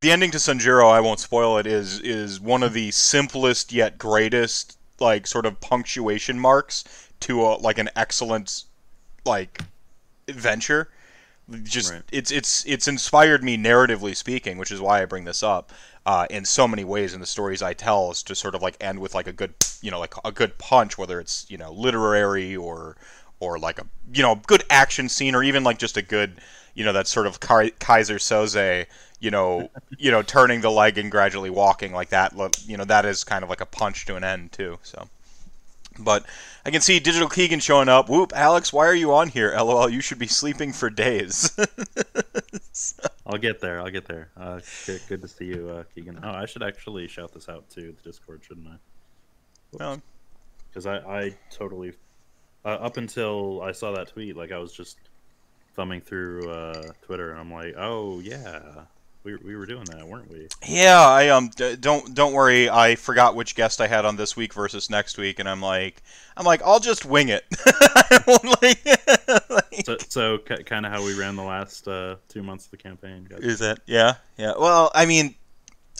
the ending to Sanjuro, I won't spoil it, is is one of the simplest yet greatest like sort of punctuation marks to a, like an excellent like adventure. Just Right. it's it's it's inspired me narratively speaking, which is why I bring this up. Uh, in so many ways in the stories I tell is to sort of like end with like a good you know like a good punch, whether it's you know literary or or like a you know good action scene or even like just a good you know that sort of Keyser Söze you know you know turning the leg and gradually walking like that. You know that is kind of like a punch to an end too so but I can see Digital Keegan showing up. Whoop, Alex, why are you on here? LOL, you should be sleeping for days. I'll get there. I'll get there. Uh, good, good to see you, uh, Keegan. Oh, I should actually shout this out to the Discord, shouldn't I? Well, Because I, I totally, uh, up until I saw that tweet, like I was just thumbing through uh, Twitter, and I'm like, oh yeah, we, we were doing that, weren't we? yeah, I um don't don't worry. I forgot which guest I had on this week versus next week, and I'm like I'm like I'll just wing it. Like- like- So, so kind of how we ran the last uh, two months of the campaign. Gotcha. Is that yeah yeah? Well, I mean,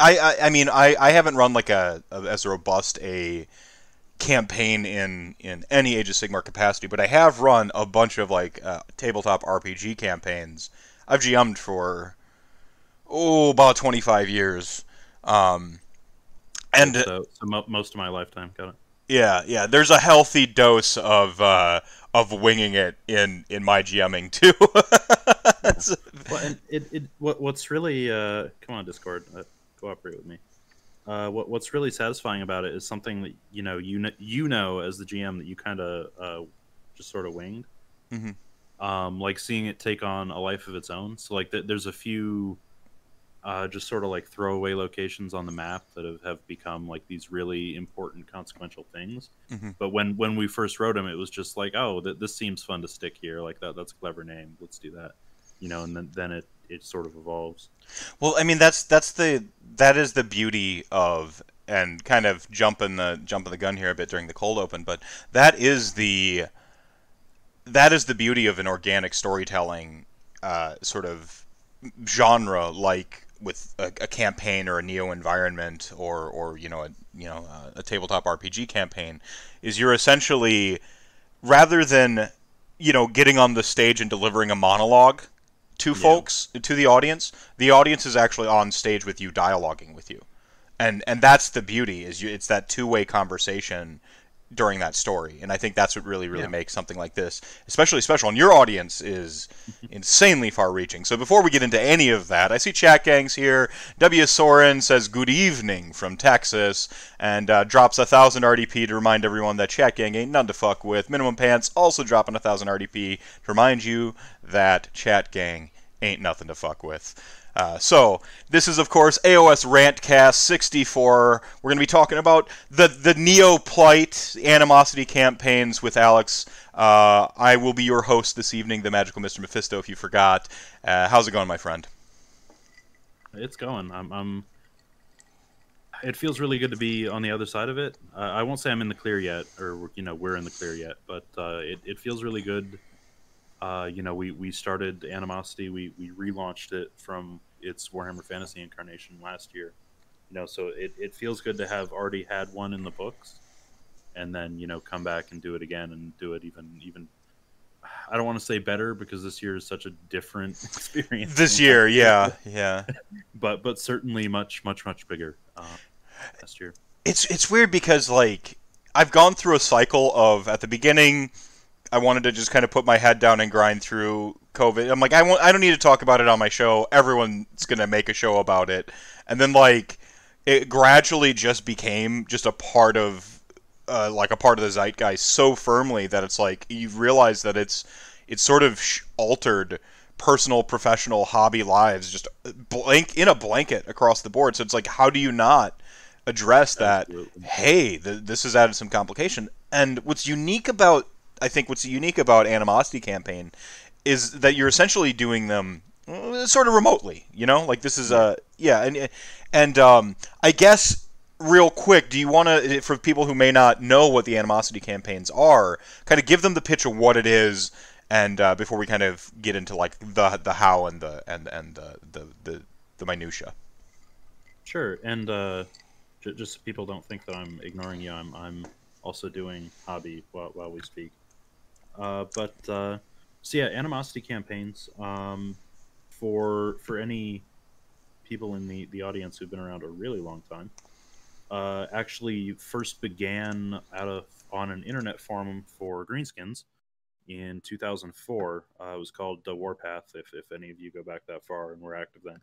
I I, I mean I, I haven't run like a, a as robust a campaign in in any Age of Sigmar capacity, but I have run a bunch of like uh, tabletop RPG campaigns. I've GM'd for oh about twenty five years, um, and so, so most of my lifetime. Got it. yeah yeah, there's a healthy dose of uh, of winging it in in my GMing too. It's- Well, and it, it what what's really uh, come on Discord, uh, cooperate with me. Uh, what what's really satisfying about it is something that you know you know, you know as the GM that you kind of uh, just sort of winged. Mhm. Um, like seeing it take on a life of its own. So like th- there's a few uh, just sort of like throwaway locations on the map that have, have become like these really important consequential things. Mhm. But when when we first wrote them, it was just like, oh, th- this seems fun to stick here. Like that that's a clever name. Let's do that. You know, and then then it it sort of evolves. Well, I mean that's that's the that is the beauty of and kind of jumping the jumping the gun here a bit during the cold open, but that is the that is the beauty of an organic storytelling uh, sort of genre, like with a, a campaign or a neo environment or or you know a you know uh, a tabletop RPG campaign, is you're essentially rather than you know getting on the stage and delivering a monologue to folks to the audience the audience is actually on stage with you dialoguing with you. And and that's the beauty is you, it's that two-way conversation during that story. And i think that's what really really Yeah. makes something like this especially special. And your audience is insanely far reaching so before we get into any of that i see chat gangs here. W. Soren says good evening from texas and uh, drops a thousand rdp to remind everyone that chat gang ain't none to fuck with. Minimum pants also dropping a thousand rdp to remind you that chat gang ain't nothing to fuck with uh, so this is of course AOS Rantcast 64. We're going to be talking about the the Neo plight animosity campaigns with Alex. Uh, I will be your host this evening, the Magical Mr. Mephisto. If you forgot, uh, how's it going, my friend? It's going. I'm. I'm it feels really good to be on the other side of it. Uh, I won't say I'm in the clear yet, or you know we're in the clear yet, but uh, it it feels really good. Uh, you know, we, we started Animosity. We, we relaunched it from its Warhammer Fantasy incarnation last year. You know, so it, it feels good to have already had one in the books, and then you know come back and do it again and do it even even. I don't want to say better because this year is such a different experience. This year, last yeah, yeah. but but certainly much much much bigger uh, last year. It's it's weird because like I've gone through a cycle of at the beginning I wanted to just kind of put my head down and grind through COVID. I'm like I won't, I don't need to talk about it on my show. Everyone's going to make a show about it. And then like it gradually just became just a part of uh, like a part of the zeitgeist so firmly that it's like you realize that it's it's sort of sh- altered personal, professional, hobby lives just blank in a blanket across the board. So it's like how do you not address that Absolutely. hey th- this has added some complication and what's unique about i think what's unique about animosity campaign is that you're essentially doing them uh, sort of remotely you know? Like this is a yeah and and um, i guess real quick do you want to for people who may not know what the animosity campaigns are kind of give them the pitch of what it is and uh, before we kind of get into like the the how and the and and the the the, the minutia. Sure, and uh, j- just so people don't think that I'm ignoring you, I'm I'm also doing hobby while, while we speak. Uh, but uh, so yeah, animosity campaigns. Um, for for any people in the the audience who've been around a really long time, uh, actually first began out of on an internet forum for Greenskins in 2004. Uh, it was called the Warpath. If if any of you go back that far and were active then.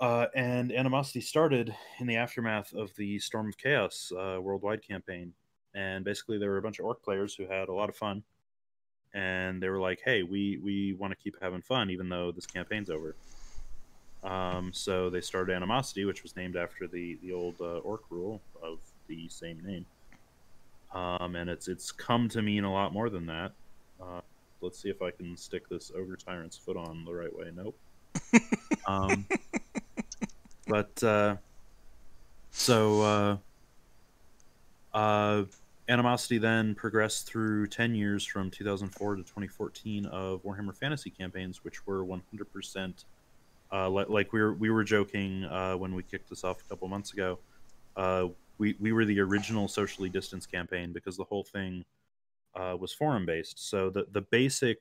Uh, and animosity started in the aftermath of the Storm of Chaos uh, worldwide campaign, and basically there were a bunch of orc players who had a lot of fun, and they were like, "Hey, we we want to keep having fun even though this campaign's over." Um, so they started Animosity, which was named after the the old uh, orc rule of the same name. Um, and it's it's come to mean a lot more than that. Uh, let's see if I can stick this ogre tyrant's foot on the right way. Nope. um, but uh, so uh, uh, Animosity then progressed through 10 years from 2004 to 2014 of Warhammer Fantasy campaigns, which were 100%. Uh, like, like we were we were joking uh, when we kicked this off a couple months ago. Uh, we we were the original socially distanced campaign because the whole thing uh, was forum based. So the the basic,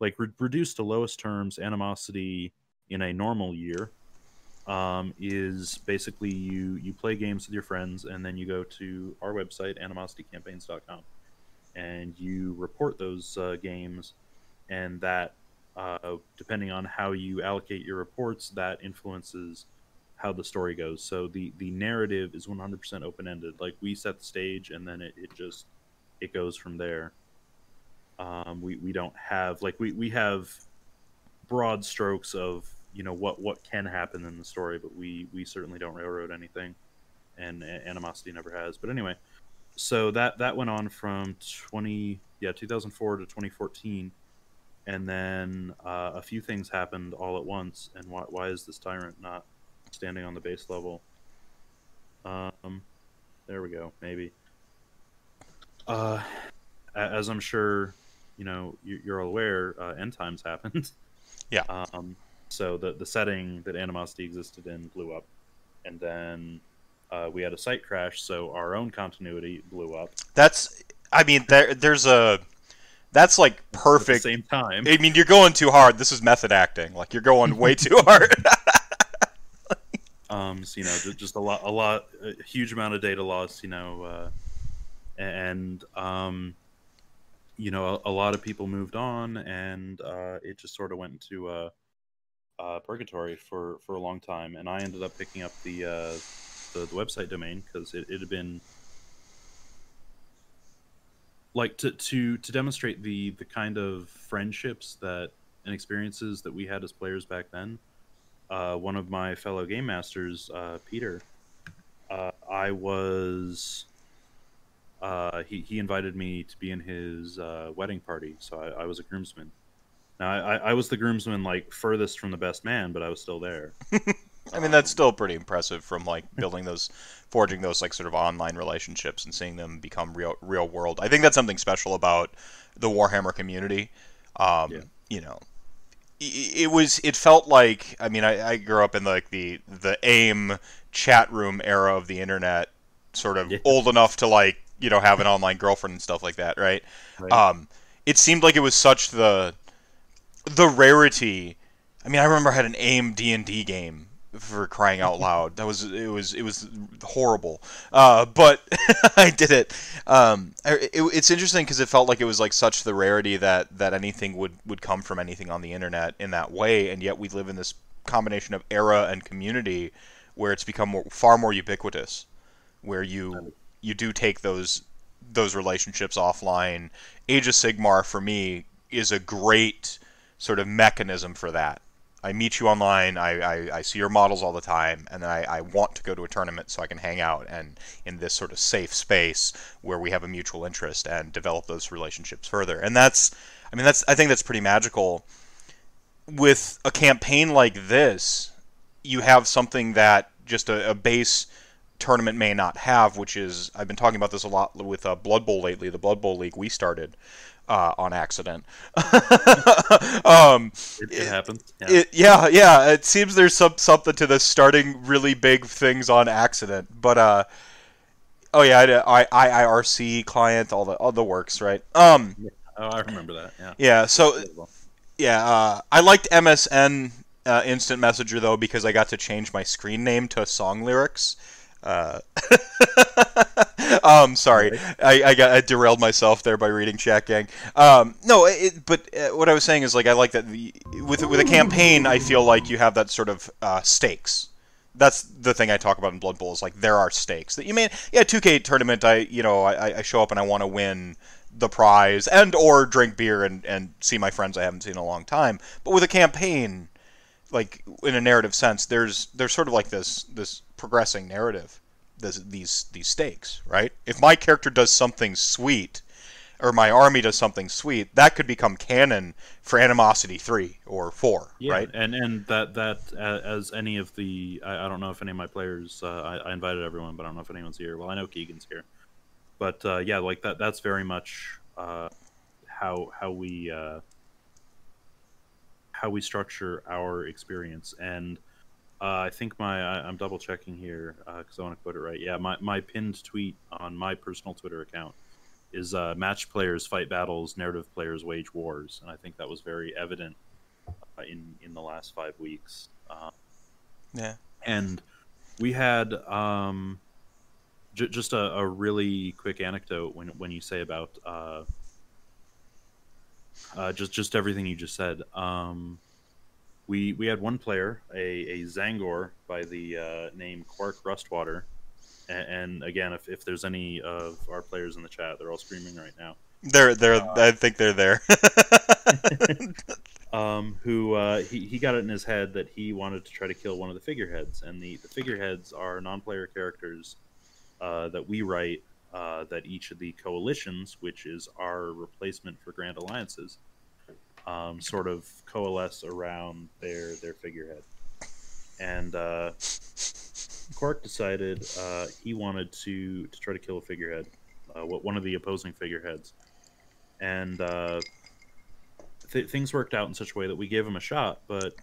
like re- reduced to lowest terms, animosity in a normal year um, is basically you you play games with your friends and then you go to our website animositycampaigns.com and you report those uh, games. And that uh, depending on how you allocate your reports that influences how the story goes. So the the narrative is 100% open-ended. Like we set the stage and then it, it just it goes from there. Um, we, we don't have like we, we have broad strokes of you know what what can happen in the story, but we we certainly don't railroad anything, and animosity never has. But anyway, so that that went on from twenty yeah 2004 to 2014, and then uh, a few things happened all at once. And why why is this tyrant not standing on the base level? Um, there we go. Maybe. Uh, as I'm sure you know you're all aware, uh, end times happened. Yeah. Um, so the the setting that animosity existed in blew up, and then uh, we had a site crash, so our own continuity blew up. That's, I mean, there there's a, that's like perfect. same time. I mean, you're going too hard. This is method acting. Like you're going way too hard. um, so, you know, just a lot, a lot, a huge amount of data loss. You know, uh, and um, you know, a, a, lot of people moved on, and uh, it just sort of went into a uh, purgatory for for a long time, and I ended up picking up the uh, the, the, website domain because it, it had been like to to to demonstrate the the kind of friendships that and experiences that we had as players back then. Uh, one of my fellow game masters, uh, Peter, uh, I was. Uh, he, he invited me to be in his uh, wedding party, so I, I was a groomsman now, I, I was the groomsman like furthest from the best man, but I was still there. I mean, that's still pretty impressive from like building those, forging those like sort of online relationships and seeing them become real, real world. I think that's something special about the Warhammer community. Um, yeah. You know, it was it felt like I mean I, I grew up in like the the AIM chat room era of the internet, sort of yeah. old enough to like you know have an online girlfriend and stuff like that, right? right? Um, it seemed like it was such the the rarity. I mean, I remember I had an AIM D and D game for crying out loud. That was it was it was horrible, uh, but I did it. Um, it. It's interesting because it felt like it was like such the rarity that that anything would would come from anything on the internet in that way, and yet we live in this combination of era and community where it's become more, far more ubiquitous, where you you do take those those relationships offline. Age of Sigmar for me is a great sort of mechanism for that. I meet you online, I, I, I see your models all the time, and I, I want to go to a tournament so I can hang out and in this sort of safe space where we have a mutual interest and develop those relationships further. And that's, I mean, that's I think that's pretty magical. With a campaign like this, you have something that just a, a base tournament may not have, which is I've been talking about this a lot with uh, Blood Bowl lately. The Blood Bowl league we started uh, on accident. um, It, it happens. Yeah. it, yeah, yeah. It seems there's some something to this starting really big things on accident. But uh, oh yeah, I, I IIRC client, all the all the works, right? Um, oh, I remember that. Yeah. yeah. So yeah, uh, I liked MSN uh, Instant Messenger though because I got to change my screen name to song lyrics. Uh, um, sorry, I, I got I derailed myself there by reading Chat Gang. Um, no, it, but uh, what I was saying is like I like that the, with with a campaign, I feel like you have that sort of uh, stakes. That's the thing I talk about in Blood Bowl is like there are stakes that you may yeah 2K tournament I you know I, I show up and I want to win the prize and or drink beer and, and see my friends I haven't seen in a long time. But with a campaign, like in a narrative sense, there's there's sort of like this this progressing narrative, this, these these stakes, right? If my character does something sweet, or my army does something sweet, that could become canon for Animosity three or four, Yeah, right? and and that that uh, as any of the I, I don't know if any of my players uh, I, I invited everyone, but I don't know if anyone's here. Well, I know Keegan's here, but uh, yeah, like that that's very much uh, how how we uh, how we structure our experience. And uh, I think my I, I'm double checking here because I want to quote it right. Yeah, my my pinned tweet on my personal Twitter account is uh, match players fight battles, narrative players wage wars, and I think that was very evident uh, in in the last five weeks. Uh, Yeah. and we had um, j- just a, a really quick anecdote when when you say about uh, uh, just just everything you just said. Um, we we had one player, a, a Zangor by the uh, name Quark Rustwater, and, and again, if, if there's any of our players in the chat, they're all screaming right now. They're they're I think they're there. um, who uh, he, he got it in his head that he wanted to try to kill one of the figureheads, and the, the figureheads are non-player characters uh, that we write uh, that each of the coalitions, which is our replacement for grand alliances, um, sort of coalesce around their their figurehead. And uh, Quark decided uh, he wanted to to try to kill a figurehead, uh, one of the opposing figureheads, and uh, th- things worked out in such a way that we gave him a shot, but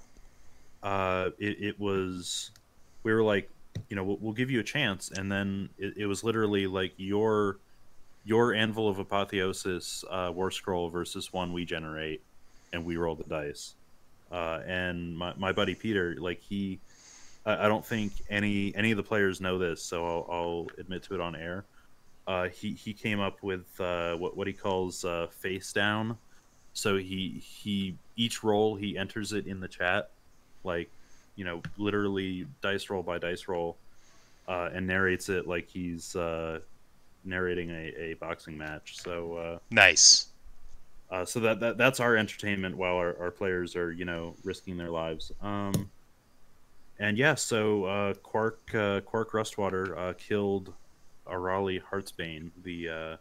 uh, it, it was we were like, you know, we'll, we'll give you a chance, and then it, it was literally like your your anvil of apotheosis uh, war scroll versus one we generate, and we roll the dice. Uh, and my, my buddy Peter, like he, I, I don't think any any of the players know this, so I'll, I'll admit to it on air. Uh, he he came up with uh, what what he calls uh, face down. So he he each roll he enters it in the chat, like you know literally dice roll by dice roll, uh, and narrates it like he's uh, narrating a, a boxing match. So nice. Uh, so that, that that's our entertainment while our, our players are you know risking their lives. Um, and yeah, so uh, Quark uh, Quark Rustwater uh, killed Arali Heartsbane, the uh,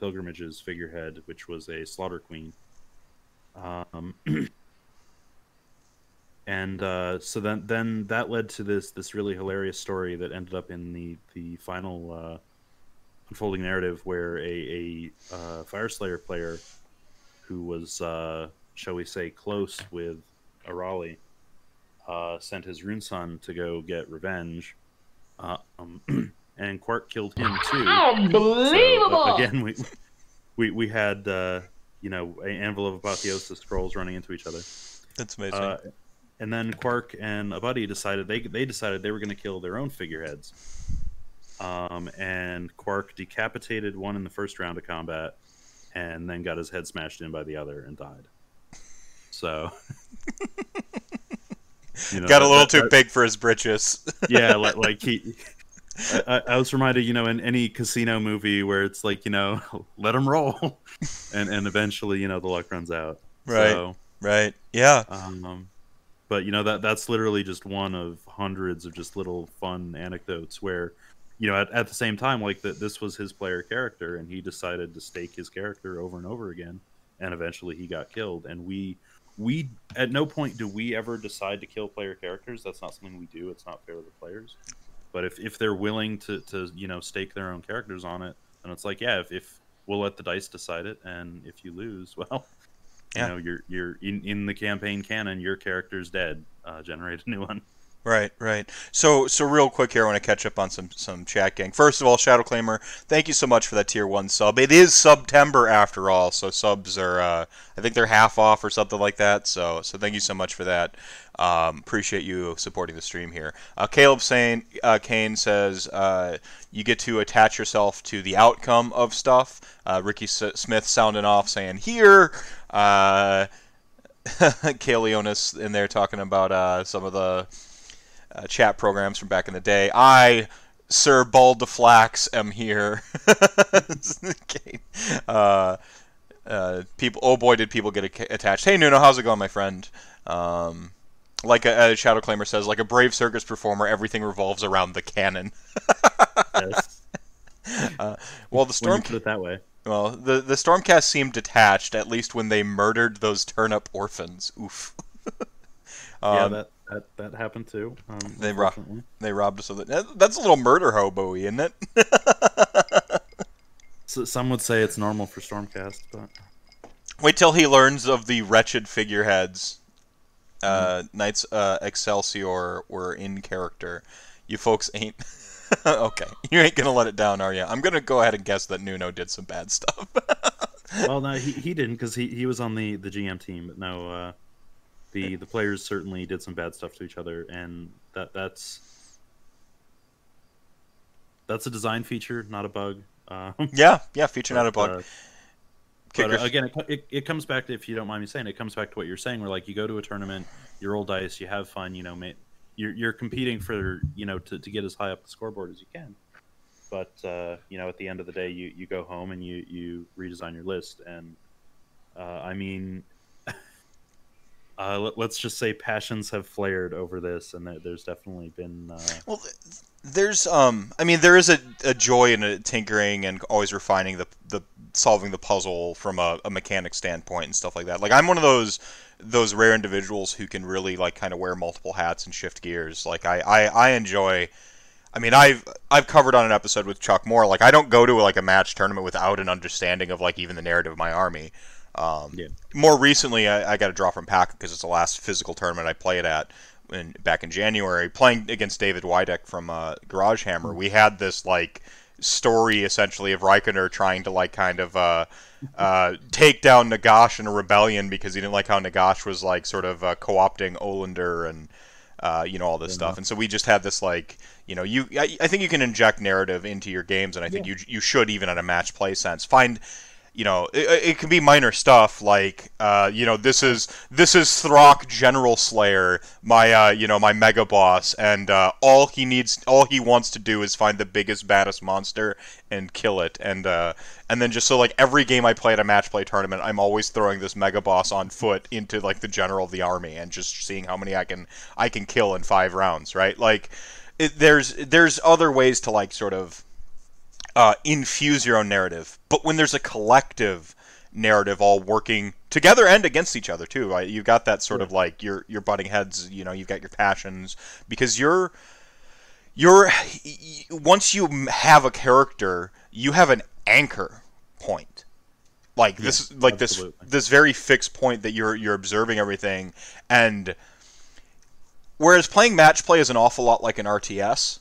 pilgrimage's figurehead, which was a slaughter queen. Um, and uh, so then then that led to this this really hilarious story that ended up in the the final uh, unfolding narrative where a a Fyreslayer player who was uh, shall we say close with Arali uh, sent his runeson to go get revenge. Uh, um, and Quark killed him too. Unbelievable! So, uh, again, we we we had uh, you know an anvil of apotheosis scrolls running into each other. That's amazing. Uh, and then Quark and a buddy decided they they decided they were going to kill their own figureheads. Um, and Quark decapitated one in the first round of combat, and then got his head smashed in by the other and died. So, you know, Got a little that- too that- big for his britches. yeah, like, like he. I, I was reminded, you know, in any casino movie where it's like, you know, let him roll, and and eventually, you know, the luck runs out. Right. So, right. Yeah. um, but you know that that's literally just one of hundreds of just little fun anecdotes where, you know, at, at the same time, like that this was his player character, and he decided to stake his character over and over again, and eventually he got killed. And we we at no point do we ever decide to kill player characters. That's not something we do. It's not fair to the players. But if, if they're willing to, to you know stake their own characters on it, then it's like yeah, if, if we'll let the dice decide it, and if you lose, well, you know you're you're in, in the campaign canon, your character's dead. Uh, generate a new one. Right, right. So, so real quick here, I want to catch up on some some chat gang. First of all, Shadow Claimer, thank you so much for that tier one sub. It is September after all, so subs are, uh, I think they're half off or something like that. So, so thank you so much for that. Um, appreciate you supporting the stream here. Uh, Caleb saying, uh, Kane says, uh, you get to attach yourself to the outcome of stuff. Uh, Ricky S- Smith sounding off saying here. Uh, Kale Leonis in there talking about uh, some of the uh, chat programs from back in the day. I, Sir Baldaflax, am here. Okay. uh, uh, people. Oh boy, did people get a- attached. Hey Nuno, how's it going, my friend? Um, like a, a Shadow Claimer says, like a brave circus performer, everything revolves around the cannon. Yes. Well, the storm. put it that way. Well, the the Stormcast seemed detached, at least when they murdered those turnip orphans. Oof. yeah, Um, that, that that happened too. Um, They ro- unfortunately. They robbed us of it. That- That's a little murder hobo isn't it? So, some would say it's normal for Stormcast, but Wait till he learns of the wretched figureheads. Uh, Knights uh, Excelsior were in character. You folks ain't. okay, you ain't gonna let it down, are you? I'm gonna go ahead and guess that Nuno did some bad stuff. well, no, he, he didn't because he, he was on the, the GM team. But no, uh, the the players certainly did some bad stuff to each other, and that that's that's a design feature, not a bug. Um, yeah, yeah, feature not a bug. uh, But uh, again, it, it, it comes back to if you don't mind me saying, it comes back to what you're saying. Where like you go to a tournament, you roll dice, you have fun, you know, ma- you're you're competing for you know to, to get as high up the scoreboard as you can. But uh, you know, at the end of the day, you, you go home and you you redesign your list. And uh, I mean, uh, let, let's just say passions have flared over this, and there, there's definitely been uh, Well, there's um, I mean, there is a, a joy in a tinkering and always refining the the solving the puzzle from a, a mechanic standpoint and stuff like that. Like I'm one of those those rare individuals who can really like kind of wear multiple hats and shift gears. Like I, I, I enjoy. I mean, I've I've covered on an episode with Chuck Moore. Like I don't go to like a match tournament without an understanding of like even the narrative of my army. Um, Yeah. More recently, I, I got a draw from Pack because it's the last physical tournament I played at in, back in January, playing against David Wydeck from uh, Garage Hammer. We had this like story essentially of Raikkoner trying to like kind of uh, uh, take down Nagash in a rebellion because he didn't like how Nagash was like sort of uh, co-opting Olynder and uh, you know all this stuff. And so we just had this like you know you I, I think you can inject narrative into your games, and I think you you should even at a match play sense find you know, it, it can be minor stuff like, uh, you know, this is this is Throck General Slayer, my uh, you know my mega boss, and uh, all he needs, all he wants to do is find the biggest, baddest monster and kill it, and uh, and then just so like every game I play at a match play tournament, I'm always throwing this mega boss on foot into like the general of the army and just seeing how many I can I can kill in five rounds, right? Like, it, there's there's other ways to like sort of uh, infuse your own narrative. But when there's a collective narrative all working together and against each other too, right? You've got that sort of like your your butting heads. You know, you've got your passions because you're you're once you have a character, you have an anchor point. Like this, like absolutely. this, this very fixed point that you're you're observing everything, and whereas playing match play is an awful lot like an RTS,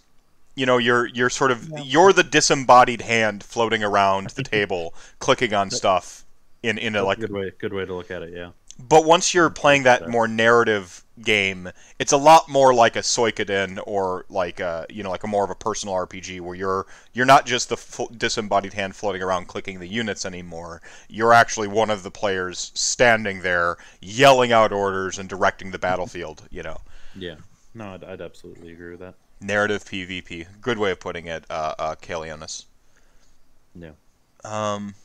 you know you're you're sort of you're the disembodied hand floating around the table clicking on stuff in in a that's like a good way good way to look at it. Yeah. but once you're playing that more narrative game it's a lot more like a Suikoden or like a you know like a more of a personal RPG where you're you're not just the fo- disembodied hand floating around clicking the units anymore you're actually one of the players standing there yelling out orders and directing the mm-hmm. battlefield you know Yeah. No, I'd, I'd absolutely agree with that. Narrative PvP good way of putting it uh, uh Kalionis. Yeah. Um,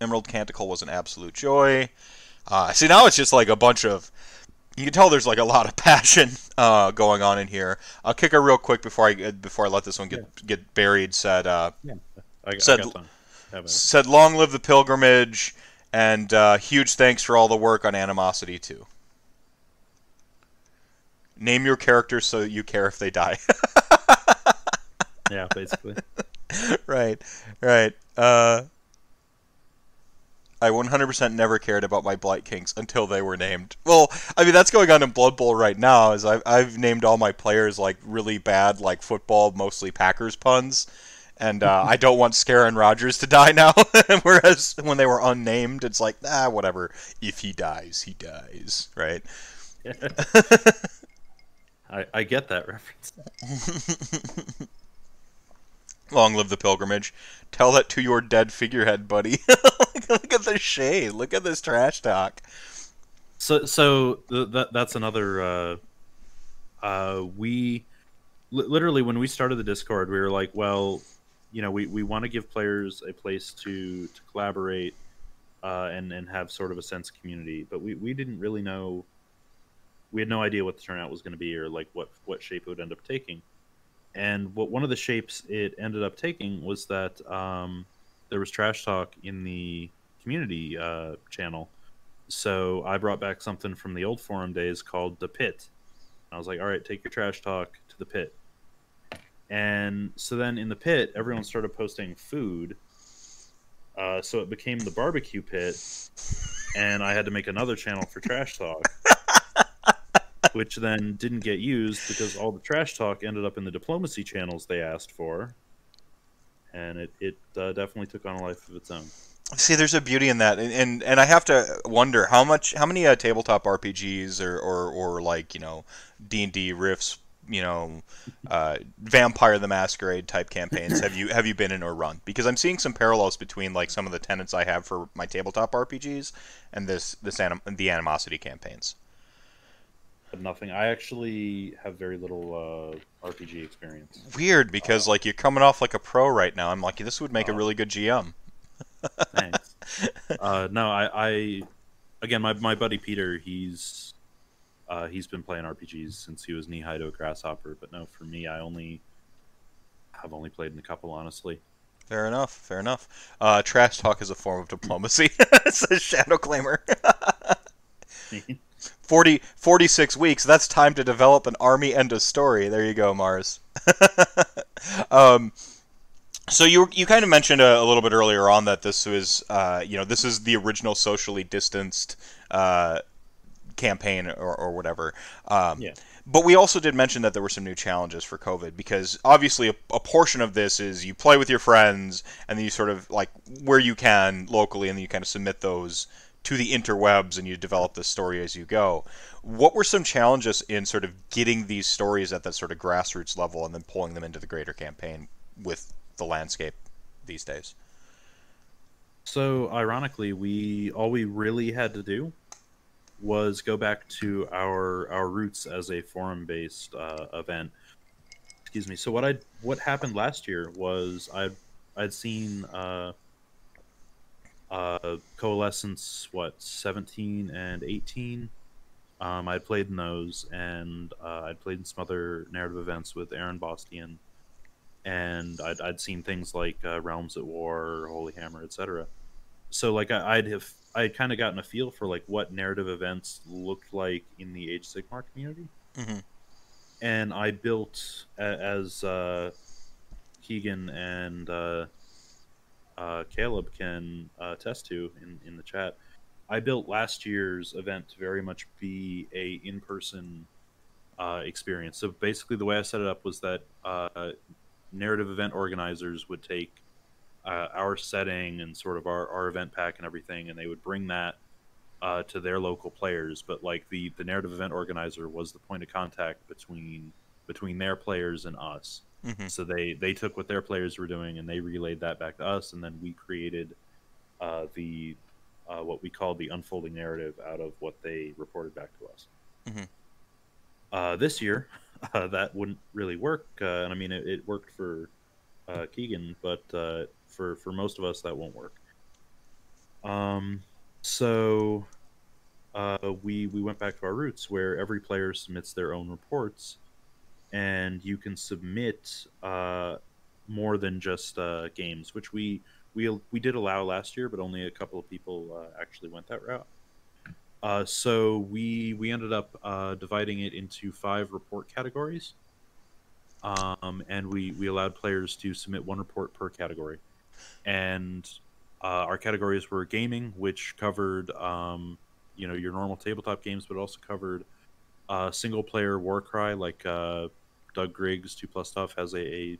Emerald Canticle was an absolute joy. Uh, see, now it's just like a bunch of. You can tell there's like a lot of passion uh, going on in here. I'll kick her real quick before I before I let this one get get buried. Said uh, I, I Said- got time. Have at said long live the pilgrimage, and uh, huge thanks for all the work on Animosity too. Name your character so you care if they die. yeah, basically. right, right. Uh, I 100% never cared about my Blight Kings until they were named. Well, I mean that's going on in Blood Bowl right now. Is I've, I've named all my players like really bad, like football, mostly Packers puns, and uh, I don't want Scaron Rogers to die now. Whereas when they were unnamed, it's like ah, whatever. If he dies, he dies, right? I I get that reference. Long live the pilgrimage. Tell that to your dead figurehead, buddy. Look at the shade. Look at this trash talk. So, so th- that that's another. Uh, uh, we li- literally when we started the Discord, we were like, well, you know, we, we want to give players a place to to collaborate uh, and and have sort of a sense of community, but we, we didn't really know. We had no idea what the turnout was going to be or like what what shape it would end up taking and what one of the shapes it ended up taking was that um, there was trash talk in the community uh, channel. So I brought back something from the old forum days called the pit. I was like, all right, take your trash talk to the pit. And so then in the pit, everyone started posting food. Uh, so it became the barbecue pit, and I had to make another channel for trash talk which then didn't get used because all the trash talk ended up in the diplomacy channels they asked for, and it it uh, definitely took on a life of its own. See, there's a beauty in that, and and, and I have to wonder how much, how many uh, tabletop RPGs or, or, or like you know D and D riffs, you know, uh, Vampire the Masquerade type campaigns have you have you been in or run? Because I'm seeing some parallels between like some of the tenets I have for my tabletop RPGs and this this anim- the animosity campaigns nothing. I actually have very little uh, RPG experience. Weird, because uh, like you're coming off like a pro right now. I'm like, this would make uh, a really good GM. thanks. Uh, no, I, I, again, my my buddy Peter, he's uh, he's been playing RPGs since he was knee high to a grasshopper. But no, for me, I only have only played in a couple, honestly. Fair enough. Fair enough. Uh, trash talk is a form of diplomacy. Says Shadow Claimer. 40, 46 weeks. That's time to develop an army and a story. There you go, Mars. um, so you you kind of mentioned a, a, little bit earlier on that this was uh, you know this is the original socially distanced uh, campaign or, or whatever. Um, yeah. But we also did mention that there were some new challenges for COVID because obviously a, a, portion of this is you play with your friends and then you sort of like where you can locally and then you kind of submit those to the interwebs and you develop the story as you go. What were some challenges in sort of getting these stories at that sort of grassroots level and then pulling them into the greater campaign with the landscape these days? So ironically, we all we really had to do was go back to our our roots as a forum based uh, event. Excuse me. So what I what happened last year was I I'd, I'd seen uh, uh, Coalescence, what, 17 and 18. Um, I'd played in those, and uh, I'd played in some other narrative events with Aaron Bostian, and I'd, I'd seen things like uh, Realms at War, Holy Hammer, etc. So, like, I, would have, I'd kind of gotten a feel for like what narrative events looked like in the Age Sigmar community, mm-hmm. and I built as uh, Keegan and uh, Caleb can uh, attest to in, in the chat. I built last year's event to very much be a in person uh, experience. So basically, the way I set it up was that uh, narrative event organizers would take uh, our setting and sort of our, our event pack and everything, and they would bring that uh, to their local players. But like the the narrative event organizer was the point of contact between between their players and us. Mm-hmm. So they they took what their players were doing and they relayed that back to us, and then we created uh, the uh, what we called the unfolding narrative out of what they reported back to us. Mm-hmm. Uh, this year, uh, that wouldn't really work, uh, and I mean it, it worked for uh, Keegan, but for for most of us that won't work. Um, so we we went back to our roots, where every player submits their own reports and you can submit uh, more than just uh, games, which we we we did allow last year, but only a couple of people uh, actually went that route. Uh, so we we ended up uh, dividing it into five report categories. um, and we we allowed players to submit one report per category, and uh, our categories were gaming, which covered um, you know your normal tabletop games, but also covered uh, single player Warcry, like uh, Doug Griggs, Two Plus Stuff has a, a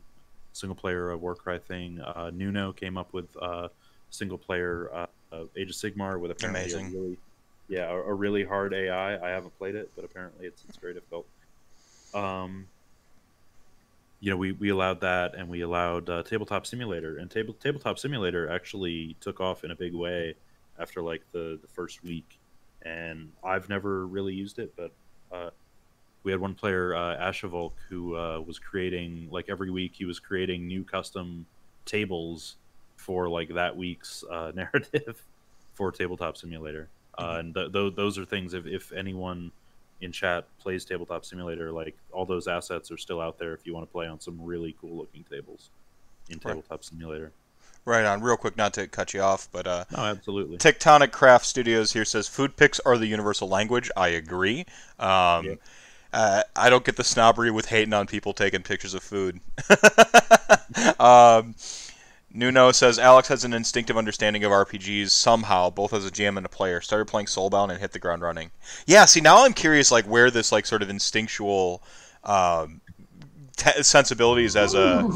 single player uh, Warcry thing. Uh, Nuno came up with uh, single player uh, uh, Age of Sigmar with apparently Amazing. a really yeah a, a really hard AI. I haven't played it, but apparently it's it's very difficult. Um, you know, we, we allowed that, and we allowed uh, Tabletop Simulator, and table Tabletop Simulator actually took off in a big way after like the the first week, and I've never really used it, but uh, we had one player, uh, Ashavolk, who uh, was creating like every week he was creating new custom tables for like that week's uh, narrative for Tabletop Simulator, uh, and th- th- those are things if if anyone in chat plays Tabletop Simulator, like all those assets are still out there if you want to play on some really cool looking tables in Right. Tabletop Simulator. Right on. Real quick, not to cut you off, but uh, No, absolutely. Tectonic Craft Studios here says food pics are the universal language. I agree. Um, Yeah. Uh, I don't get the snobbery with hating on people taking pictures of food. um, Nuno says Alex has an instinctive understanding of RPGs somehow, both as a GM and a player. Started playing Soulbound and hit the ground running. Yeah, see now I'm curious like where this like sort of instinctual um, te- sensibilities as a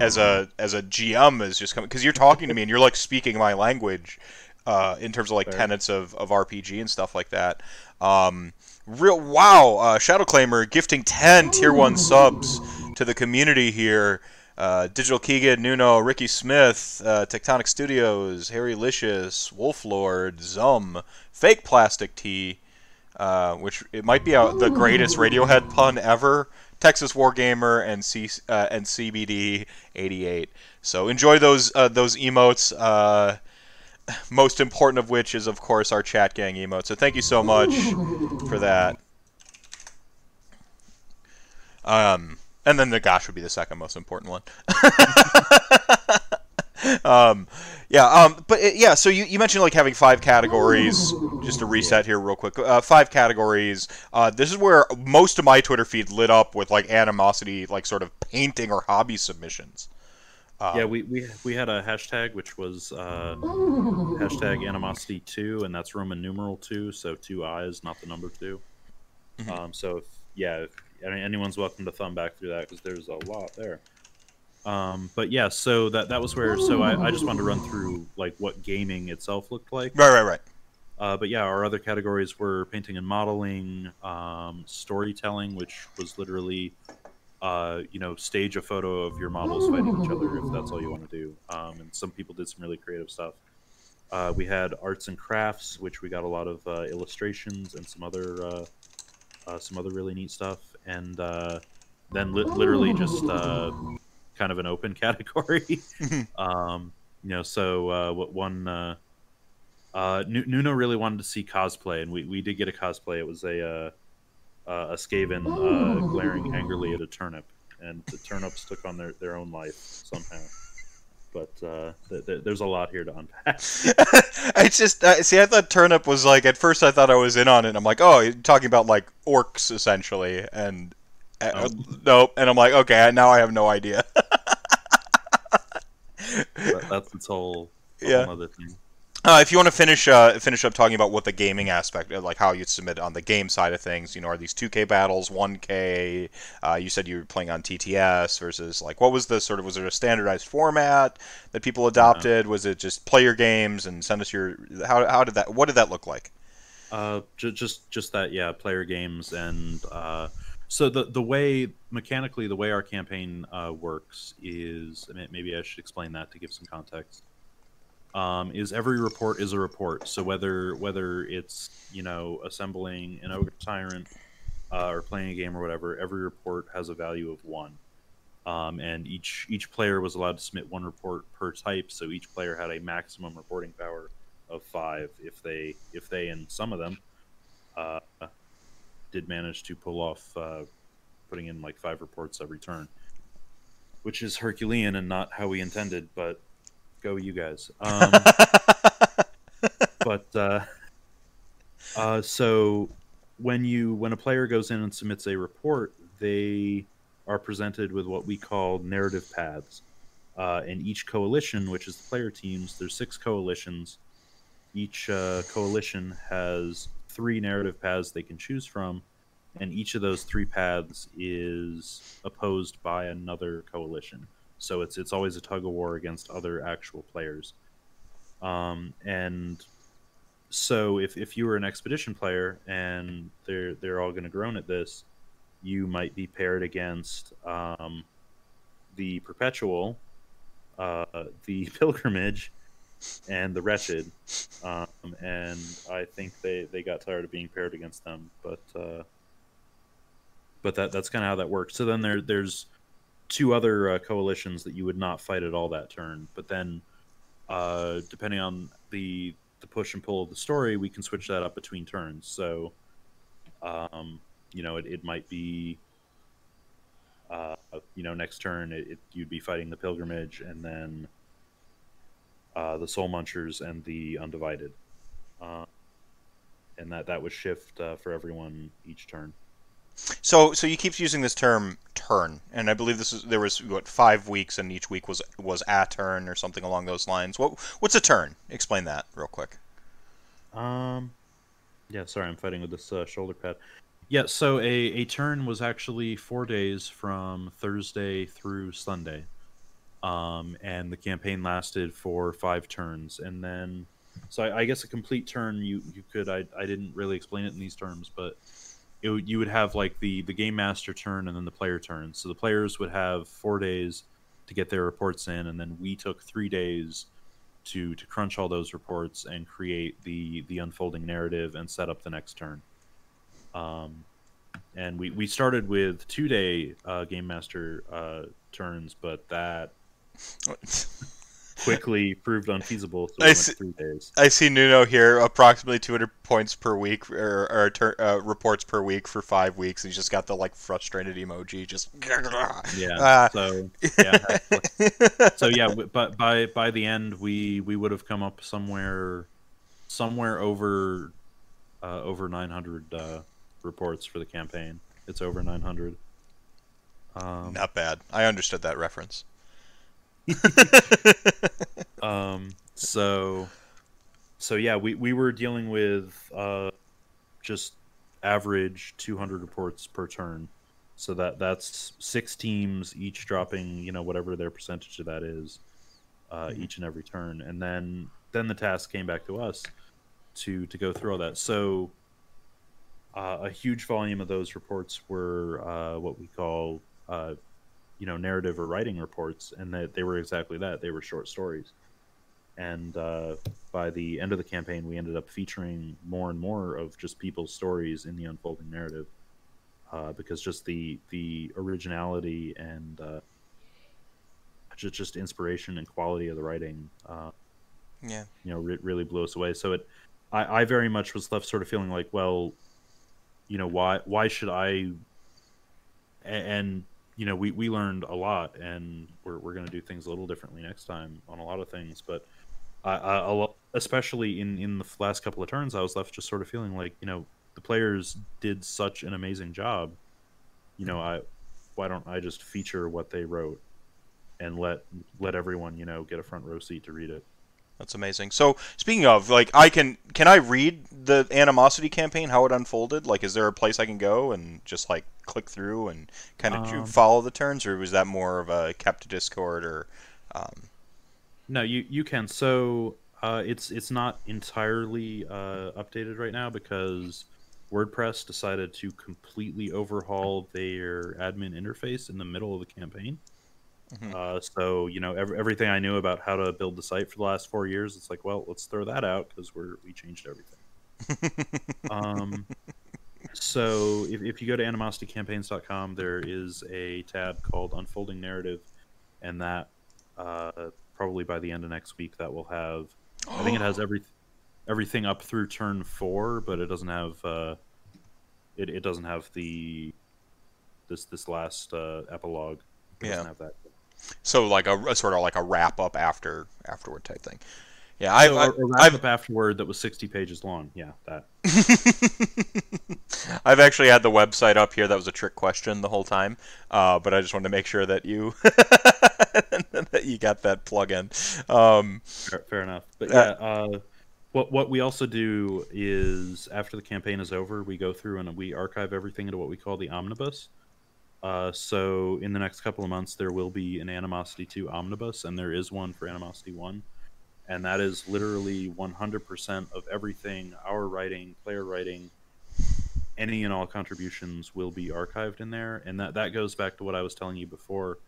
as a as a GM is just coming because you're talking to me and you're like speaking my language uh, in terms of like tenets of, of RPG and stuff like that. Um, real wow, uh, Shadow Claimer gifting ten tier one subs to the community here. Uh, Digital Keegan, Nuno, Ricky Smith, uh, Tectonic Studios, Harry Licious, Wolf Lord, Zum, Fake Plastic Tea, uh, which it might be uh, the greatest Radiohead pun ever. Texas Wargamer and C uh, and CBD 88. So enjoy those those emotes. Most important of which is of course our chat gang emote. So thank you so much for that. Um, and then the gosh would be the second most important one. um, yeah, um, but uh, yeah, so you, you mentioned like having five categories. Just to reset here real quick, uh, five categories. Uh, this is where most of my Twitter feed lit up with like animosity, like sort of painting or hobby submissions. Um, yeah, we, we we had a hashtag which was uh, hashtag animosity two, and that's Roman numeral two, so two eyes, not the number 2 Mhm. Um, so if, yeah, if, I mean, anyone's welcome to thumb back through that because there's a lot there. Um, but yeah, so that that was where. So I, I just wanted to run through like what gaming itself looked like. Right, right, right. Uh, but yeah, our other categories were painting and modeling, um, storytelling, which was literally, uh, you know, stage a photo of your models fighting each other if that's all you want to do. Um, and some people did some really creative stuff. Uh, we had arts and crafts, which we got a lot of uh, illustrations and some other, uh, uh, some other really neat stuff. And uh, then li- literally just uh, kind of an open category. um, you know, so uh, what one. Uh, uh, Nu- Nuno really wanted to see cosplay, and we, we did get a cosplay. It was a uh, a Skaven uh, glaring angrily at a turnip, and the turnips took on their, their own life somehow. But uh, th- th- there's a lot here to unpack. it's just uh, see. I thought turnip was like at first. I thought I was in on it. I'm like, oh, you're talking about like orcs essentially, and uh, Oh. nope. And I'm like, okay, now I have no idea. But that's its whole, whole Yeah. other thing. Uh, if you want to finish uh, finish up talking about what the gaming aspect, uh, like how you submit on the game side of things, you know, are these 2K battles, 1K? Uh, you said you were playing on TTS versus like what was the sort of was there a standardized format that people adopted? Was it just player games and send us your how how did that what did that look like? Uh, just just that, yeah, player games and uh, so the the way mechanically the way our campaign uh, works is maybe I should explain that to give some context. Um, is every report is a report. So whether whether it's you know assembling an ogre tyrant uh, or playing a game or whatever, every report has a value of one. Um, and each each player was allowed to submit one report per type. So each player had a maximum reporting power of five if they if they and some of them uh, did manage to pull off uh, putting in like five reports every turn, which is Herculean and not how we intended. But go you guys. Um, but uh, uh, so when you when a player goes in and submits a report, they are presented with what we call narrative paths. Uh, and each coalition, which is the player teams, there's six coalitions. Each uh, coalition has three narrative paths they can choose from, and each of those three paths is opposed by another coalition. So it's it's always a tug of war against other actual players. Um, and so if, if you were an expedition player and they're they're all going to groan at this, you might be paired against um, the perpetual, uh, the pilgrimage, and the wretched. Um, and I think they, they got tired of being paired against them, but uh, but that that's kind of how that works. So then there there's two other uh, coalitions that you would not fight at all that turn, but then uh, depending on the the push and pull of the story, we can switch that up between turns. So, um, you know, it, it might be, uh, you know, next turn it, it, you'd be fighting the pilgrimage, and then uh, the soul munchers and the undivided, uh, and that that would shift uh, for everyone each turn. So, so you keep using this term "turn," and I believe this is there was what five weeks, and each week was was a turn or something along those lines. What what's a turn? Explain that real quick. Um, yeah, sorry, I'm fighting with this uh, shoulder pad. Yeah, so a a turn was actually four days from Thursday through Sunday, um, and the campaign lasted for five turns, and then. So I, I guess a complete turn you you could I, I didn't really explain it in these terms but it, you would have like the the game master turn and then the player turn. So the players would have four days to get their reports in, and then we took three days to to crunch all those reports and create the the unfolding narrative and set up the next turn. Um, and we we started with two day uh, game master uh, turns, but that quickly proved unfeasible. So I, see, three days. I see Nuno here, approximately 200 points per week, or, or uh, reports per week for five weeks. He's just got the like frustrated emoji, just yeah. Uh, so yeah, so yeah, but by by the end, we we would have come up somewhere, somewhere over, uh, over 900 uh, reports for the campaign. It's over 900. Um, Not bad. I understood that reference. um, so, so yeah, we, we were dealing with uh, just average 200 reports per turn. So that that's six teams, each dropping you know whatever their percentage of that is, uh, mm-hmm. each and every turn, and then then the task came back to us to to go through all that. So uh, a huge volume of those reports were uh, what we call uh, you know narrative or writing reports, and that they were exactly that. They were short stories. And uh, by the end of the campaign, we ended up featuring more and more of just people's stories in the unfolding narrative, uh, because just the the originality and uh, just just inspiration and quality of the writing, uh, yeah, you know, re- really blew us away. So it, I, I very much was left sort of feeling like, well, you know, why why should I and you know, we, we learned a lot, and we're, we're going to do things a little differently next time on a lot of things. But I, especially in, in the last couple of turns, I was left just sort of feeling like, you know, the players did such an amazing job. You know, I why don't I just feature what they wrote and let let everyone, you know, get a front row seat to read it. That's amazing. So speaking of, like, I can can I read the animosity campaign how it unfolded? Like, is there a place I can go and just like click through and kind of um, follow the turns, or was that more of a kept Discord or? Um... No, you you can. So uh, it's it's not entirely uh, updated right now because WordPress decided to completely overhaul their admin interface in the middle of the campaign. Mm-hmm. Uh, so you know every, everything I knew about how to build the site for the last four years, it's like, well, let's throw that out because we're we changed everything. um, so if, if you go to animositycampaigns.com, there is a tab called Unfolding Narrative, and that uh, probably by the end of next week that will have. I think it has every everything up through turn four, but it doesn't have uh, it, it doesn't have the this this last uh, epilogue. It yeah. So like a, a, sort of like a wrap up after afterward type thing. Yeah, I've, So, I- a, a wrap I've, up afterward that was 60 pages long. Yeah, that. I've actually had the website up here. That was a trick question the whole time, uh, but I just wanted to make sure that you that you got that plug-in. Um, Fair, fair enough. But Uh, yeah, uh, what what we also do is after the campaign is over, we go through and we archive everything into what we call the omnibus. Uh, so in the next couple of months, there will be an Animosity 2 omnibus, and there is one for Animosity 1. And that is literally 100% of everything our writing, player writing, any and all contributions will be archived in there. And that, that goes back to what I was telling you before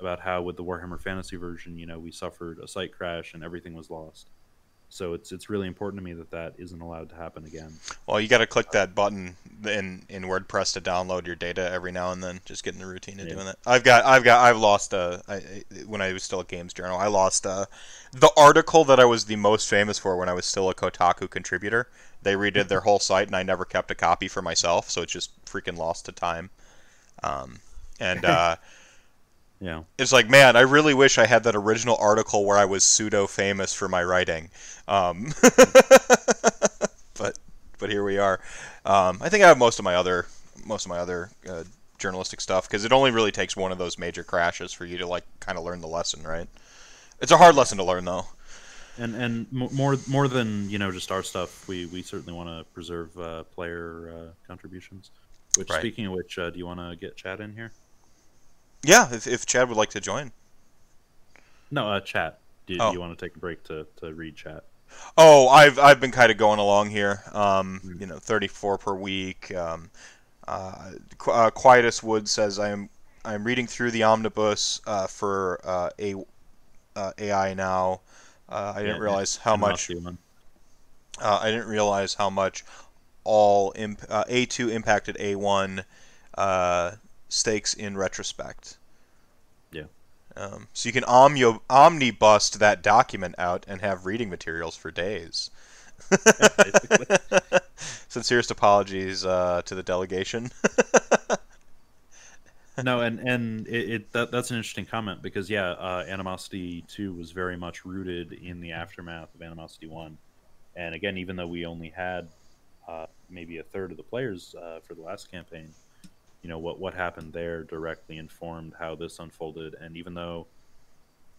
about how with the Warhammer Fantasy version, you know, we suffered a site crash and everything was lost. So it's it's really important to me that that isn't allowed to happen again. well, you got to click that button in in WordPress to download your data every now and then. Just getting the routine of Yeah. doing that. I've got I've got I've lost uh, I- when I was still at Games Journal. I lost uh, the article that I was the most famous for when I was still a Kotaku contributor. They redid their whole site, and I never kept a copy for myself, so it's just freaking lost to time. Um, and uh, Yeah. it's like, man, I really wish I had that original article where I was pseudo famous for my writing. Um, but but here we are. Um, I think I have most of my other most of my other uh, journalistic stuff because it only really takes one of those major crashes for you to like kind of learn the lesson, right? It's a hard lesson to learn though. And and more more than you know just our stuff, we we certainly want to preserve uh, player uh, contributions. Which Right. speaking of which, uh, do you want to get Chad in here? Yeah, if, if Chad would like to join. No, uh, chat. Do, Oh. do you want to take a break to, to read chat? Oh, I've I've been kind of going along here. Um, Hmm. you know, 34 per week. Um, uh, Qu- uh, Quietus Wood says I am I am reading through the omnibus uh, for uh, a uh, AI now. Uh, I didn't Yeah, realize how much uh, I didn't realize how much all imp- uh, A2 impacted A1 uh, stakes in retrospect. Yeah. Um, so you can omnio- omnibust that document out and have reading materials for days. Sincerest apologies uh, to the delegation. no, and and it, it that, that's an interesting comment because yeah, uh, Animosity Two was very much rooted in the aftermath of Animosity One, and again, even though we only had uh, maybe a third of the players uh, for the last campaign, you know what what happened there directly informed how this unfolded, and even though.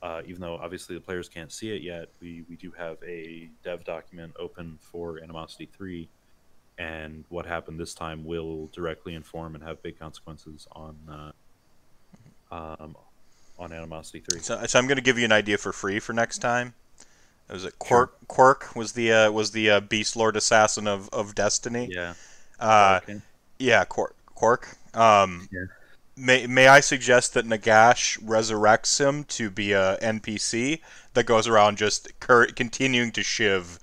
Uh, even though obviously the players can't see it yet, we, we do have a dev document open for Animosity 3 and what happened this time will directly inform and have big consequences on uh, um, on Animosity Three. so, so I'm going to give you an idea for free for next time. It was it Quirk. Quirk was the uh, was the uh, Beast Lord assassin of, of Destiny. Yeah. Uh, okay. Yeah, Quark. Quark. Um, Yeah. May May I suggest that Nagash resurrects him to be a NPC that goes around just cur- continuing to shiv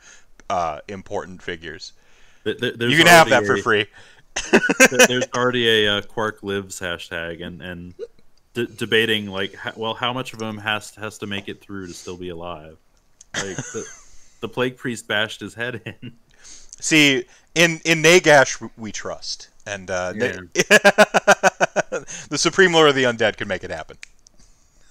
uh, important figures. Th- th- you can have that already for free. th- There's already a uh, Quark lives hashtag and and d- debating like, well, how much of him has has to make it through to still be alive? Like the, the plague priest bashed his head in. See, in in Nagash we trust, and uh, Na- the Supreme Lord of the Undead can make it happen.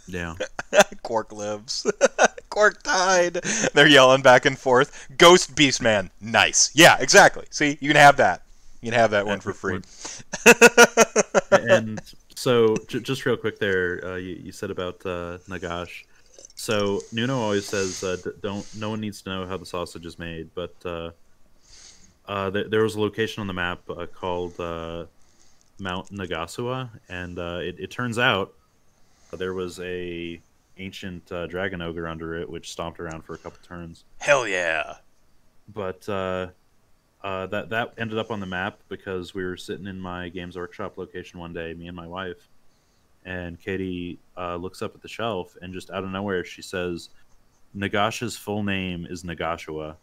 Yeah. Quark lives. Quark died. They're yelling back and forth. Ghost Beast Man. Nice. Yeah, exactly. See, you can have that. You can have that one for free. and so j- just real quick there uh, you, you said about uh, nagash so nuno always says uh, don't no one needs to know how the sausage is made but uh, uh, th- there was a location on the map uh, called uh, mount nagashua and uh, it, it turns out there was a ancient uh, dragon ogre under it which stomped around for a couple turns Hell yeah. but uh, uh, that that ended up on the map because we were sitting in my games workshop location one day, me and my wife, and Katie uh, looks up at the shelf and just out of nowhere she says, "Nagash's full name is Nagashua,"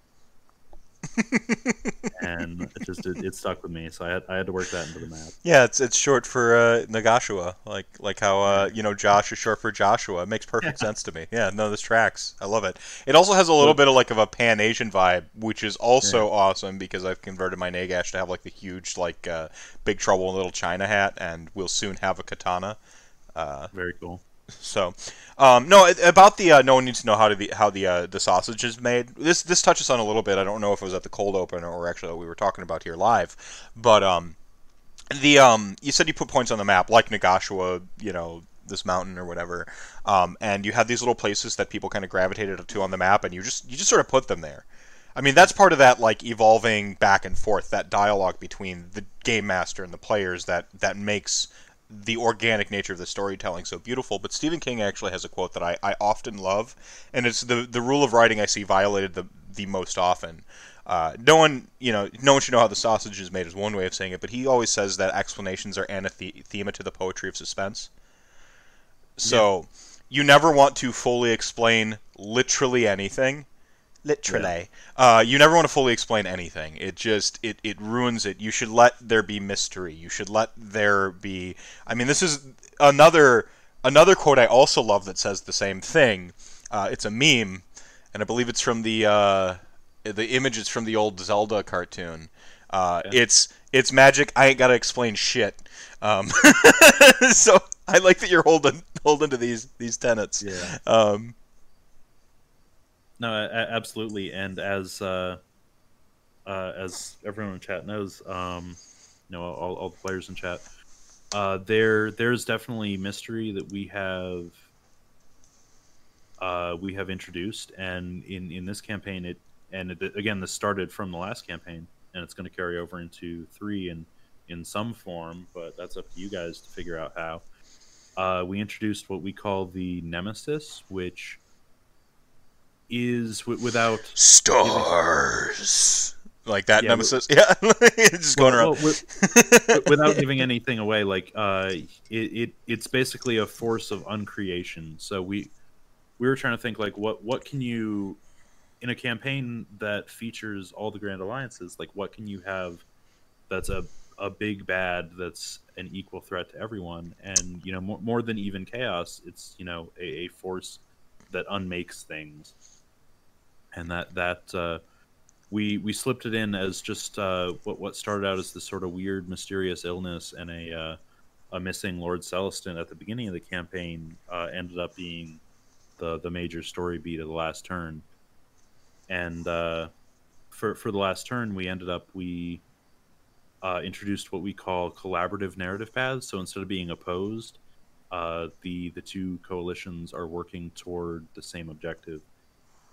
and it just it, it stuck with me, so I had I had to work that into the map. Yeah, it's it's short for uh, Nagashua, like like how uh, you know Josh is short for Joshua. It makes perfect sense to me. Yeah, no, this tracks. I love it. It also has a little bit of like of a Pan Asian vibe, which is also awesome because I've converted my Nagash to have like the huge like uh, Big Trouble in Little China hat, and we'll soon have a katana. Uh, Very cool. So, um, no, about the uh, no one needs to know how to the how the uh, the sausage is made. This this touches on a little bit. I don't know if it was at the cold open or actually we were talking about here live, but um, the um, you said you put points on the map like Nagashua, you know, this mountain or whatever, um, and you have these little places that people kind of gravitated to on the map, and you just you just sort of put them there. I mean, that's part of that like evolving back and forth, that dialogue between the game master and the players that that makes the organic nature of the storytelling so beautiful. But Stephen King actually has a quote that I, I often love, and it's the the rule of writing I see violated the the most often. Uh, no one, you know, no one should know how the sausage is made is one way of saying it, but he always says that explanations are anathema to the poetry of suspense. So yeah. you never want to fully explain literally anything. Literally, yeah. uh, you never want to fully explain anything. It just it it ruins it. You should let there be mystery. You should let there be. I mean, this is another another quote I also love that says the same thing. Uh, it's a meme, and I believe it's from the uh, the image is from the old Zelda cartoon. Uh, yeah. It's it's magic. I ain't gotta explain shit. Um, so I like that you're holding holding to these these tenets. Yeah. Um, no, absolutely. And as uh, uh, as everyone in chat knows, um, you know, all, all the players in chat, uh, there there's definitely mystery that we have uh, we have introduced, and in in this campaign, it and it, again, this started from the last campaign, and it's going to carry over into three and in some form, but that's up to you guys to figure out how. Uh, we introduced what we call the Nemesis, which is w- without stars. Like that yeah, nemesis? yeah. Just going around. well, without giving anything away like uh it, it it's basically a force of uncreation. So we we were trying to think like what what can you in a campaign that features all the grand alliances like what can you have that's a a big bad that's an equal threat to everyone? And you know more, more than even chaos it's you know a, a force that unmakes things and that that uh, we we slipped it in as just uh, what what started out as this sort of weird, mysterious illness and a uh, a missing Lord Celestant at the beginning of the campaign uh, ended up being the the major story beat of the last turn, and uh, for for the last turn we ended up we uh, introduced what we call collaborative narrative paths. So instead of being opposed, the the two coalitions are working toward the same objective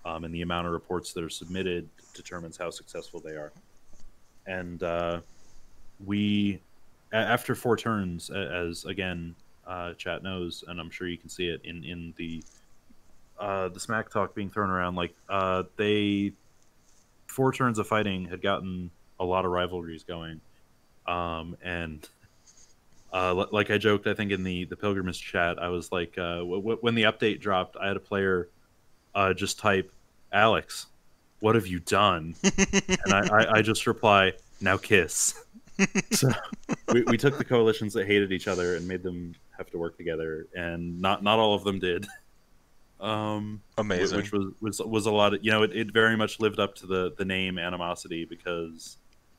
um, and the amount of reports that are submitted determines how successful they are. And uh, we, after four turns, as again, uh, chat knows, and I'm sure you can see it in in the uh, the smack talk being thrown around. Like uh, they, four turns of fighting had gotten a lot of rivalries going, um, and uh, like I joked, I think in the the pilgrimage chat, I was like, uh, w- w- when the update dropped, I had a player uh, just type, Alex, what have you done? and I, I, I, just reply, now kiss. so we, we took the coalitions that hated each other and made them have to work together, and not not all of them did. Um, Amazing. Which was, was was a lot of you know it, it very much lived up to the the name animosity because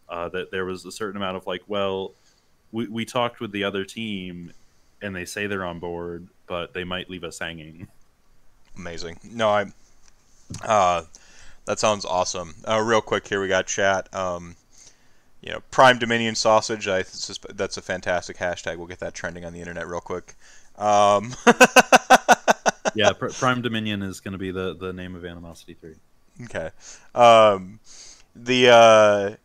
uh, that there was a certain amount of like well we we talked with the other team and they say they're on board but they might leave us hanging. Amazing. No, I uh, that sounds awesome. Uh, real quick here, we got chat. Um, you know, Prime Dominion sausage. I suspect that's a fantastic hashtag. We'll get that trending on the internet real quick. Um, yeah, Pr- Prime Dominion is going to be the the name of Animosity Three. Okay. Um, the uh,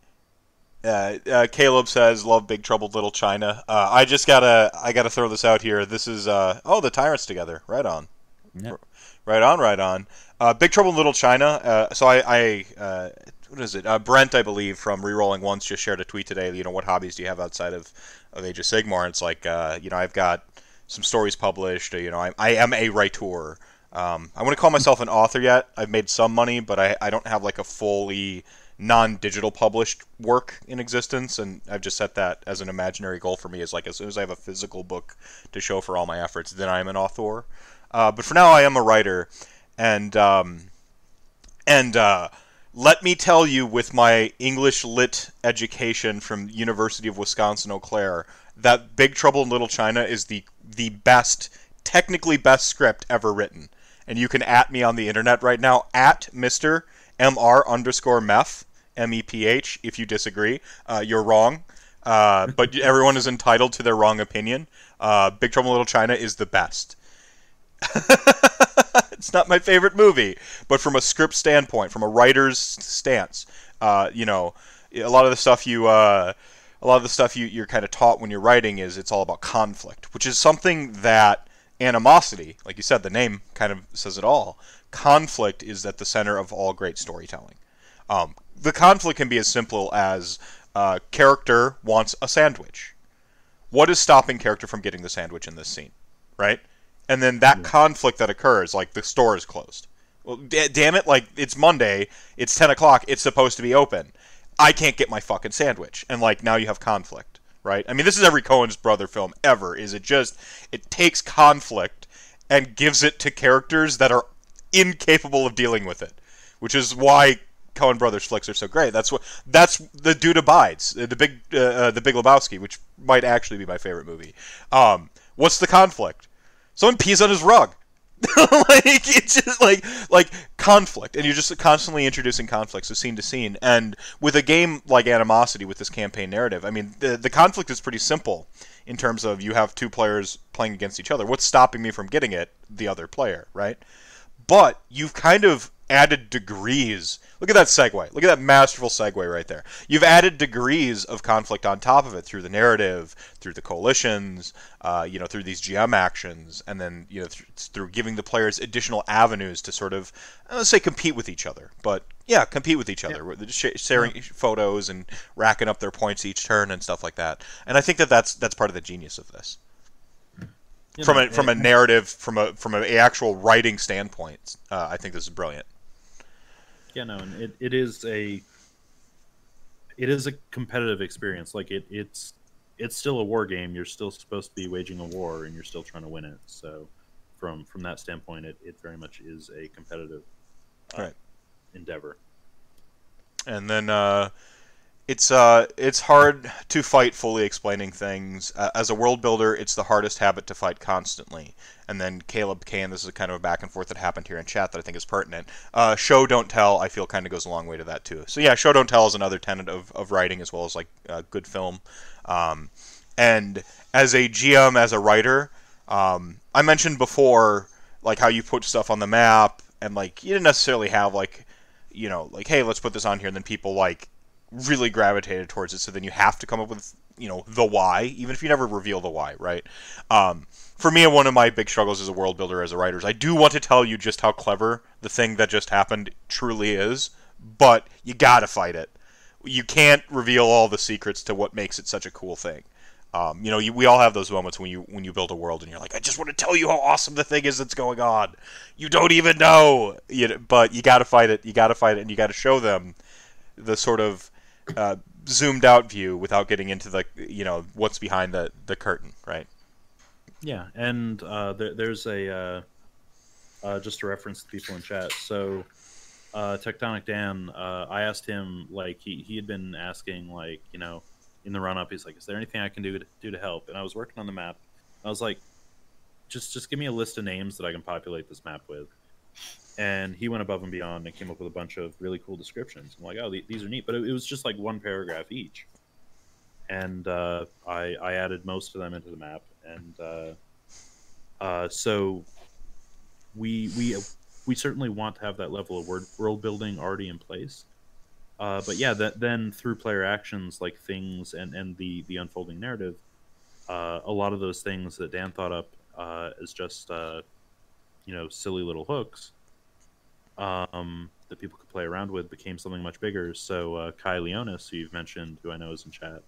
uh, uh, Caleb says, "Love Big Trouble Little China." Uh, I just gotta, I gotta throw this out here. This is, uh, oh, the tyrants together. Right on. Yep. Right on, right on. Uh, Big Trouble in Little China. Uh, so I, I uh, what is it? Uh, Brent, I believe, from Rerolling Once, just shared a tweet today. You know, what hobbies do you have outside of, of Age of Sigmar? And it's like, uh, you know, I've got some stories published. You know, I, I am a writer. Um, I wouldn't call myself an author yet. I've made some money, but I, I don't have like a fully non-digital published work in existence, and I've just set that as an imaginary goal for me. Is like as soon as I have a physical book to show for all my efforts, then I am an author. Uh, but for now, I am a writer, and um, and uh, let me tell you, with my English lit education from University of Wisconsin Eau Claire, that Big Trouble in Little China is the the best technically best script ever written. And you can at me on the internet right now at Mr. Mr underscore Meph M E P H. If you disagree, uh, you're wrong. Uh, but everyone is entitled to their wrong opinion. Uh, Big Trouble in Little China is the best. it's not my favorite movie, but from a script standpoint, from a writer's stance, uh, you know, a lot of the stuff you, uh, a lot of the stuff you, you're kind of taught when you're writing is it's all about conflict, which is something that animosity, like you said, the name kind of says it all. Conflict is at the center of all great storytelling. Um, the conflict can be as simple as uh, character wants a sandwich. What is stopping character from getting the sandwich in this scene, right? And then that yeah. conflict that occurs, like the store is closed. Well, d- damn it! Like it's Monday, it's ten o'clock, it's supposed to be open. I can't get my fucking sandwich, and like now you have conflict, right? I mean, this is every Coen's brother film ever. Is it just it takes conflict and gives it to characters that are incapable of dealing with it, which is why Coen Brothers flicks are so great. That's what that's the dude abides the big uh, uh, the Big Lebowski, which might actually be my favorite movie. Um, what's the conflict? Someone pees on his rug. like it's just like like conflict, and you're just constantly introducing conflicts of scene to scene. And with a game like Animosity, with this campaign narrative, I mean the the conflict is pretty simple in terms of you have two players playing against each other. What's stopping me from getting it? The other player, right? But you've kind of added degrees. Look at that segue. Look at that masterful segue right there. You've added degrees of conflict on top of it through the narrative, through the coalitions, uh, you know, through these GM actions, and then you know th- through giving the players additional avenues to sort of let's say compete with each other. But yeah, compete with each other, yeah. sharing yeah. photos and racking up their points each turn and stuff like that. And I think that that's that's part of the genius of this. You from know, a from a narrative from a from a actual writing standpoint, uh, I think this is brilliant. Yeah, no, and it, it is a it is a competitive experience. Like it it's it's still a war game. You're still supposed to be waging a war, and you're still trying to win it. So, from from that standpoint, it, it very much is a competitive uh, right. endeavor. And then uh, it's uh, it's hard to fight fully explaining things. Uh, as a world builder, it's the hardest habit to fight constantly. And then Caleb K, and this is kind of a back and forth that happened here in chat that I think is pertinent. Uh, show don't tell, I feel kind of goes a long way to that too. So yeah, show don't tell is another tenet of, of writing as well as like good film. Um, and as a GM, as a writer, um, I mentioned before like how you put stuff on the map and like you didn't necessarily have like you know like hey let's put this on here and then people like really gravitated towards it. So then you have to come up with you know the why, even if you never reveal the why, right? Um, for me, one of my big struggles as a world builder, as a writer, is I do want to tell you just how clever the thing that just happened truly is, but you gotta fight it. You can't reveal all the secrets to what makes it such a cool thing. Um, you know, you, we all have those moments when you when you build a world and you're like, I just want to tell you how awesome the thing is that's going on. You don't even know, you know, but you got to fight it. You got to fight it, and you got to show them the sort of uh, zoomed out view without getting into the you know what's behind the the curtain, right? Yeah, and uh, there, there's a uh, uh, just to reference the people in chat. So, uh, Tectonic Dan, uh, I asked him like he he had been asking like you know in the run up, he's like, is there anything I can do to do to help? And I was working on the map. I was like, just just give me a list of names that I can populate this map with and he went above and beyond and came up with a bunch of really cool descriptions. I'm like, oh, these are neat, but it, was just like one paragraph each, and uh, I, I added most of them into the map, and uh, uh, so we we we certainly want to have that level of word, world building already in place. Uh, but yeah, that then through player actions like things and and the the unfolding narrative, uh, a lot of those things that Dan thought up uh, as just you know silly little hooks um, that people could play around with became something much bigger. So uh, Kai Leonis, who you've mentioned, who I know is in chat.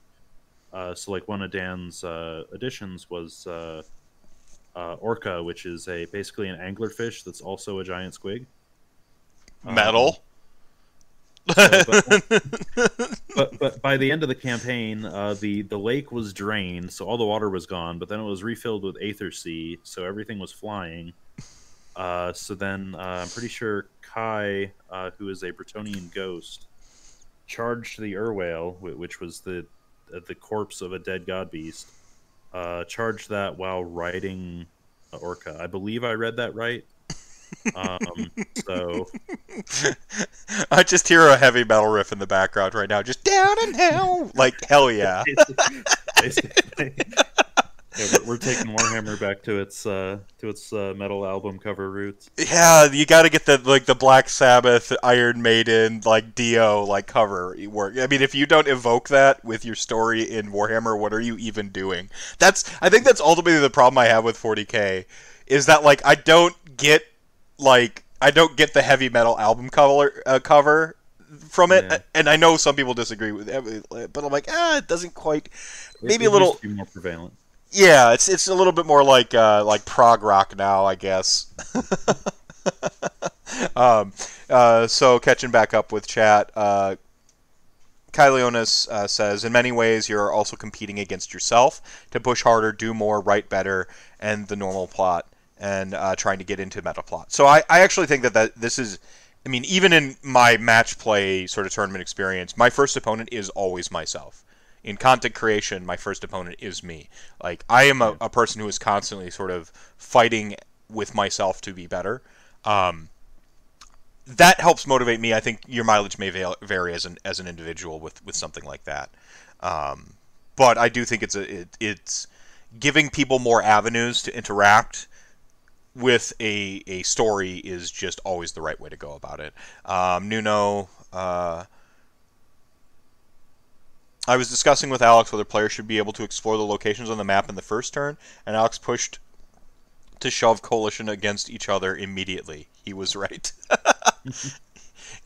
Uh, so like one of Dan's uh, additions was uh, uh, Orca, which is a basically an anglerfish that's also a giant squig. Metal. Um, so, but, but, but by the end of the campaign, uh, the the lake was drained, so all the water was gone. But then it was refilled with aether sea, so everything was flying. Uh, so then uh, I'm pretty sure Kai, uh, who is a Bretonnian ghost, charged the Urwale, which was the the corpse of a dead god beast. Uh, charged that while riding Orca. I believe I read that right. Um, so I just hear a heavy metal riff in the background right now, just down in hell, like hell yeah. yeah, we're, we're taking Warhammer back to its uh, to its uh, metal album cover roots. Yeah, you got to get the like the Black Sabbath, Iron Maiden, like Dio, like cover work. I mean, if you don't evoke that with your story in Warhammer, what are you even doing? That's I think that's ultimately the problem I have with 40k, is that like I don't get like I don't get the heavy metal album cover uh, cover from it, Yeah. and I know some people disagree with it, but I'm like, ah, it doesn't quite. Maybe it a little. used to be more prevalent. Yeah, it's it's a little bit more like uh, like prog rock now, I guess. um, uh, so catching back up with chat, uh, uh, says, in many ways, you're also competing against yourself to push harder, do more, write better, and the normal plot, and uh, trying to get into meta plot. So I, I actually think that, that this is, I mean, even in my match play sort of tournament experience, my first opponent is always myself. In content creation, my first opponent is me. Like I am a, a person who is constantly sort of fighting with myself to be better. Um, that helps motivate me. I think your mileage may vary as an as an individual with, with something like that. Um, but I do think it's a it, it's giving people more avenues to interact with a a story is just always the right way to go about it. Um, Nuno. Uh, I was discussing with Alex whether players should be able to explore the locations on the map in the first turn, and Alex pushed to shove coalition against each other immediately. He was right. you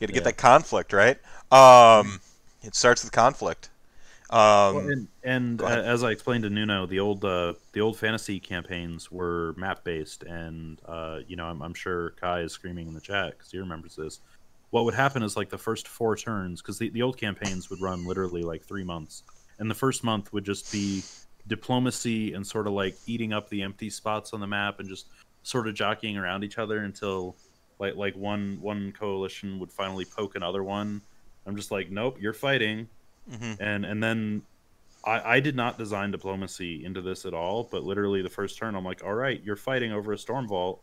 got to get that conflict, right? Um, it starts with conflict. Um, Well, and and go ahead. as I explained to Nuno, the old uh, the old fantasy campaigns were map based, and uh, you know I'm, I'm sure Kai is screaming in the chat because he remembers this. What would happen is like the first four turns, because the, the old campaigns would run literally like three months, and the first month would just be diplomacy and sort of like eating up the empty spots on the map and just sort of jockeying around each other until like like one one coalition would finally poke another one. I'm just like, nope, you're fighting mhm. and and then I, I did not design diplomacy into this at all but literally the first turn i'm like all right you're fighting over a storm vault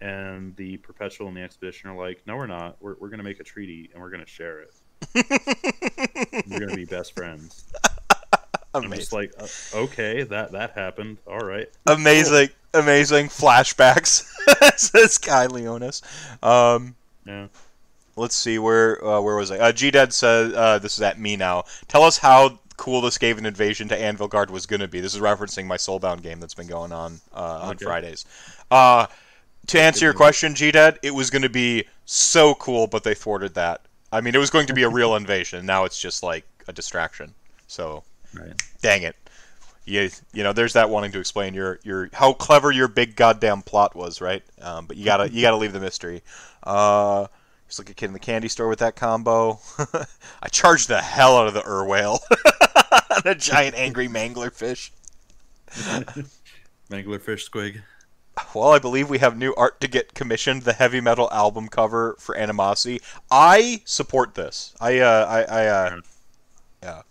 and the perpetual and the expedition are like no we're not we're, we're going to make a treaty and we're going to share it we're going to be best friends i'm just like uh, okay that that happened all right amazing, amazing flashbacks. says Kai Leonis. Um, yeah let's see where uh, where was I? Uh, G Dead says uh, this is at me now. Tell us how cool this gave an invasion to Anvilgard was going to be. This is referencing my Soulbound game that's been going on uh, on Okay. Fridays. Uh, to answer your question, G Dad, it was going to be so cool, but they thwarted that. I mean, it was going to be a real invasion. Now it's just like a distraction. So right dang it. You, you know, there's that wanting to explain your, your how clever your big goddamn plot was, right? Um, but you gotta you gotta leave the mystery. Uh, just like a kid in the candy store with that combo. I charged the hell out of the Ur whale, the giant angry mangler fish. mangler fish squig Well, I believe we have new art to get commissioned. The heavy metal album cover for Animosity. I support this. I uh, I, I uh, yeah,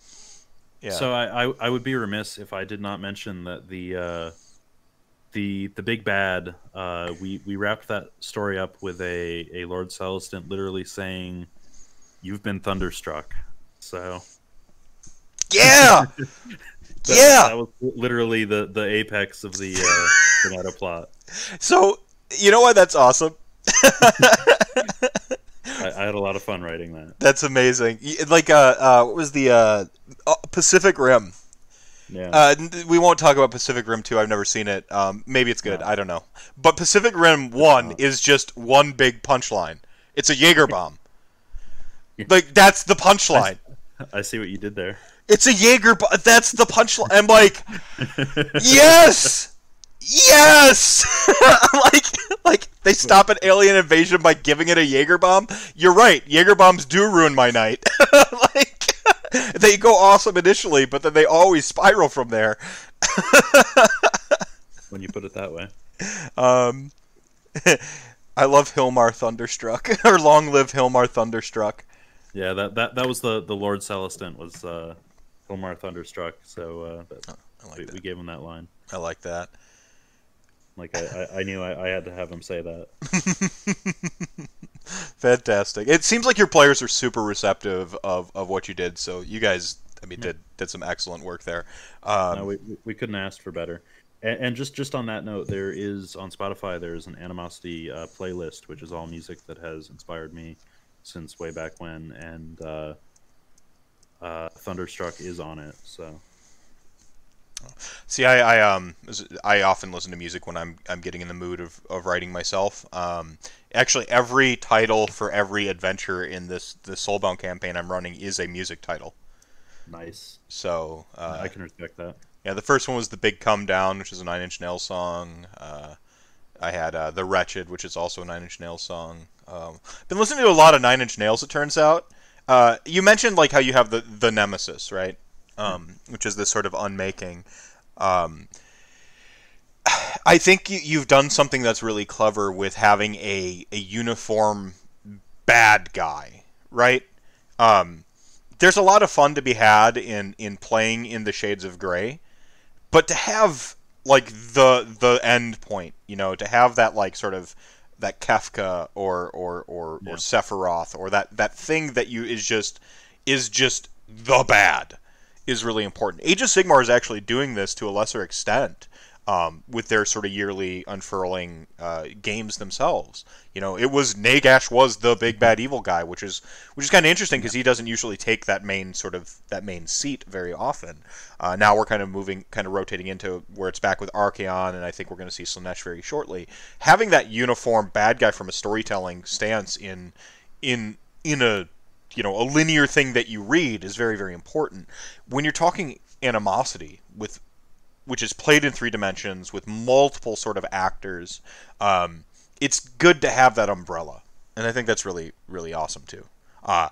yeah. So I, I I would be remiss if I did not mention that the uh, the the big bad uh, we we wrapped that story up with a a Lord Celestant literally saying, "You've been thunderstruck." So yeah, that, yeah. that was literally the the apex of the uh, plot. So you know why that's awesome? I, I had a lot of fun writing that. That's amazing. Like, uh, uh, what was the uh, uh, Pacific Rim? Yeah, Uh, we won't talk about Pacific Rim 2. I've never seen it. Um, maybe it's good. No. I don't know. But Pacific Rim 1 not. is just one big punchline. It's a Jaeger bomb. like, that's the punchline. I see what you did there. It's a Jaeger bomb. That's the punchline. I'm like, yes! Yes! I'm like, like they stop an alien invasion by giving it a Jaeger bomb. You're right. Jaeger bombs do ruin my night. like, they go awesome initially, but then they always spiral from there. when you put it that way. Um, I love Hilmar Thunderstruck, or Long Live Hilmar Thunderstruck. Yeah, that that, that was the the Lord Celestant was uh, Hilmar Thunderstruck. So uh, that, I like we, that. we gave him that line. I like that. Like I, I, I knew I, I had to have him say that. Fantastic. It seems like your players are super receptive of, of what you did. So you guys, I mean, did did some excellent work there. Um, no, we, we couldn't ask for better. And, and, just just on that note, there is on Spotify there's an animosity uh, playlist, which is all music that has inspired me since way back when, and uh, uh, Thunderstruck is on it. So See, I, I um I often listen to music when I'm I'm getting in the mood of, of writing myself. Um, actually, every title for every adventure in this the Soulbound campaign I'm running is a music title. Nice. So uh, I can respect that. Yeah, the first one was the Big Come Down, which is a Nine Inch Nails song. Uh, I had uh, the Wretched, which is also a Nine Inch Nails song. Um, been listening to a lot of Nine Inch Nails. It turns out. Uh, you mentioned like how you have the the Nemesis, right? um, which is this sort of unmaking. Um, I think you, have done something that's really clever with having a, a uniform bad guy, right? Um, there's a lot of fun to be had in, in playing in the shades of gray, but to have like the the end point, you know, to have that like sort of that Kefka or or or, yeah. or Sephiroth or that that thing that you is just is just the bad is really important. Age of Sigmar is actually doing this to a lesser extent um, with their sort of yearly unfurling uh, games themselves. You know, it was Nagash was the big bad evil guy, which is which is kind of interesting because he doesn't usually take that main sort of that main seat very often. Uh, now we're kind of moving, kind of rotating into where it's back with Archaon, and I think we're going to see Slaanesh very shortly. Having that uniform bad guy from a storytelling stance in in in a you know a linear thing that you read is very very important when you're talking animosity with which is played in three dimensions with multiple sort of actors um, it's good to have that umbrella and i think that's really really awesome too uh,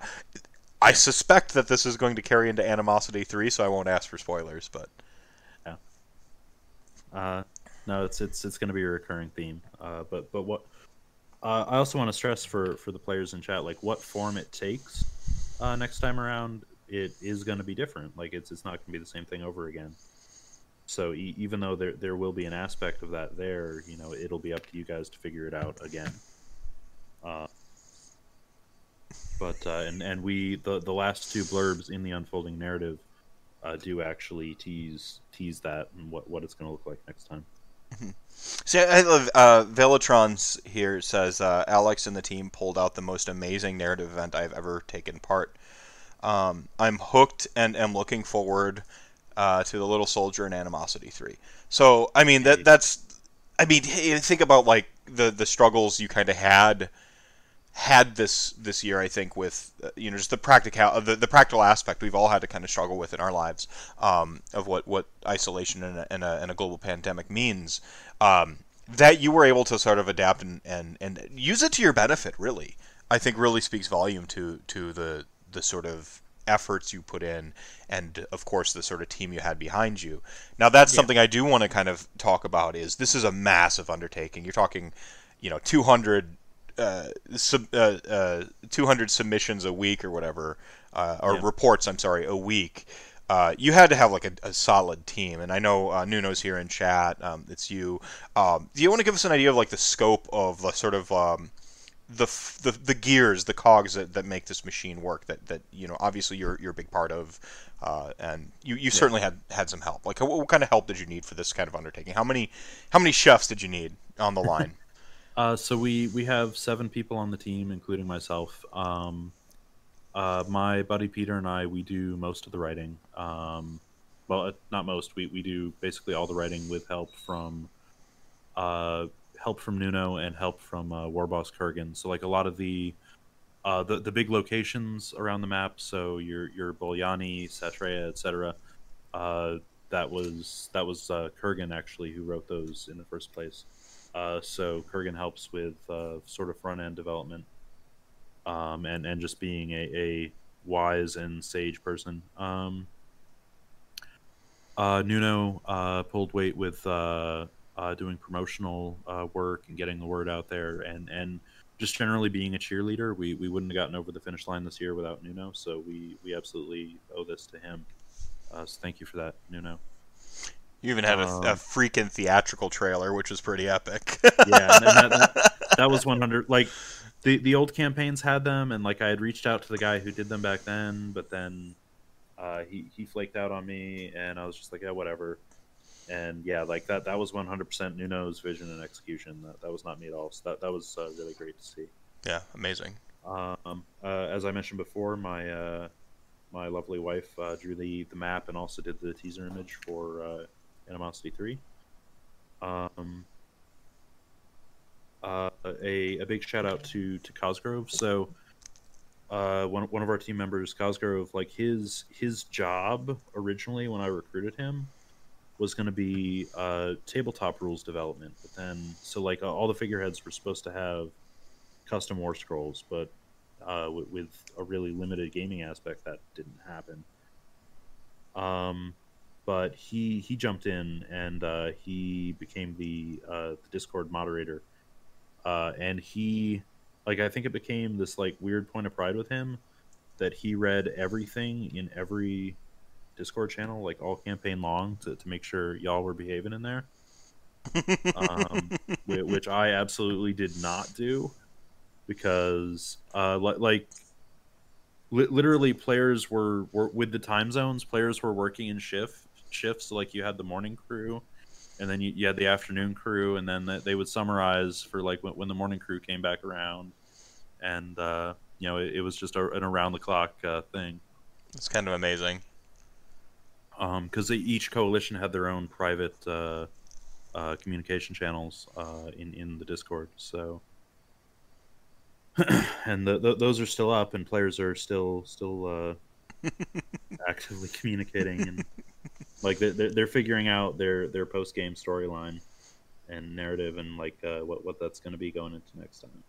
i suspect that this is going to carry into animosity 3 so i won't ask for spoilers but yeah uh, no it's it's it's going to be a recurring theme uh, but but what uh, I also want to stress for for the players in chat, like what form it takes uh, next time around, it is going to be different. Like it's it's not going to be the same thing over again. So e- even though there there will be an aspect of that there, you know, it'll be up to you guys to figure it out again. Uh, but uh, and and we the the last two blurbs in the unfolding narrative uh, do actually tease tease that and what what it's going to look like next time. Mm-hmm. See, I love uh, Velotrons here says uh, Alex and the team pulled out the most amazing narrative event I've ever taken part. Um, I'm hooked and am looking forward uh, to the Little Soldier and Animosity Three. So, I mean, that that's, I mean, think about like the the struggles you kind of had had this this year, I think, with uh, you know just the practical the, the practical aspect we've all had to kind of struggle with in our lives um, of what what isolation and a, and a, and a global pandemic means. Um, that you were able to sort of adapt and, and, and use it to your benefit, really, I think really speaks volume to to the the sort of efforts you put in, and of course the sort of team you had behind you. Now that's yeah. something I do want to kind of talk about. Is this is a massive undertaking? You're talking, you know, 200 uh, sub, uh, uh, 200 submissions a week or whatever, uh, or yeah. reports, I'm sorry, a week. Uh, you had to have like a, a, solid team, and I know uh, Nuno's here in chat. Um, it's you. Um, do you want to give us an idea of like the scope of the sort of um, the, the the gears, the cogs that, that make this machine work? That, that you know, obviously you're you're a big part of, uh, and you, you yeah. certainly had had some help. Like, what, what, kind of help did you need for this kind of undertaking? How many how many chefs did you need on the line? Uh, so we we have seven people on the team, including myself. Um, uh, my buddy Peter and I, we do most of the writing. Um, well, not most. We, we do basically all the writing with help from uh, help from Nuno and help from uh, Warboss Kurgan. So like a lot of the uh, the the big locations around the map. So your your Bolyanni, Satreya, etc. Uh, that was that was uh, Kurgan actually who wrote those in the first place. Uh, so Kurgan helps with uh, sort of front end development, um, and and just being a, a wise and sage person. Um, uh, Nuno uh, pulled weight with uh, uh, doing promotional work and getting the word out there, and and just generally being a cheerleader. We we wouldn't have gotten over the finish line this year without Nuno, so we we absolutely owe this to him. so thank you for that, Nuno. You even had a, Um, a freaking theatrical trailer, which was pretty epic. yeah, and that, that, that was 100. Like the the old campaigns had them, and like I had reached out to the guy who did them back then, but then uh, he he flaked out on me, and I was just like, yeah, whatever. And yeah, like that that was 100% Nuno's vision and execution. That that was not me at all. So that that was uh, really great to see. yeah, amazing. Um, uh, as I mentioned before, my uh, my lovely wife uh, drew the, the map and also did the teaser image for uh, Animosity Three. Um, uh, a, a big shout out to to Cosgrove. So, uh, one one of our team members, Cosgrove, like his his job originally when I recruited him was going to be uh, tabletop rules development. But then, so like all the figureheads were supposed to have custom war scrolls, but uh, with, with a really limited gaming aspect, that didn't happen. Um, but he he jumped in and uh, he became the uh, the Discord moderator, uh, and he like I think it became this like weird point of pride with him that he read everything in every Discord channel, like all campaign long, to, to make sure y'all were behaving in there. um, which I absolutely did not do because, uh, li- like, li- literally, players were, were with the time zones. Players were working in shift shifts. So, like, you had the morning crew, and then you, you had the afternoon crew, and then th- they would summarize for like when, when the morning crew came back around, and uh, you know, it, it was just a, an around the clock uh, thing It's kind of amazing. Because each coalition had their own private uh, uh, communication channels uh, in in the Discord. So, and the, the, those are still up, and players are still still uh, actively communicating, and like they're, they're they're figuring out their their post game storyline and narrative, and like uh, what what that's going to be going into next time.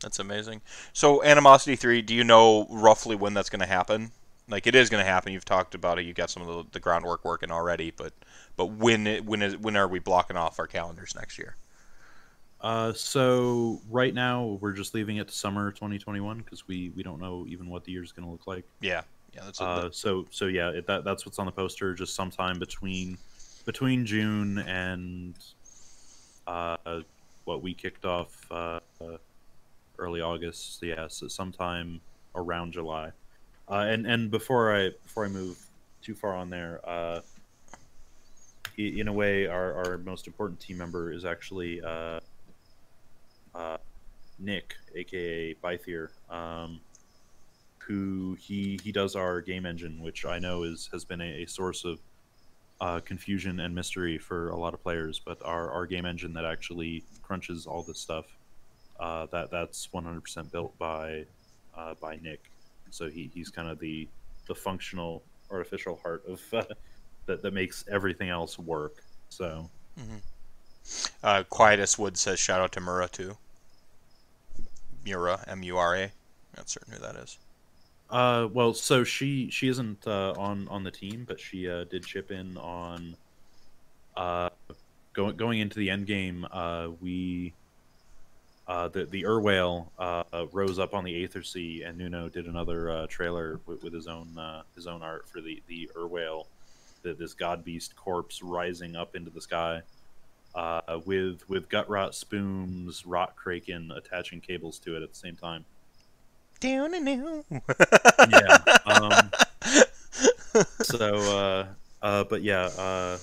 That's amazing. So, Animosity 3, do you know roughly when that's going to happen? Like, it is going to happen. You've talked about it. You got some of the, the groundwork working already, but but when it, when is when are we blocking off our calendars next year? Uh, so right now we're just leaving it to summer 2021 because we we don't know even what the year's going to look like. Yeah, yeah, that's Uh, so so yeah, it, that that's what's on the poster. Just sometime between between June and uh, what we kicked off uh, uh, early August. Yeah, so sometime around July. Uh, and and before I before I move too far on there, uh, in a way, our, our most important team member is actually uh, uh, Nick, aka Bythier. Um, who he he does our game engine, which I know is has been a, a source of uh, confusion and mystery for a lot of players. But our, our game engine that actually crunches all this stuff, uh, that that's 100% built by by Nick. So he, he's kind of the the functional artificial heart of uh, that that makes everything else work. So uh, Quietus Wood says shout out to Mura too. Mura, M U R A. Not certain who that is. Uh, well, so she she isn't uh, on on the team, but she uh, did chip in on uh, going going into the end game. Uh, we uh, the the Urwale uh, rose up on the Aether Sea, and Nuno did another uh, trailer with, with his own uh, his own art for the the Urwale, the, this god beast corpse rising up into the sky. Uh, with with Gutrot Spume's, rot kraken attaching cables to it at the same time. Down and down. yeah. Um, so, uh, uh, but yeah, uh,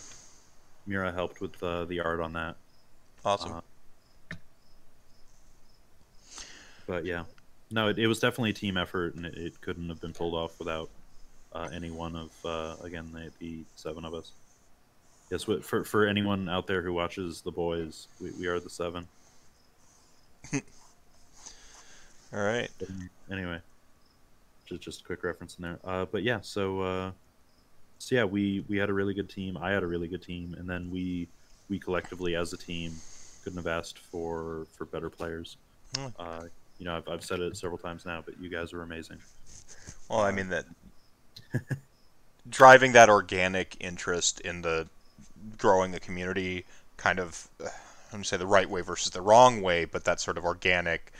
Mura helped with uh, the art on that. Awesome. Uh, but yeah, no, it, it was definitely a team effort, and it, it couldn't have been pulled off without uh, any one of uh, again the, the seven of us. Yes, for for anyone out there who watches The Boys, we, we are the seven. All right. Anyway, just just a quick reference in there. Uh, but yeah, so uh, so yeah, we we had a really good team. I had a really good team, and then we we collectively as a team couldn't have asked for for better players. Hmm. Uh, you know, I've, I've said it several times now, but you guys are amazing. Well, I mean that driving that organic interest in the growing the community, kind of, I'm gonna say the right way versus the wrong way, but that sort of organic,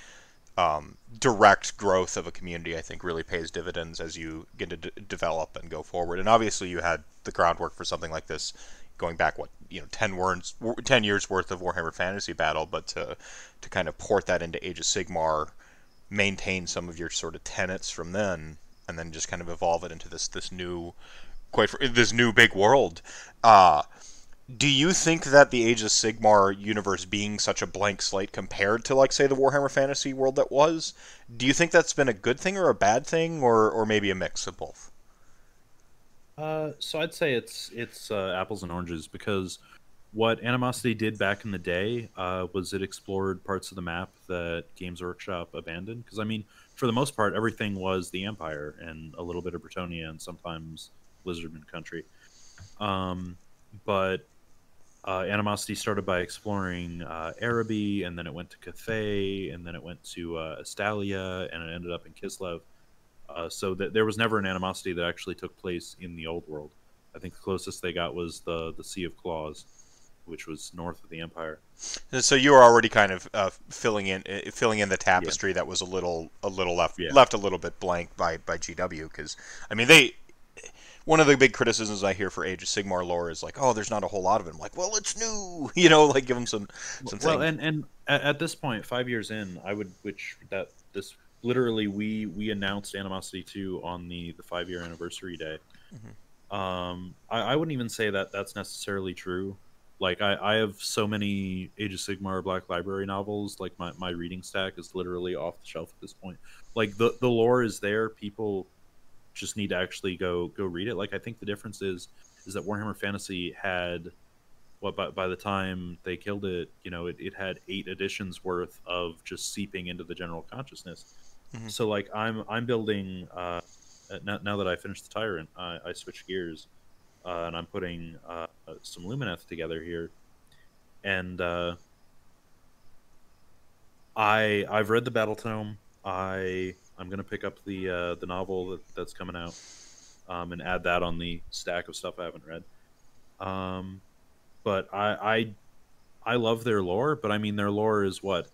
um, direct growth of a community, I think, really pays dividends as you get to d- develop and go forward. And obviously, you had the groundwork for something like this going back what you know 10 words 10 years worth of Warhammer Fantasy Battle, but to to kind of port that into Age of Sigmar, maintain some of your sort of tenets from then, and then just kind of evolve it into this this new quite this new big world. Uh, do you think that the Age of Sigmar universe being such a blank slate compared to like say the Warhammer Fantasy world that was, do you think that's been a good thing or a bad thing or or maybe a mix of both? Uh, so I'd say it's it's uh, apples and oranges because what Animosity did back in the day uh, was it explored parts of the map that Games Workshop abandoned. Because I mean, for the most part, everything was the Empire and a little bit of Bretonnia and sometimes Lizardman country. Um, but uh, Animosity started by exploring uh, Araby, and then it went to Cathay, and then it went to uh, Estalia, and it ended up in Kislev. Uh, so that there was never an Animosity that actually took place in the old world. I think the closest they got was the the Sea of Claws, which was north of the Empire. So you were already kind of uh, filling in uh, filling in the tapestry yeah. that was a little a little left yeah. left a little bit blank by by GW because I mean they one of the big criticisms I hear for Age of Sigmar lore is like, oh, there's not a whole lot of it. I'm like, well, it's new, you know, like give them some some. Well, and and at this point, five years in, I would which that this literally we we announced Animosity two on the the five year anniversary day. Mm-hmm. Um, I, I wouldn't even say that that's necessarily true. Like I, I have so many Age of Sigmar Black Library novels. Like my, my reading stack is literally off the shelf at this point. Like the the lore is there. People just need to actually go go read it. Like I think the difference is is that Warhammer Fantasy had what by, by the time they killed it, you know, it, it had eight editions worth of just seeping into the general consciousness. Mm-hmm. So like I'm I'm building uh, now, now that I finished the Tyrant, I, I switched gears uh, and I'm putting uh, some Lumineth together here, and uh, I I've read the Battle Tome. I I'm gonna pick up the uh, the novel that, that's coming out, um, and add that on the stack of stuff I haven't read. Um, but I, I I love their lore, but I mean their lore is what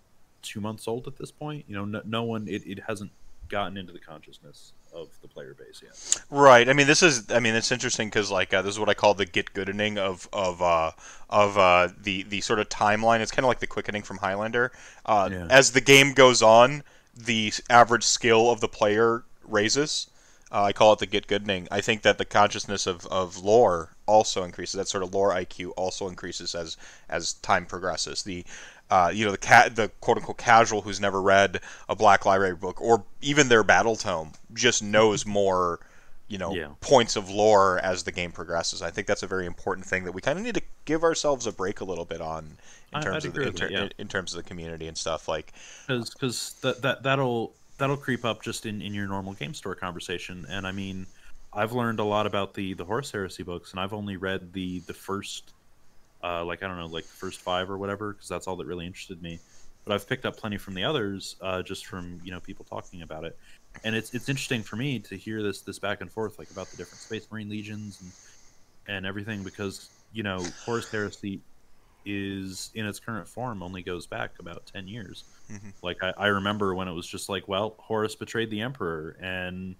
two months old at this point. You know, no, no one it, it hasn't gotten into the consciousness of the player base yet. Right. I mean, this is. I mean, it's interesting because like uh, this is what I call the get goodening of of uh, of uh, the the sort of timeline. It's kind of like the quickening from Highlander. Uh, yeah. As the game goes on, the average skill of the player raises. Uh, I call it the get goodening. I think that the consciousness of, of lore also increases. That sort of lore IQ also increases as as time progresses. The uh, you know the cat the quote unquote casual who's never read a Black Library book or even their battle tome just knows more you know yeah. points of lore as the game progresses. I think that's a very important thing that we kind of need to give ourselves a break a little bit on in terms of the, in, yeah. in, terms of the community and stuff like because that, that that'll that'll creep up just in, in your normal game store conversation and I mean I've learned a lot about the the Horus Heresy books and I've only read the the first uh, like I don't know like the first five or whatever because that's all that really interested me. But I've picked up plenty from the others uh, just from you know people talking about it. And it's it's interesting for me to hear this this back and forth like about the different Space Marine legions and and everything because you know Horus Heresy is in its current form only goes back about 10 years. Mm-hmm. like I, I, remember when it was just like well horus betrayed the emperor and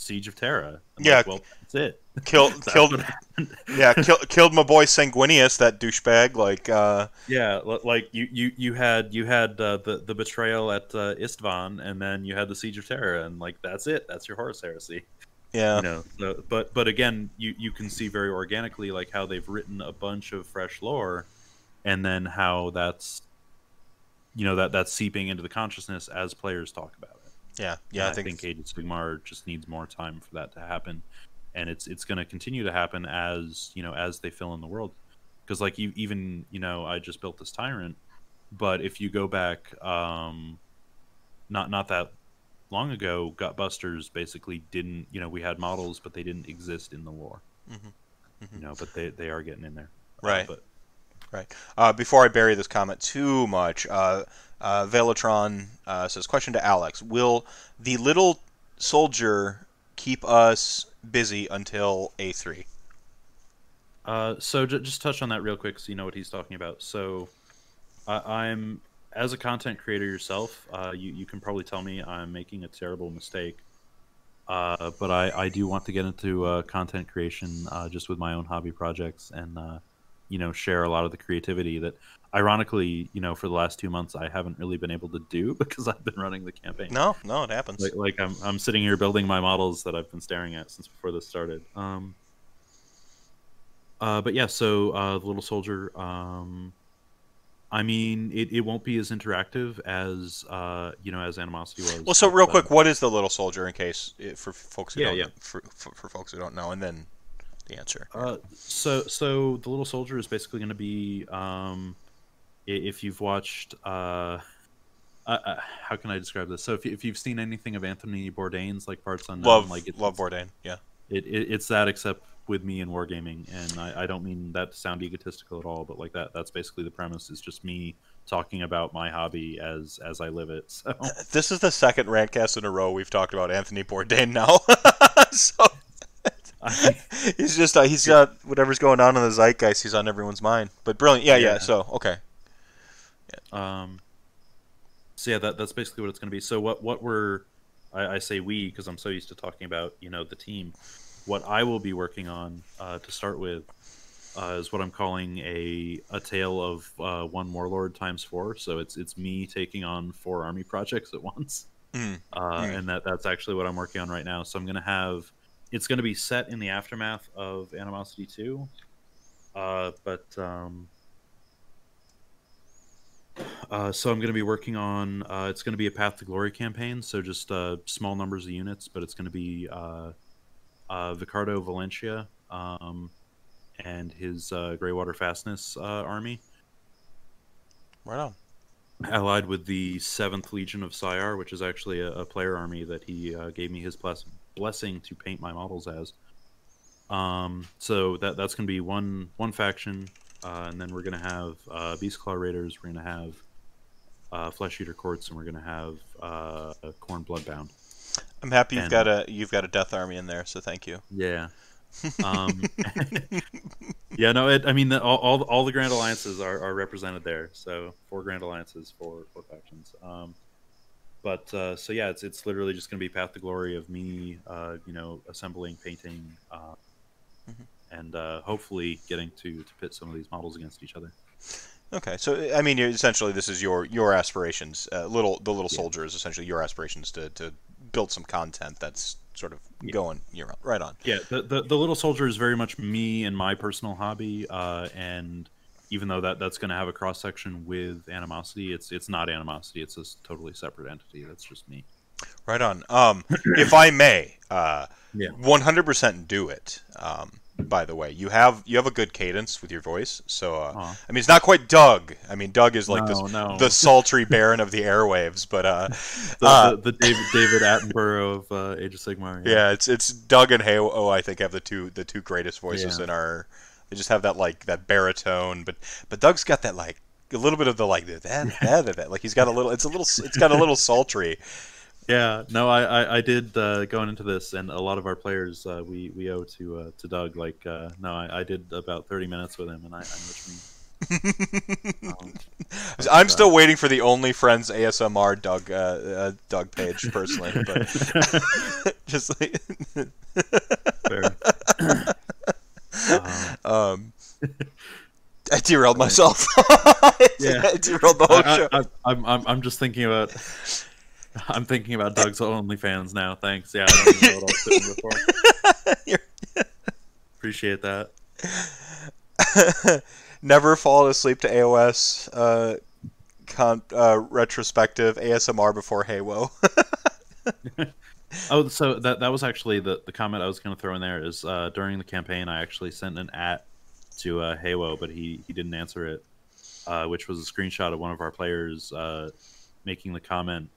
siege of terra. I'm yeah like, well that's it. killed killed yeah kill, killed my boy sanguinius that douchebag like uh yeah like you you you had you had uh, the the betrayal at uh, isstvan and then you had the siege of terra and like that's it. That's your horus heresy. Yeah. You know, so, but but again, you you can see very organically like how they've written a bunch of fresh lore and then how that's you know that that's seeping into the consciousness as players talk about it. Yeah, yeah. I, I think, think Age of Sigmar just needs more time for that to happen, and it's it's going to continue to happen as you know as they fill in the world. Because like you even you know I just built this tyrant, but if you go back, um, not not that long ago, Gutbusters basically didn't you know we had models, but they didn't exist in the lore. Mm-hmm. Mm-hmm. You know, but they they are getting in there. Right. Uh, but Right. Uh, before I bury this comment too much, uh, uh, Velatron uh, says, question to Alex: Will the little soldier keep us busy until A three? Uh, so j- just touch on that real quick, so you know what he's talking about. So, I'm as a content creator yourself, uh, you you can probably tell me I'm making a terrible mistake. Uh, but I, I do want to get into content creation just with my own hobby projects and you know share a lot of the creativity that ironically you know for the last two months I haven't really been able to do because I've been running the campaign. No, no, it happens. Like, like I'm I'm sitting here building my models that I've been staring at since before this started. Um, uh, but yeah, so uh, the little soldier. Um, I mean, it, it won't be as interactive as uh, you know as Animosity was. well, so real uh, quick, what is the little soldier in case eh, for folks who Yeah, don't yeah. For, for for folks who don't know, and then the answer. Uh, so so the little soldier is basically going to be um, if you've watched uh, uh, uh, how can I describe this? So if, if you've seen anything of Anthony Bourdain's like parts unknown, love like it's, love Bourdain. Yeah. It, it, it's that except with me in wargaming, and I, I don't mean that to sound egotistical at all, but like that that's basically the premise is just me talking about my hobby as as I live it. So This is the second rantcast in a row we've talked about Anthony Bourdain now. so he's just uh, he's got whatever's going on in the zeitgeist. He's on everyone's mind. But brilliant. Yeah, yeah. Yeah. So okay. Um, so yeah, that that's basically what it's going to be. So what what we're I, I say we because I'm so used to talking about you know the team. What I will be working on uh, to start with uh, is what I'm calling a a tale of uh, one warlord times four. So it's it's me taking on four army projects at once, Mm. uh, Mm. and that that's actually what I'm working on right now. So I'm going to have it's going to be set in the aftermath of Animosity two, uh, but um, uh, so I'm going to be working on. Uh, it's going to be a Path to Glory campaign, so just uh, small numbers of units, but it's going to be uh, uh, Vicardo Valencia um, and his uh, Greywater Fastness uh, army, Right on. allied with the Seventh Legion of Syar, which is actually a, a player army that he uh, gave me his bless- blessing to paint my models as. Um, so that that's going to be one one faction, uh, and then we're going to have uh, Beast Claw Raiders. We're going to have uh, Flesh Eater Courts, and we're going to have uh, Khorne Bloodbound. I'm happy you've And- got a you've got a death army in there. So thank you. Yeah. Um, yeah, no, it, I mean, the, all, all all the Grand Alliances are, are represented there. So four Grand Alliances, four four factions. Um, but uh, so yeah, it's it's literally just going to be Path to Glory of me, uh, you know, assembling, painting, uh, Mhm. and uh, hopefully getting to to pit some of these models against each other. Okay, so I mean, essentially, this is your your aspirations. Uh, little the little Yeah. soldier is essentially your aspirations to, to build some content that's sort of Yeah. going year round. Right on. Yeah, the, the the little soldier is very much me and my personal hobby, uh, and even though that that's going to have a cross section with animosity, it's it's not animosity. It's a totally separate entity. That's just me. Right on. Um, if I may, uh, Yeah. 100% do it. Um, by the way, you have you have a good cadence with your voice. So uh, Aw. I mean, it's not quite Doug. I mean, Doug is like No, this, no. the sultry baron of the airwaves. But uh, The, uh, the, the David David Attenborough of uh, Age of Sigmar. yeah, it's it's Doug and Halo. Oh, I think have the two the two greatest voices Yeah. in our. They just have that like that baritone, but but Doug's got that like a little bit of the like that that that, that like he's got a little it's a little it's got a little sultry. Yeah, no, I I, I did uh, going into this, and a lot of our players uh, we we owe to uh, to Doug. Like, uh, no, I, I did about thirty minutes with him, and I, I know what you mean. Um, I'm still waiting for the only friends ASMR Doug uh, uh, Doug page personally, but just like. Um, I derailed myself. Yeah. I derailed the whole I, show. I, I, I'm, I'm I'm just thinking about. I'm thinking about Doug's OnlyFans now. Thanks. Yeah, I don't even know what I was before. Appreciate that. Never fall asleep to AOS uh, con- uh, retrospective ASMR before Halo. Oh, so that that was actually the, the comment I was going to throw in there is uh, during the campaign I actually sent an at to uh, Haywo, but he he didn't answer it, uh, which was a screenshot of one of our players uh, making the comment.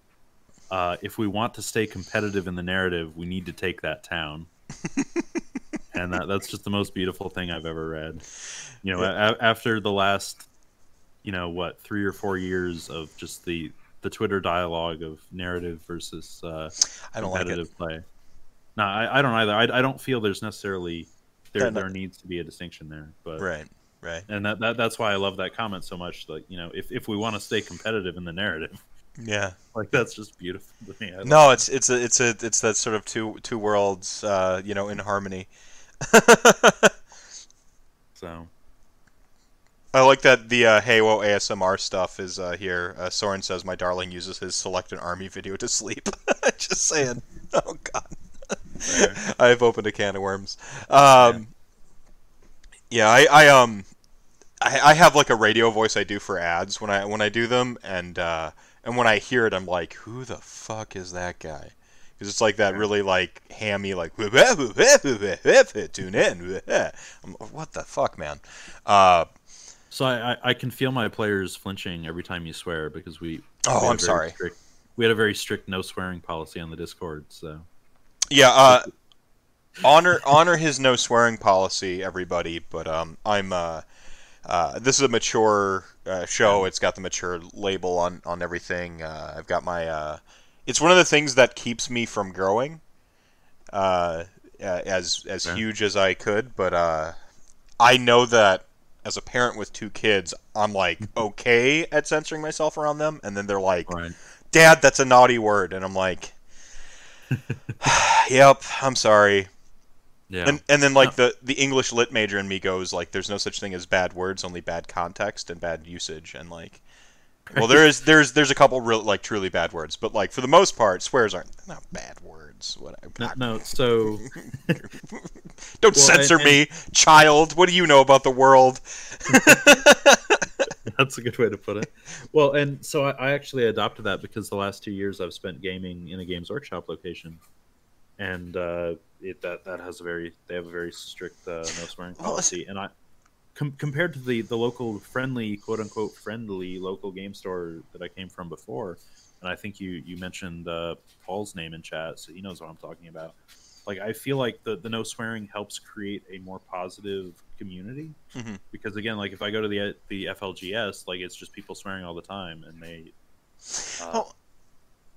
Uh, if we want to stay competitive in the narrative, we need to take that town. and that, that's just the most beautiful thing I've ever read. You know, a- after the last, you know, what three or four years of just the the Twitter dialogue of narrative versus uh, I don't like it. competitive play. No, I, I don't either. I, I don't feel there's necessarily there there needs to be a distinction there, but Right, right. and that, that that's why I love that comment so much. Like you know, if if we want to stay competitive in the narrative, Yeah. Like that's just beautiful to me. No, it's it's a it's a it's that sort of two two worlds, uh, you know, in harmony. So I like that the uh, Halo ASMR stuff is uh, here. Uh, Soren says my darling uses his select an army video to sleep. Just saying. Oh God. I've opened a can of worms. Um, yeah, I, I um, I, I have like a radio voice I do for ads when I when I do them, and uh, and when I hear it, I'm like, who the fuck is that guy? Because it's like that really like hammy like tune in. I'm, what the fuck, man? Uh, So I, I, can feel my players flinching every time you swear because we. Oh, we I'm sorry. Strict, we had a very strict no swearing policy on the Discord. So Yeah, uh, honor honor his no swearing policy, everybody. But um, I'm uh, uh, this is a mature uh, show. It's got the mature label on on everything. Uh, I've got my. Uh, it's one of the things that keeps me from growing, uh, uh, as as Yeah. huge as I could. But uh, I know that as a parent with two kids, I'm like okay at censoring myself around them, and then they're like, right. Dad, that's a naughty word, and I'm like, Yep, I'm sorry. Yeah. And and then like the the English lit major in me goes like, there's no such thing as bad words, only bad context and bad usage, and like, well, there is there's there's a couple real like truly bad words, but like for the most part, swears aren't not bad words. What no, no, so don't Well, censor and- me, child. What do you know about the world? That's a good way to put it. Well, and so I, I actually adopted that because the last two years I've spent gaming in a Games Workshop location, and uh, it that that has a very they have a very strict uh, no swearing Well, policy, and I com- compared to the the local friendly quote unquote friendly local game store that I came from before, and I think you you mentioned uh, Paul's name in chat, so he knows what I'm talking about. Like I feel like the the no swearing helps create a more positive community Mhm. because again, like if I go to the the FLGS, like it's just people swearing all the time, and they. Uh, Well,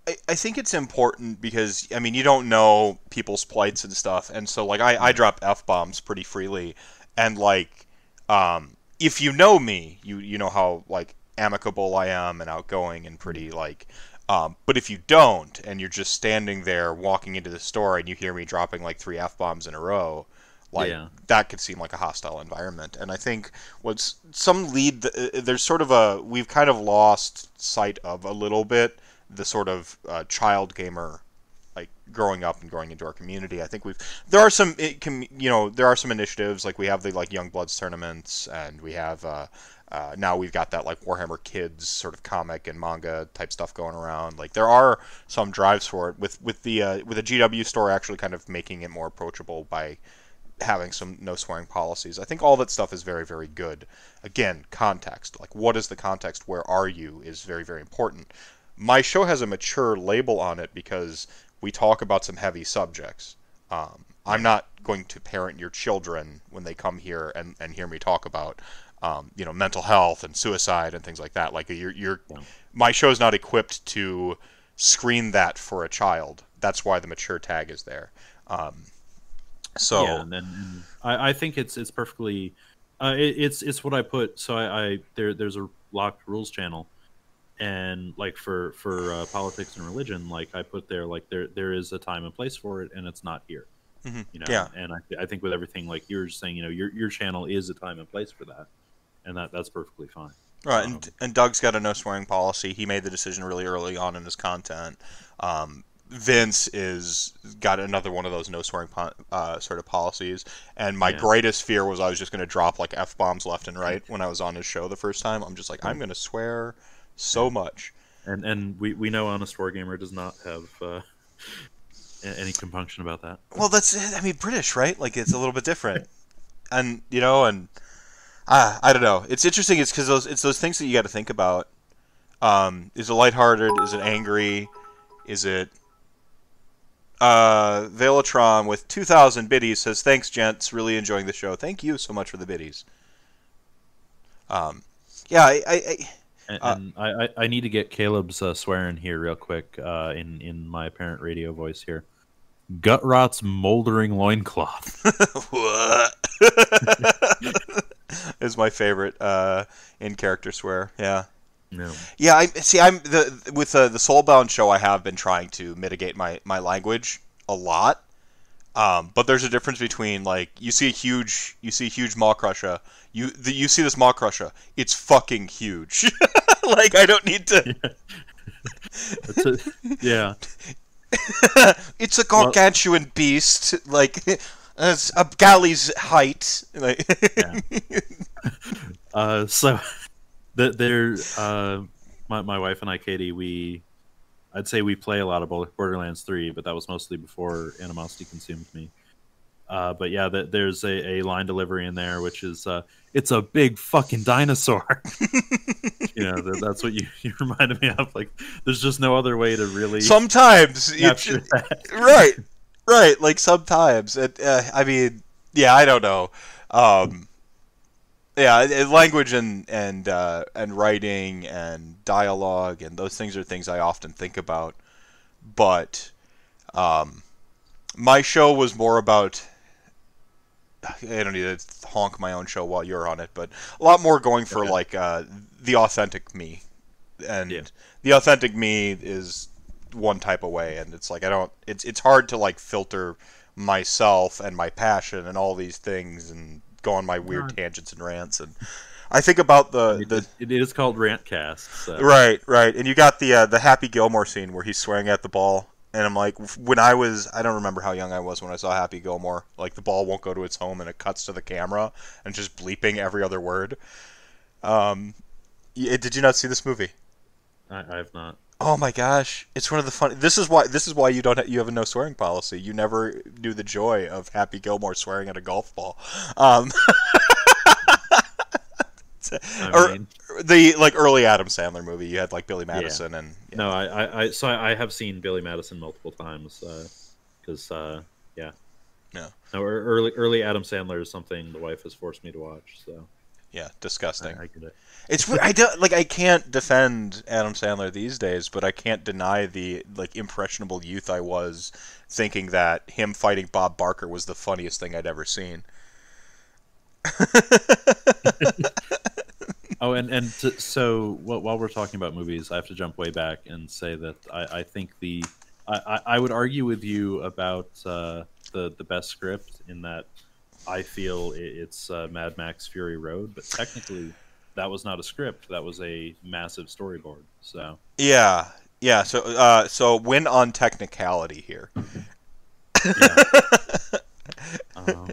I, I think it's important because I mean you don't know people's plights and stuff, and so like I, I drop f bombs pretty freely, and like um, if you know me, you you know how like amicable I am and outgoing and pretty like. Um, but if you don't, and you're just standing there walking into the store, and you hear me dropping like three f bombs in a row, like Yeah. that could seem like a hostile environment. And I think what's some lead uh, there's sort of a we've kind of lost sight of a little bit the sort of uh, child gamer like growing up and growing into our community. I think we've there are some it can you know there are some initiatives like we have the like Young Bloods tournaments and we have uh, uh, now we've got that like Warhammer Kids sort of comic and manga type stuff going around. Like there are some drives for it with with the uh, with the GW store actually kind of making it more approachable by having some no swearing policies. I think all that stuff is very, very good. Again, context. Like, what is the context? Where are you? Is very, very important. My show has a mature label on it because we talk about some heavy subjects. Um, I'm not going to parent your children when they come here and, and hear me talk about, um, you know, mental health and suicide and things like that. Like, you're, you're Yeah. my show is not equipped to screen that for a child. That's why the mature tag is there. Um, so yeah, and then I, I think it's it's perfectly, uh, it, it's it's what I put. So I, I there there's a locked rules channel, and like for for uh, politics and religion, like I put there like there there is a time and place for it, and it's not here. Mhm. You know, Yeah. and I, I think with everything like you're saying, you know, your your channel is a time and place for that, and that that's perfectly fine. Right, Um, and, and Doug's got a no swearing policy. He made the decision really early on in his content. Um, Vince is got another one of those no swearing po- uh, sort of policies. And my Yeah. greatest fear was I was just going to drop like f bombs left and right when I was on his show the first time. I'm just like I'm going to swear so much. And and we, we know Honest Wargamer does not have uh, any compunction about that. Well, that's I mean British, right? Like it's a little bit different, and you know, and uh, I don't know. It's interesting. It's because those it's those things that you got to think about. Um, is it lighthearted? Is it angry? Is it uh, Velatron with 2,000 biddies says, Thanks, gents. Really enjoying the show. Thank you so much for the biddies. Um, yeah, I, I, I, And, Uh, and I, I, I need to get Caleb's uh, swearing here real quick uh, in in my apparent radio voice here. Gut rot's moldering loincloth. what? is my favorite uh, in character swear. Yeah. No. Yeah, I see. I'm the with the the Soulbound show. I have been trying to mitigate my my language a lot. Um, but there's a difference between like you see a huge you see a huge maw crusher. You the, you see this maw crusher. It's fucking huge. like I don't need to. It's a, yeah. it's a gargantuan beast. Like it's a galley's height. Like Yeah. Uh, so the, there, uh, my my wife and I, Katie, we, I'd say we play a lot of Borderlands Three, but that was mostly before animosity consumed me. Uh, but yeah, th there's a, a line delivery in there, which is, uh, "It's a big fucking dinosaur." you know, that, that's what you, you reminded me of. Like, there's just no other way to really sometimes capture ju- that. right, right. Like sometimes, it, uh, I mean, yeah, I don't know. Um, yeah, it- language and and uh, and writing and dialogue and those things are things I often think about. But um, my show was more about. I don't need to honk my own show while you're on it, but a lot more going for Okay. like uh, the authentic me, and Yeah. the authentic me is one type of way, and it's like I don't. It's it's hard to like filter myself and my passion and all these things and go on my weird tangents and rants and I think about the It, the it is called Rantcast. So. right right and you got the uh, the Happy Gilmore scene where he's swearing at the ball and I'm like when I was I don't remember how young I was when I saw Happy Gilmore like the ball won't go to its home and it cuts to the camera and just bleeping every other word. Um, y- did you not see this movie? I, I have not. Oh my gosh, it's one of the fun. This is why this is why you don't ha- you have a no swearing policy. You never knew the joy of Happy Gilmore swearing at a golf ball. Um, or mean, the like early Adam Sandler movie, you had like Billy Madison and yeah. no, I, I, I, so I, have seen Billy Madison multiple times because, uh, yeah, Yeah. No, early, early Adam Sandler is something the wife has forced me to watch. So yeah, disgusting. I get it. It's I don't like I can't defend Adam Sandler these days, but I can't deny the like impressionable youth I was thinking that him fighting Bob Barker was the funniest thing I'd ever seen. Oh, and and to, so wh- while we're talking about movies, I have to jump way back and say that I, I think the I, I I would argue with you about uh, the the best script in that I feel it's uh, Mad Max Fury Road, but technically that was not a script; that was a massive storyboard. So Yeah, yeah. So, uh, so win on technicality here. um,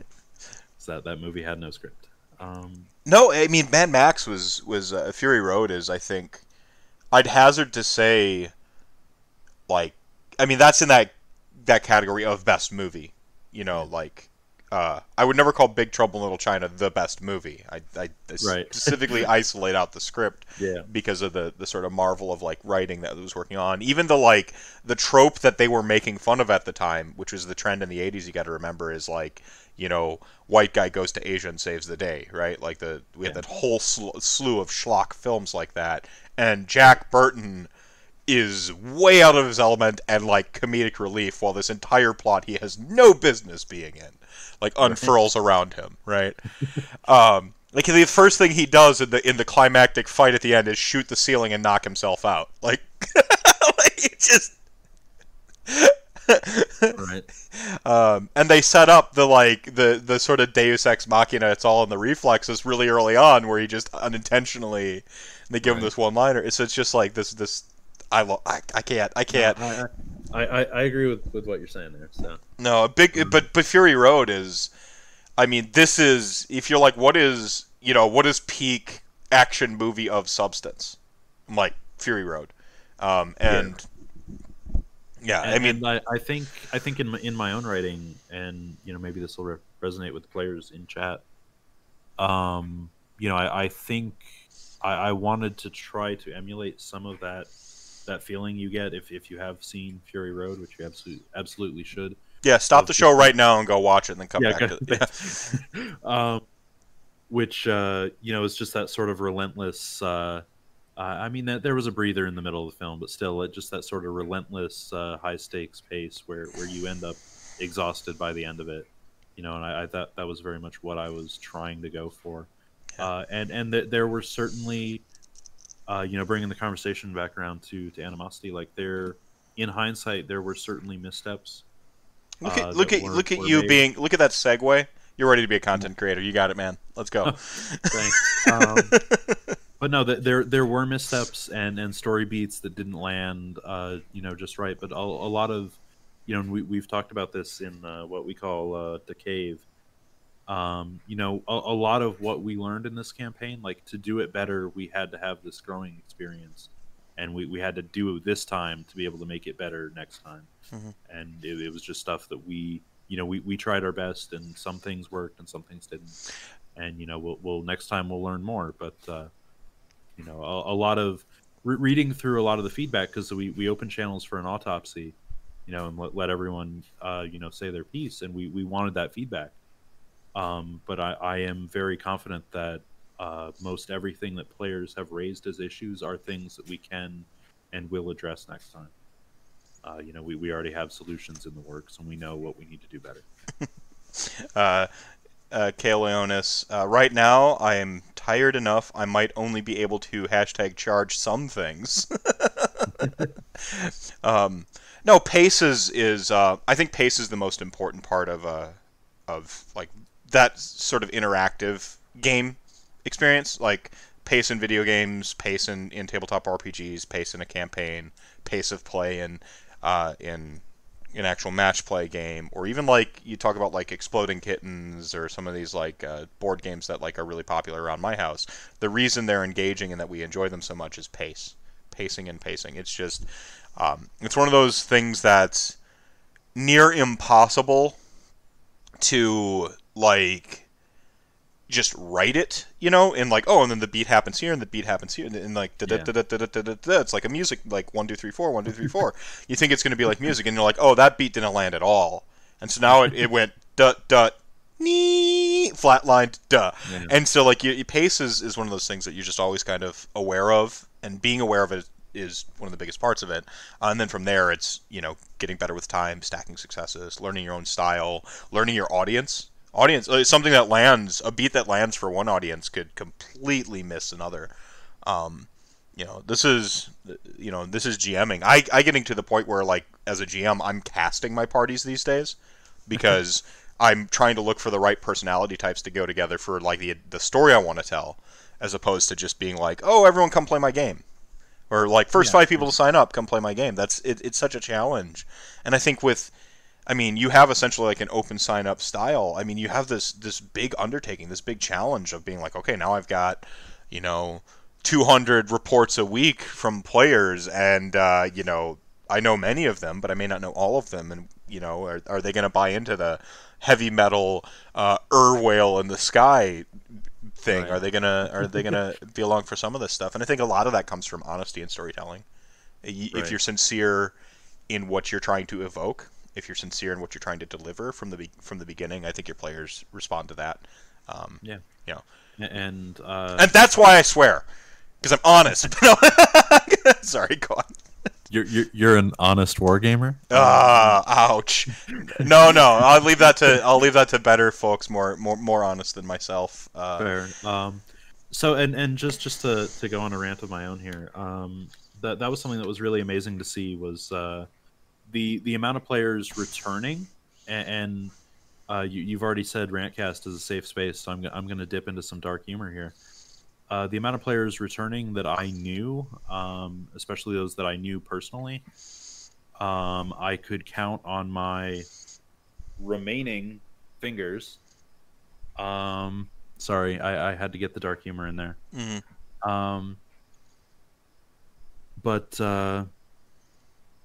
so that that movie had no script. Um, No, I mean Mad Max was was uh, Fury Road is I think I'd hazard to say like I mean that's in that that category of best movie. You know, like uh, I would never call Big Trouble in Little China the best movie. I, I Right. specifically isolate out the script yeah, because of the, the sort of marvel of like writing that it was working on. Even the like the trope that they were making fun of at the time, which was the trend in the '80s. You got to remember is like you know white guy goes to Asia and saves the day, right? Like the we had Yeah. that whole sl- slew of schlock films like that, and Jack Burton is way out of his element and like comedic relief while this entire plot he has no business being in like unfurls around him right um like the first thing he does in the in the climactic fight at the end is shoot the ceiling and knock himself out like, like just right. um, and they set up the like the the sort of Deus ex machina. It's all in the reflexes really early on, where he just unintentionally they give him this one liner. It's it's just like this this I lo- I, I can't I can't I, I, I, I agree with, with what you're saying there. So no a big but but Fury Road is I mean this is if you're like what is you know what is peak action movie of substance I'm like Fury Road um, and yeah, I And- mean I, I think I think in my, in my own writing, and you know maybe this will re- resonate with the players in chat. Um, you know, I, I think I, I wanted to try to emulate some of that that feeling you get if, if you have seen Fury Road, which you absolutely absolutely should. yeah stop the show right now and go watch it and then come back go- to yeah. um, which uh, you know is just that sort of relentless. Uh, uh, I mean, that there was a breather in the middle of the film, but still, it just that sort of relentless, uh, high stakes pace where where you end up exhausted by the end of it. You know, and I, I thought that was very much what I was trying to go for. Uh, and and th- there were certainly uh, you know, bringing the conversation back around to to animosity, like there, in hindsight, there were certainly missteps. Look uh, at look at look at you made. being look at that segue. You're ready to be a content creator. You got it, man. Let's go. Thanks. Um, but no, th- there there were missteps and and story beats that didn't land, uh, you know, just right. But a, a lot of, you know, and we we've talked about this in uh, what we call uh, the cave. Um, you know, a, a lot of what we learned in this campaign, like to do it better, we had to have this growing experience, and we we had to do it this time to be able to make it better next time. Mhm. And it, it was just stuff that we, you know, we we tried our best, and some things worked and some things didn't. And you know we'll, we'll next time we'll learn more. But uh, you know a, a lot of re- reading through a lot of the feedback because we, we open channels for an autopsy you know and let, let everyone uh, you know say their piece. And we, we wanted that feedback um, but I, I am very confident that uh, most everything that players have raised as issues are things that we can and will address next time uh, you know we, we already have solutions in the works and we know what we need to do better uh, uh, Leonis. Uh, right now, I am tired enough. I might only be able to hashtag charge some things. um, no, pace is is. Uh, I think pace is the most important part of uh, of like that sort of interactive game experience. Like pace in video games, pace in, in tabletop RPGs, pace in a campaign, pace of play in uh, in an actual match play game, or even like you talk about like exploding kittens or some of these like uh, board games that like are really popular around my house. The reason they're engaging and that we enjoy them so much is pace, pacing and pacing. It's just um, it's one of those things that's near impossible to like just write it, you know, and like, oh, and then the beat happens here, and the beat happens here, and, and like, da da da da da da da da. It's like a music, like one two three four, one two three four. you think it's going to be like music, and you're like, oh, that beat didn't land at all, and so now it, it went da da nee flatlined duh, Yeah. and so like your, your pace is is one of those things that you're just always kind of aware of, and being aware of it is one of the biggest parts of it. Uh, and then from there, it's you know getting better with time, stacking successes, learning your own style, learning your audience. Audience, uh, something that lands, a beat that lands for one audience could completely miss another. Um, you know, this is, you know, this is GMing. I, I getting to the point where, like, as a GM, I'm casting my parties these days because I'm trying to look for the right personality types to go together for like the the story I want to tell, as opposed to just being like, oh, everyone come play my game, or like first Yeah. five people to sign up come play my game. That's it, it's such a challenge, and I think with I mean, you have essentially like an open sign up style. I mean, you have this this big undertaking, this big challenge of being like, okay, now I've got, you know, 200 reports a week from players, and uh, you know, I know many of them, but I may not know all of them. And you know, are, are they going to buy into the heavy metal uh, Ur whale in the sky thing? Right. Are they gonna are they gonna be along for some of this stuff? And I think a lot of that comes from honesty and storytelling. Y- If Right. you're sincere in what you're trying to evoke, if you're sincere in what you're trying to deliver from the be- from the beginning, I think your players respond to that. Um, Yeah. You know, and uh, and that's why I swear, because I'm honest. Sorry, go on. You're, you're you're an honest wargamer. Ah, ouch. No, no. I'll leave that to I'll leave that to better folks, more more more honest than myself. Uh, Fair. Um, so and and just just to, to go on a rant of my own here, um, that that was something that was really amazing to see was uh, the the amount of players returning, and, and uh, you, you've already said Rantcast is a safe space, so I'm I'm going to dip into some dark humor here. Uh, the amount of players returning that I knew, um, especially those that I knew personally, um, I could count on my remaining fingers. Um, sorry, I, I had to get the dark humor in there. mhm. Um, but uh,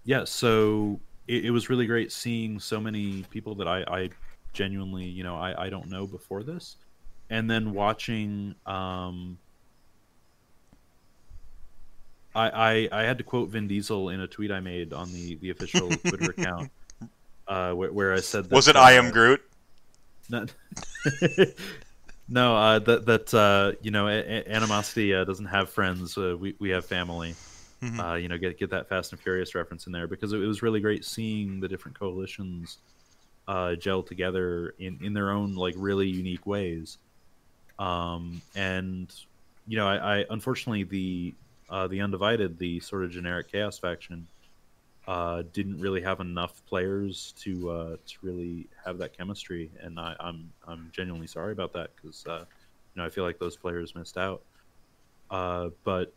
yeah, so it, it was really great seeing so many people that I, I genuinely, you know, I, I don't know before this, and then watching. Um, I, I I had to quote Vin Diesel in a tweet I made on the the official Twitter account, uh, where, where I said that, Was it uh, I am Groot? no, no uh, that that uh, you know, a- a- animosity uh, doesn't have friends. Uh, we we have family. Mhm. Uh, you know, get get that Fast and Furious reference in there because it, was really great seeing the different coalitions uh, gel together in in their own like really unique ways. Um, and you know, I, I unfortunately the uh, the Undivided, the sort of generic Chaos faction, uh, didn't really have enough players to uh, to really have that chemistry, and I, I'm I'm genuinely sorry about that because uh, you know I feel like those players missed out. Uh, but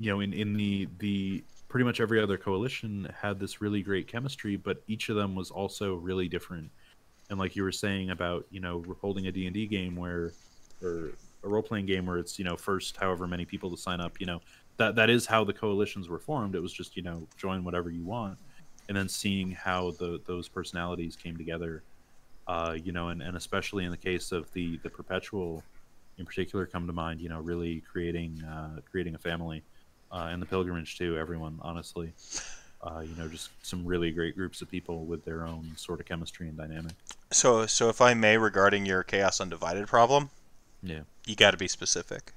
you know, in in the the pretty much every other coalition had this really great chemistry, but each of them was also really different. And like you were saying about you know holding a D and D game where or a role playing game where it's you know first however many people to sign up, you know that that is how the coalitions were formed. It was just you know join whatever you want, and then seeing how the those personalities came together, uh, you know, and, and especially in the case of the the perpetual, in particular, come to mind. You know, really creating uh, creating a family, uh, and the pilgrimage too. Everyone, honestly. Uh, you know, just some really great groups of people with their own sort of chemistry and dynamic. So, so if I may, regarding your Chaos Undivided problem, Yeah. you got to be specific.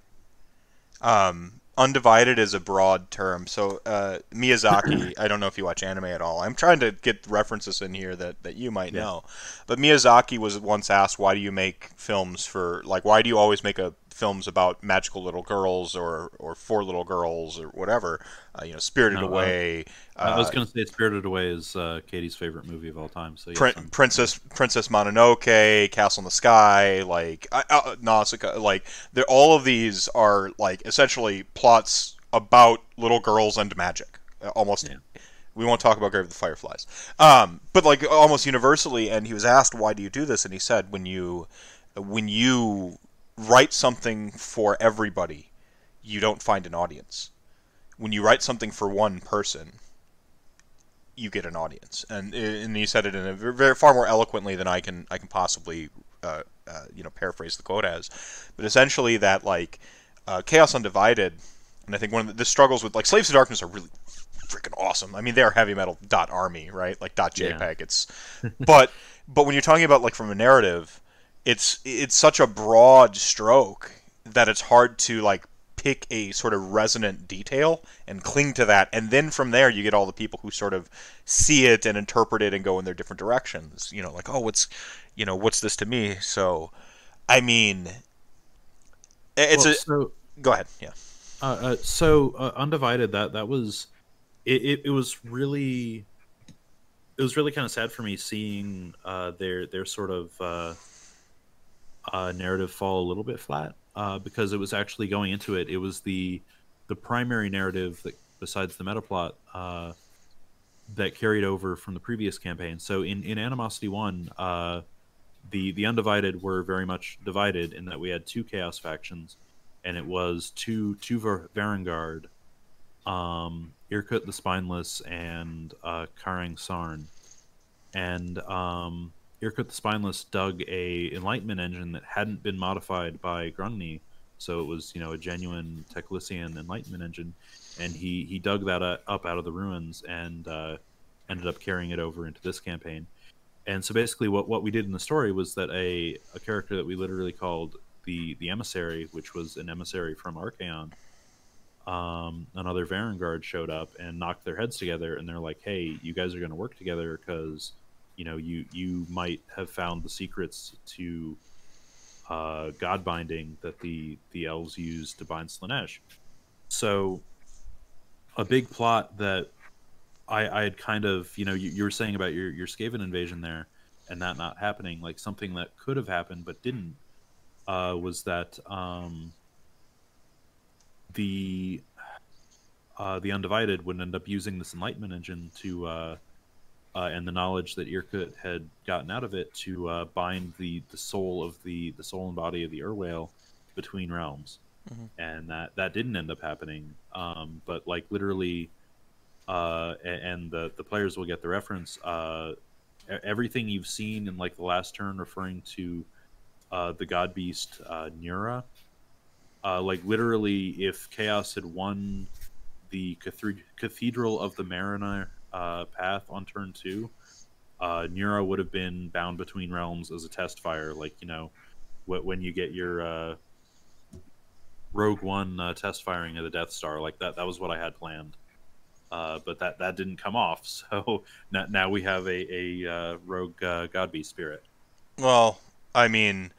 Um, undivided is a broad term. So uh, Miyazaki, I don't know if you watch anime at all. I'm trying to get references in here that, that you might Yeah. know. But Miyazaki was once asked, "Why do you make films for like? Why do you always make a films about magical little girls or or four little girls or whatever? Uh, you know, Spirited No, uh, Away." I was uh, going to say Spirited Away is uh, Katie's favorite movie of all time. So Prin- Princess Princess Mononoke, Castle in the Sky, like uh, uh, Nausicaa, like they're all of these are like essentially plots about little girls and magic. Uh, Almost, Yeah. we won't talk about Grave of the Fireflies, um, but like almost universally. And he was asked, "Why do you do this?" And he said, "When you when you write something for everybody, you don't find an audience. When you write something for one person." you get an audience, and and he said it in a very, far more eloquently than I can I can possibly uh, uh, you know paraphrase the quote as, but essentially that like uh, Chaos Undivided, and I think one of the, the struggles with like Slaves to Darkness are really freaking awesome. I mean they are heavy metal dot army right like dot Yeah. It's but but when you're talking about like from a narrative, it's it's such a broad stroke that it's hard to like pick a sort of resonant detail and cling to that. And then from there you get all the people who sort of see it and interpret it and go in their different directions. You know like oh what's you know what's this to me? So i mean it's Well, a so go ahead yeah. Uh, uh, so uh, undivided that that was it, it, it was really it was really kind of sad for me seeing uh, their their sort of uh, narrative fall a little bit flat uh, because it was actually going into it it was the the primary narrative that besides the meta plot uh, that carried over from the previous campaign so in in animosity one uh, the the undivided were very much divided in that we had two chaos factions and it was two two Ver- Varangard, um, Irkut the Spineless, and uh, Karang Sarn. And um, Irkut the Spineless dug a Enlightenment engine that hadn't been modified by Grungni, so it was you know a genuine Teclisian Enlightenment engine, and he he dug that up out of the ruins and uh, ended up carrying it over into this campaign. And so basically, what, what we did in the story was that a, a character that we literally called the the emissary, which was an emissary from Archaon, um, another Varangard showed up and knocked their heads together, and they're like, "Hey, you guys are going to work together because, you know, you you might have found the secrets to uh, god binding that the the elves use to bind Slaanesh." So, a big plot that I, I had kind of, you know, you, you were saying about your your Skaven invasion there, and that not happening, like something that could have happened but didn't uh, was that um, the uh, the undivided would end up using this enlightenment engine to uh, and the knowledge that Irkut had gotten out of it to uh, bind the, the soul of the the soul and body of the Urwale between realms, Mhm. and that that didn't end up happening. Um, but like literally, uh, and the the players will get the reference. Uh, everything you've seen in like the last turn referring to uh, the god beast uh, Nura. Uh, like literally, if Chaos had won the cathedral of the Mariner uh, path on turn two, uh, would have been bound between realms as a test fire. Like you know, wh- when you get your uh, Rogue One uh, test firing of the Death Star, like that. That was what I had planned. Uh, but that, that didn't come off, so now, now we have a, a uh, rogue uh, god beast spirit. Well, I mean,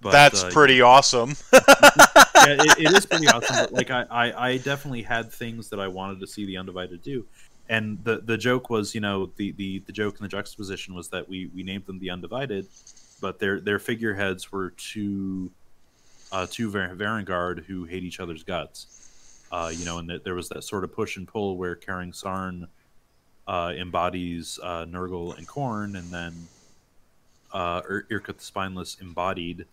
But, That's uh, pretty awesome. yeah, it, it is pretty awesome. But like I, I, I definitely had things that I wanted to see the Undivided do, and the the joke was, you know, the the the joke and the juxtaposition was that we we named them the Undivided, but their their figureheads were two, uh, two Varangard who hate each other's guts, uh, you know, and there was that sort of push and pull where Karing Sarn, uh, embodies uh, Nurgle and Khorne, and then uh, Ir- Irkut the Spineless embodied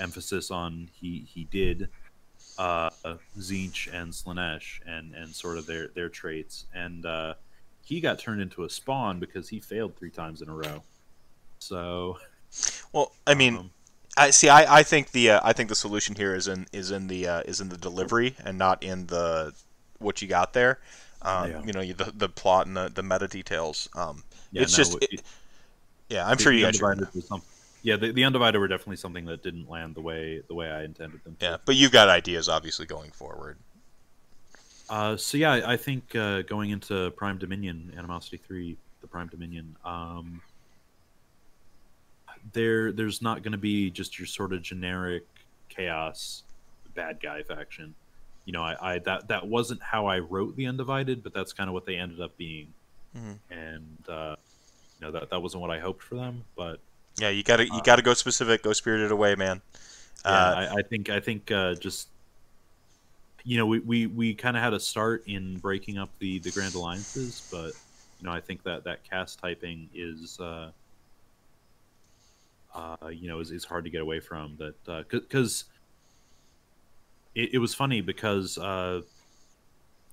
emphasis on he he did uh Tzeentch and Slaanesh and and sort of their their traits and uh he got turned into a spawn because he failed three times in a row so Well, I mean, um, I see. I, I think the uh, I think the solution here is in is in the uh, is in the delivery and not in the what you got there. Um, Yeah. You know, the the plot and the, the meta details. Um, yeah, it's no, just it- it- yeah, I'm sure you guys. Should, Undivided was some- yeah the, the undivided were definitely something that didn't land the way the way I intended them to. yeah, but you've got ideas obviously going forward. Uh, so yeah, I I think uh, going into Prime Dominion, Animosity Three, the Prime Dominion, um, there there's not going to be just your sort of generic chaos bad guy faction. You know, I, I that that wasn't how I wrote the Undivided, but that's kind of what they ended up being, Mhm. and uh, you know that that wasn't what I hoped for them, but Yeah, you gotta you Uh, gotta go specific, go spirited away, man. yeah, Uh, I, I think I think uh, just you know we we, we kind of had a start in breaking up the the grand alliances, but you know I think that that cast typing is uh, uh, you know is, is hard to get away from that because it, it was funny because uh,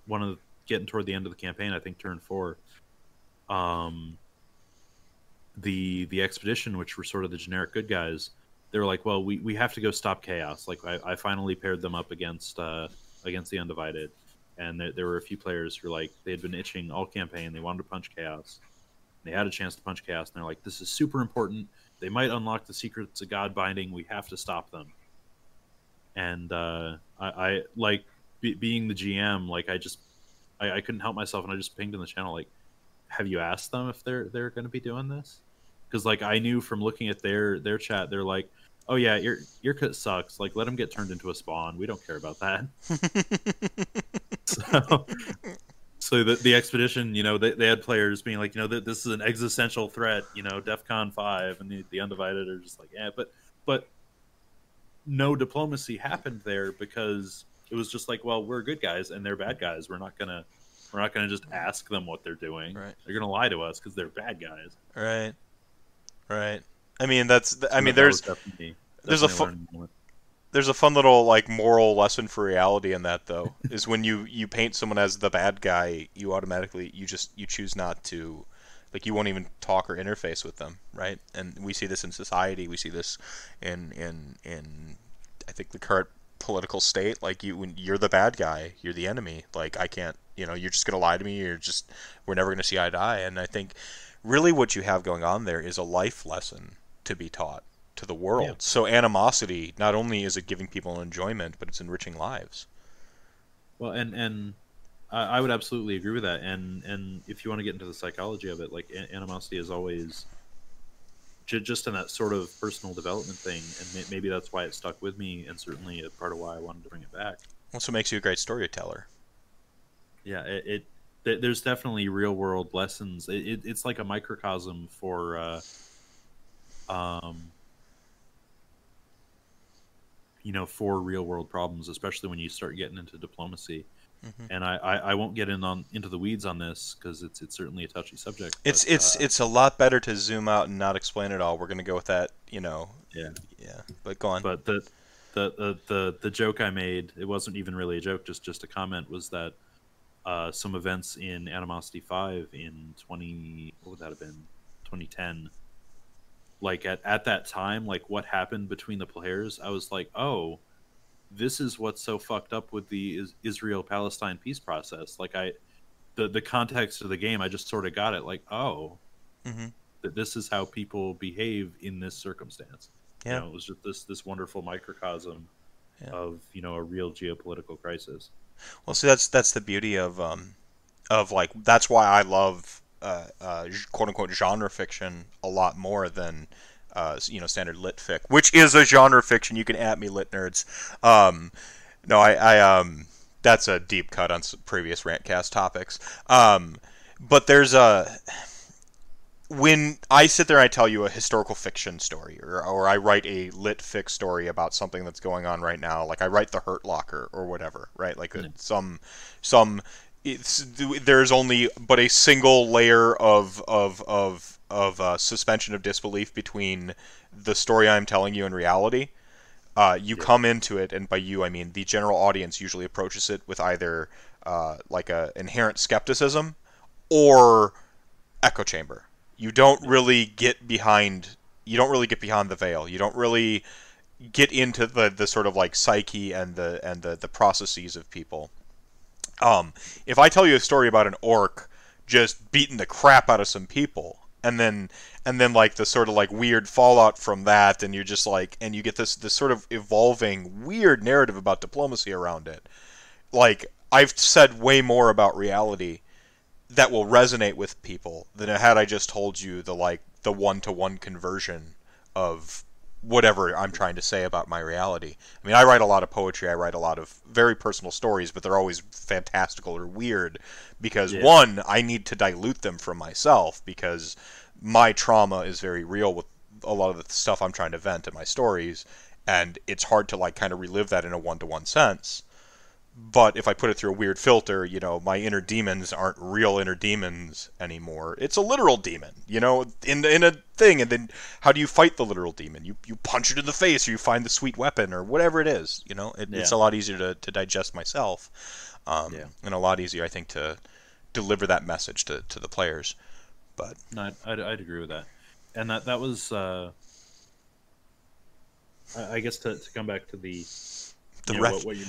one of the, getting toward the end of the campaign, I think turn four, um, the the expedition, which were sort of the generic good guys, they were like, well, we, we have to go stop chaos. Like I, I finally paired them up against uh, against the undivided, and there, there were a few players who were like they had been itching all campaign. They wanted to punch chaos. They had a chance to punch chaos, and they're like, this is super important. They might unlock the secrets of God binding. We have to stop them. And uh, I, I like be, being the GM. Like I just I, I couldn't help myself, and I just pinged in the channel like, have you asked them if they're they're going to be doing this? Because like I knew from looking at their their chat, they're like, oh yeah, your your cut sucks. Like let him get turned into a spawn. We don't care about that. so, so the, the expedition, you know, they, they had players being like, you know, that this is an existential threat, you know, DEFCON five, and the, the undivided are just like, yeah, but but no diplomacy happened there because it was just like, well, we're good guys and they're bad guys. We're not gonna we're not gonna just ask them what they're doing. Right. They're gonna lie to us because they're bad guys. right, right. I mean, that's. I mean, there's definitely, there's a definitely fu- learning moment. there's a fun little like moral lesson for reality in that though is when you you paint someone as the bad guy you automatically you just you choose not to like you won't even talk or interface with them right and we see this in society we see this in in in i think the current political state like you when you're the bad guy you're the enemy like i can't you know you're just going to lie to me you're just we're never going to see eye to eye and i think really what you have going on there is a life lesson to be taught to the world. Yeah. So animosity not only is it giving people enjoyment, but it's enriching lives. Well, and and I I would absolutely agree with that. And and if you want to get into the psychology of it, like animosity is always ju- just in that sort of personal development thing, and may- maybe that's why it stuck with me, and certainly a part of why I wanted to bring it back. Also makes you a great storyteller. Yeah, it. it there's definitely real world lessons. It, it, it's like a microcosm for, uh, um, you know, for real world problems, especially when you start getting into diplomacy. Mhm. And I, I, I won't get in on into the weeds on this because it's it's certainly a touchy subject. It's but, it's uh, it's a lot better to zoom out and not explain it all. We're gonna go with that, you know. yeah. Yeah, but go on. But the, the the the the joke I made, it wasn't even really a joke, just just a comment, was that uh, some events in Animosity Five in twenty what would that have been, twenty ten. Like at at that time, like what happened between the players, I was like, oh, this is what's so fucked up with the is- Israel Palestine peace process. Like I, the the context of the game, I just sort of got it. Like oh, Mhm. that this is how people behave in this circumstance. Yeah. You know, it was just this this wonderful microcosm Yeah. of you know a real geopolitical crisis. Well, see, that's that's the beauty of um, of like that's why I love uh, uh, quote unquote genre fiction a lot more than uh, you know, standard lit fic, which is a genre fiction. You can at me, lit nerds. Um, no, I, I um, that's a deep cut on previous rantcast topics. Um, but there's a when I sit there and I tell you a historical fiction story, or, or I write a lit fic story about something that's going on right now, like I write the Hurt Locker or whatever, right? Like a, some some it's there's only but a single layer of of of of uh, suspension of disbelief between the story I'm telling you and reality. Uh, you yeah. come into it, and by you I mean the general audience usually approaches it with either uh, like a inherent skepticism or echo chamber. You don't really get behind. You don't really get behind the veil. You don't really get into the, the sort of like psyche and the and the, the processes of people. Um, if I tell you a story about an orc just beating the crap out of some people, and then and then like the sort of like weird fallout from that, and you're just like, and you get this this sort of evolving weird narrative about diplomacy around it. Like I've said way more about reality that will resonate with people than had I just told you the like the one to one conversion of whatever I'm trying to say about my reality. I mean, I write a lot of poetry. I write a lot of very personal stories, but they're always fantastical or weird because yeah. one, I need to dilute them from myself because my trauma is very real with a lot of the stuff I'm trying to vent in my stories, and it's hard to like kind of relive that in a one-to-one sense but if I put it through a weird filter, you know, my inner demons aren't real inner demons anymore. It's a literal demon, you know, in in a thing. And then how do you fight the literal demon? You you punch it in the face, or you find the sweet weapon, or whatever it is. You know, it, yeah. it's a lot easier to, to digest myself, um, yeah. and a lot easier, I think, to deliver that message to, to the players. But no, I'd, I'd agree with that, and that that was, uh, I guess, to, to come back to the the you know, what, what you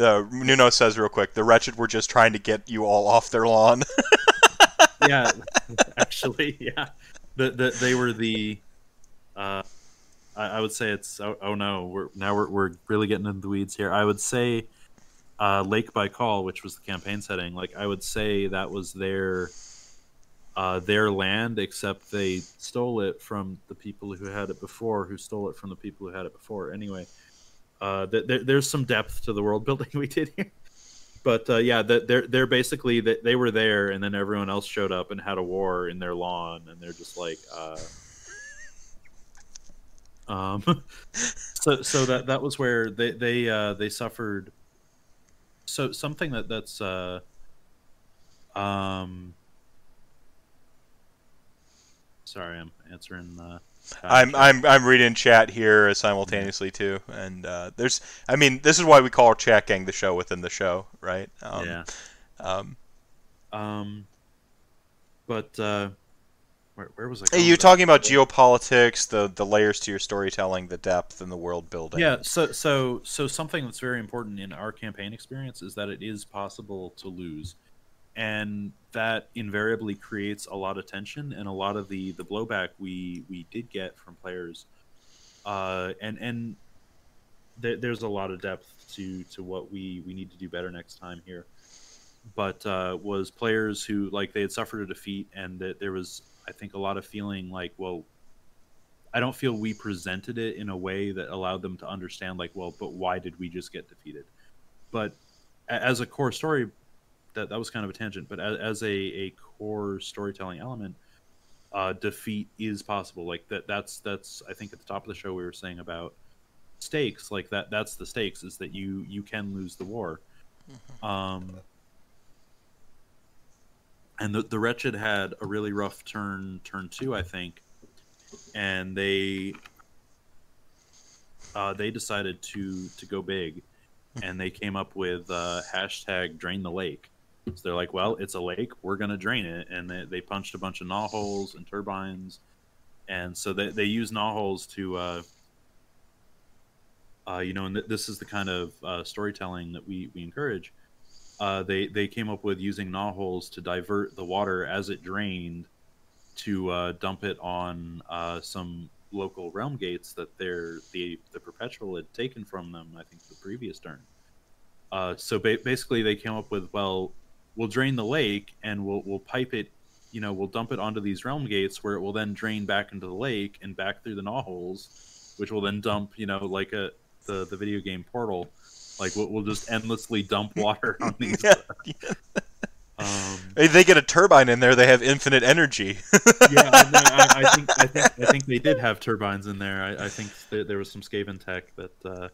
uh, Nuno says real quick, the wretched were just trying to get you all off their lawn. yeah, actually, yeah. The, the, they were the. Uh, I, I, would say it's. Oh, oh, no, we're now we're, we're really getting into the weeds here. I would say uh, Lake Call, which was the campaign setting. Like I would say that was their. Uh, their land, except they stole it from the people who had it before, who stole it from the people who had it before. Anyway, uh, there, there's some depth to the world building we did here. But uh, yeah, they're they're basically they, they were there, and then everyone else showed up and had a war in their lawn, and they're just like, uh, um, so so that that was where they they uh, they suffered. So something that that's uh, um, sorry, I'm answering. Uh, I'm I'm I'm reading chat here simultaneously too, and uh, there's I mean this is why we call our chat gang the show within the show, right? Um, yeah. Um, um, but uh, where where was I? Hey, you're talking about geopolitics, the the layers to your storytelling, the depth, and the world building. Yeah. So so so something that's very important in our campaign experience is that it is possible to lose and that invariably creates a lot of tension and a lot of the the blowback we we did get from players uh, and and th- there's a lot of depth to to what we we need to do better next time here. But uh, was players who like they had suffered a defeat and that there was i think a lot of feeling like well i don't feel we presented it in a way that allowed them to understand like well but why did we just get defeated? But as a core story that that was kind of a tangent, but as, as a, a core storytelling element, uh, defeat is possible. Like that that's that's I think at the top of the show we were saying about stakes. Like that that's the stakes is that you you can lose the war. Mm-hmm. Um, and the the wretched had a really rough turn turn two, I think, and they uh, they decided to to go big, and they came up with uh, hashtag drain the lake so they're like, well, it's a lake. We're going to drain it. And they, they punched a bunch of gnaw holes and turbines. And so they, they use gnaw holes to, uh, uh, you know, and th- this is the kind of uh, storytelling that we, we encourage. Uh, they, they came up with using gnaw holes to divert the water as it drained to uh, dump it on uh, some local realm gates that they're, the, the perpetual had taken from them, I think, the previous turn. Uh, so ba- basically, they came up with well, we'll drain the lake and we'll we'll pipe it you know, we'll dump it onto these realm gates where it will then drain back into the lake and back through the gnaw holes, which will then dump, you know, like a the the video game Portal. Like we'll, we'll just endlessly dump water on these. Yeah. Um, Hey, They get a turbine in there. They have infinite energy. yeah, I, I, I think I think I think they did have turbines in there. I, I think there, there was some Skaven tech that uh,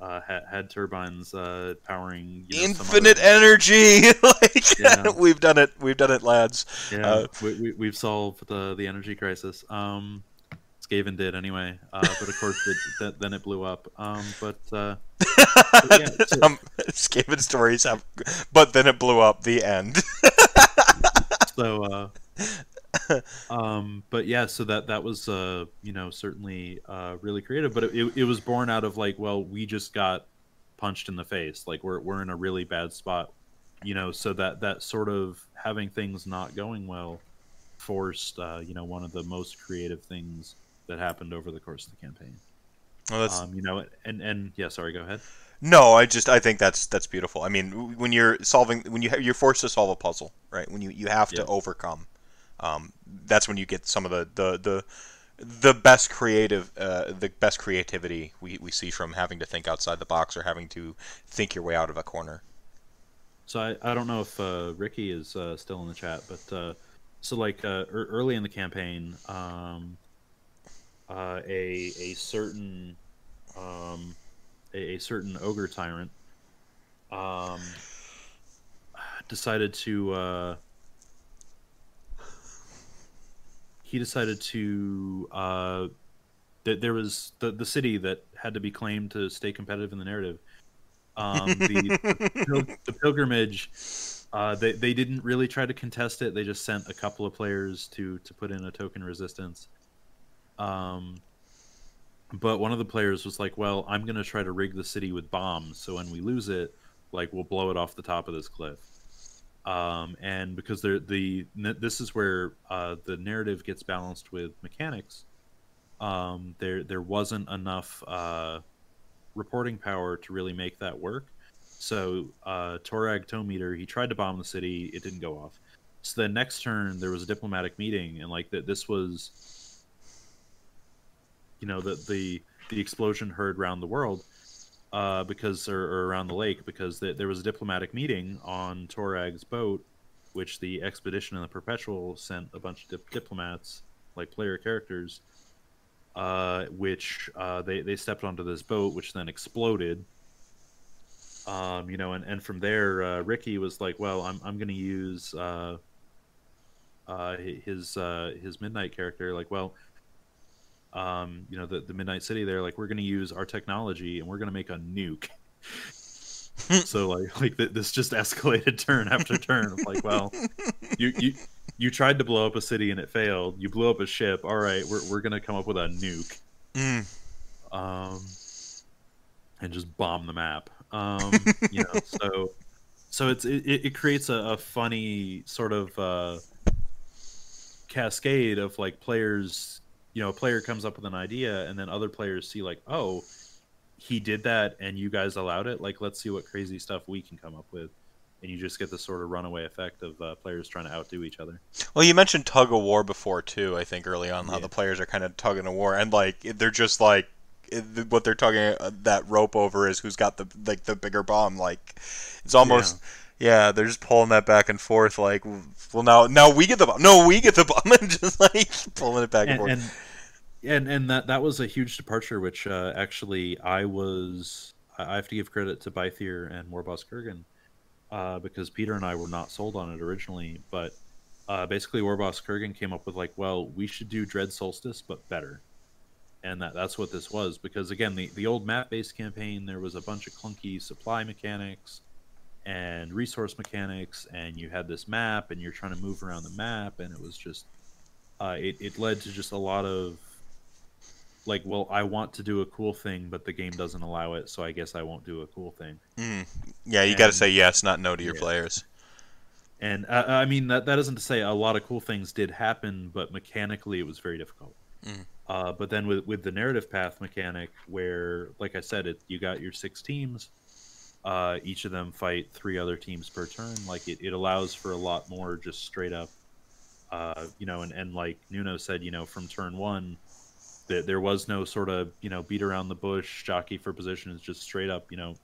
uh, had, had turbines uh, powering you know, infinite energy. like Yeah. we've done it. We've done it, lads. Yeah, uh, we, we, we've solved the the energy crisis. Um, Skaven did anyway, uh, but of course it, th- then it blew up. Um, but uh, yeah, so- um, Skaven stories have, but then it blew up. The end. so uh um but yeah so that that was uh you know certainly uh really creative but it, it, it was born out of like well we just got punched in the face like we're we're in a really bad spot you know so that that sort of having things not going well forced uh you know one of the most creative things that happened over the course of the campaign Well, that's, um you know and and yeah sorry go ahead No, I just I think that's that's beautiful. I mean, when you're solving when you ha- you're forced to solve a puzzle, right? When you you have to overcome, um, that's when you get some of the the the, the best creative uh, the best creativity we, we see from having to think outside the box or having to think your way out of a corner. So I, I don't know if uh, Ricky is uh, still in the chat, but uh, so like uh, ear- early in the campaign, um, uh, a a certain um, a, a certain ogre tyrant um, decided to uh, he decided to uh, that there was the the city that had to be claimed to stay competitive in the narrative. Um, the, the pilgrimage uh, they, they didn't really try to contest it. They just sent a couple of players to to put in a token resistance. Um, but one of the players was like well i'm going to try to rig the city with bombs so when we lose it like we'll blow it off the top of this cliff um, and because the this is where uh, the narrative gets balanced with mechanics um, there there wasn't enough uh, reporting power to really make that work. So uh, Torag Tometer, he tried to bomb the city, it didn't go off. So the next turn, there was a diplomatic meeting, and like that, this was, you know, the the the explosion heard around the world, uh, because or, or around the lake because the, there was a diplomatic meeting on Torag's boat, which the expedition and the Perpetual sent a bunch of dip- diplomats, like player characters, uh, which uh, they they stepped onto this boat, which then exploded. Um, you know, and, and from there, uh, Ricky was like, "Well, I'm I'm going to use uh, uh, his his midnight character. Like, well, um, you know, the the midnight city. There, like, we're going to use our technology and we're going to make a nuke." so like like th- this just escalated turn after turn. of like, well, you you you tried to blow up a city and it failed. You blew up a ship. All right, we're we're gonna come up with a nuke, Mm. um, and just bomb the map. Um, you know, so so it's it, it it creates a, a funny sort of uh, cascade of like players. You know, a player comes up with an idea, and then other players see like, oh, he did that, and you guys allowed it. Like, let's see what crazy stuff we can come up with. And you just get this sort of runaway effect of uh, players trying to outdo each other. Well, you mentioned tug of war before too. I think early on how the players are kind of tugging a war, and like they're just like what they're tugging uh, that rope over is who's got the like the bigger bomb. Like it's almost yeah, they're just pulling that back and forth. Like well now now we get the bomb. No, we get the bomb, and just like pulling it back and, and forth. and and and that that was a huge departure, which uh, actually I was I have to give credit to Bythier and Warboss Kurgan uh, because Peter and I were not sold on it originally, but uh, basically Warboss Kurgan came up with like, well, we should do Dread Solstice but better, and that that's what this was because again the the old map based campaign there was a bunch of clunky supply mechanics and resource mechanics and you had this map and you're trying to move around the map and it was just uh, it, it led to just a lot of like well i want to do a cool thing but the game doesn't allow it so i guess i won't do a cool thing Mm. Yeah, you got to say yes, not no to your Yeah. players. and uh, i mean that, that isn't to say a lot of cool things did happen but mechanically it was very difficult Mm. uh, but then with, with the narrative path mechanic where like i said it you got your six teams uh, each of them fight three other teams per turn like it, it allows for a lot more just straight up uh, you know, and, and like Nuno said, you know, from turn one, that there was no sort of you know beat around the bush, jockey for position. It's just straight up, you know,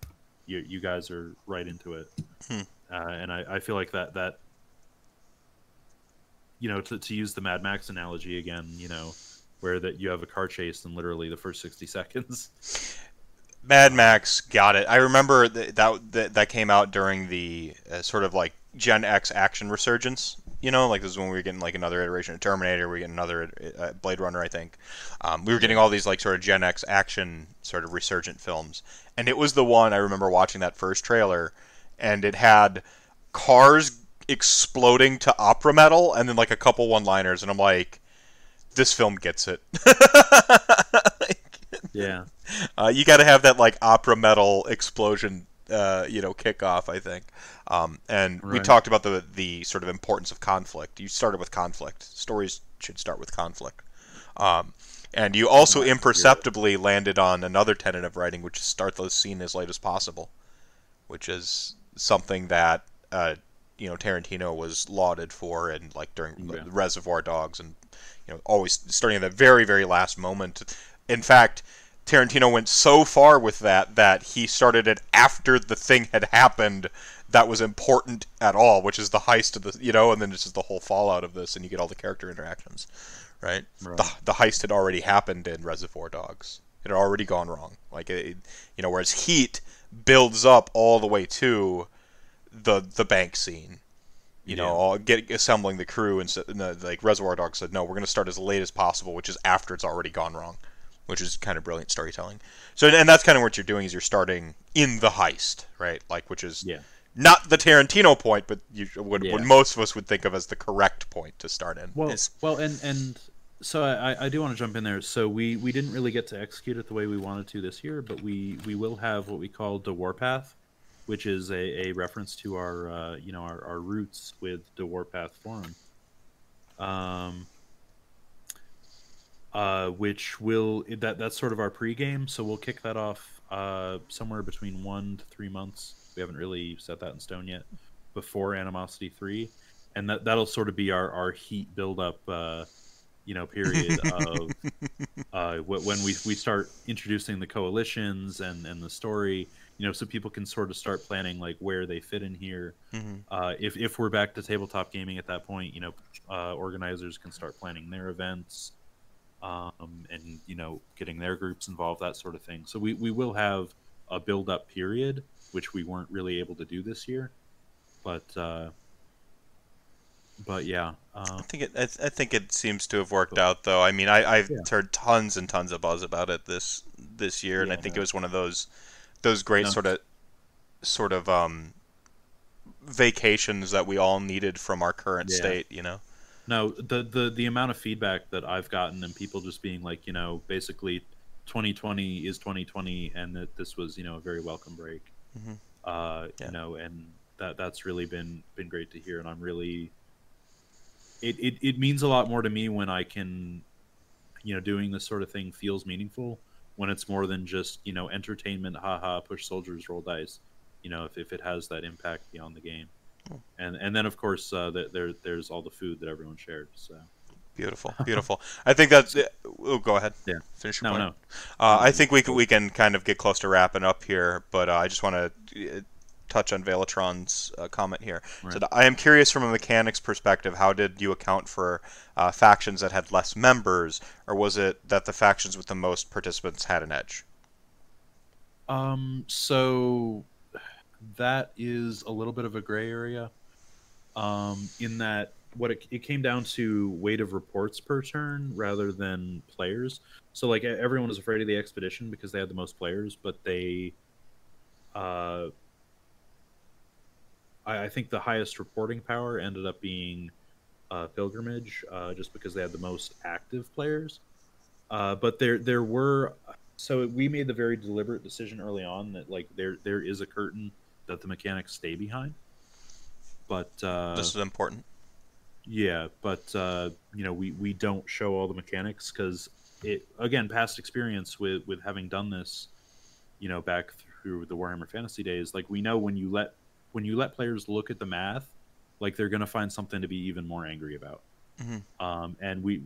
you you guys are right into it, Hmm. uh, and I, I feel like that that you know to to use the Mad Max analogy again, you know, where that you have a car chase in literally the first sixty seconds. Mad Max got it. I remember that that, that, that came out during the uh, sort of like Gen X action resurgence. You know, like this is when we were getting like another iteration of Terminator, we getting another uh, Blade Runner, I think. Um, we were getting all these like sort of Gen X action sort of resurgent films, and it was the one I remember watching that first trailer, and it had cars exploding to opera metal, and then like a couple one-liners, and I'm like, this film gets it. yeah, Uh, you got to have that like opera metal explosion, uh, you know, kickoff. I think. Um, and we talked about the the sort of importance of conflict. You started with conflict. Stories should start with conflict. Um, and you also imperceptibly landed on another tenet of writing, which is start the scene as late as possible, which is something that uh, you know Tarantino was lauded for, and like during Yeah. Reservoir Dogs, and you know always starting at the very very last moment. In fact, Tarantino went so far with that that he started it after the thing had happened that was important at all, which is the heist of the you know, and then it's just the whole fallout of this, and you get all the character interactions, right? Right. The, the heist had already happened in Reservoir Dogs. It had already gone wrong. Like it, you know, whereas Heat builds up all the way to the the bank scene. You know, Yeah. all get assembling the crew and, and the, like Reservoir Dogs said, no, we're going to start as late as possible, which is after it's already gone wrong, which is kind of brilliant storytelling. So, and that's kind of what you're doing is you're starting in the heist, right? Like, which is yeah. not the Tarantino point, but you, what, Yeah. what most of us would think of as the correct point to start in. Well, is- well, and and so I, I do want to jump in there. So we we didn't really get to execute it the way we wanted to this year, but we we will have what we call the Warpath, which is a, a reference to our uh, you know our, our roots with the Warpath Forum. Um. Uh, which will that that's sort of our pregame, so we'll kick that off uh, somewhere between one to three months. We haven't really set that in stone yet. Before Animosity three, and that that'll sort of be our our heat buildup, uh, you know, period of uh, when we we start introducing the coalitions and and the story, you know, so people can sort of start planning like where they fit in here. Mhm. Uh, if if we're back to tabletop gaming at that point, you know, uh, organizers can start planning their events, um, and you know, getting their groups involved, that sort of thing. So we we will have a build up period, which we weren't really able to do this year, but. Uh, but yeah, uh, I think it. I, I think it seems to have worked out, though. I mean, I, I've Yeah. heard tons and tons of buzz about it this this year, and I think it was one of those those great No. sort of sort of um vacations that we all needed from our current Yeah. state. You know. No, the, the the amount of feedback that I've gotten and people just being like, you know, basically 2020 is 2020 and that this was, you know, a very welcome break. Mhm. Uh, Yeah. you know, and that that's really been been great to hear and I'm really it, it it means a lot more to me when I can you know, doing this sort of thing feels meaningful when it's more than just, you know, entertainment, haha, push soldiers, roll dice. You know, if, if it has that impact beyond the game. And and then of course uh, th- there there's all the food that everyone shared. So Beautiful, beautiful. I think that's. Oh, go ahead. Yeah. Finish your no, point. no, Uh, I think we can we can kind of get close to wrapping up here, but uh, I just want to uh, touch on Velatron's uh, comment here. Right. So I am curious from a mechanics perspective, how did you account for uh, factions that had less members, or was it that the factions with the most participants had an edge? Um, so that is a little bit of a gray area. Um, in that what it, it came down to weight of reports per turn rather than players. So like everyone was afraid of the expedition because they had the most players, but they, uh, I, I think the highest reporting power ended up being uh, pilgrimage, uh, just because they had the most active players. Uh, but there there were so we made the very deliberate decision early on that like there there is a curtain that the mechanics stay behind. But uh, this is important. yeah, but uh, you know we we don't show all the mechanics because it again past experience with with having done this, you know back through the Warhammer Fantasy days, like we know when you let when you let players look at the math, like they're gonna find something to be even more angry about. Mhm. um, and we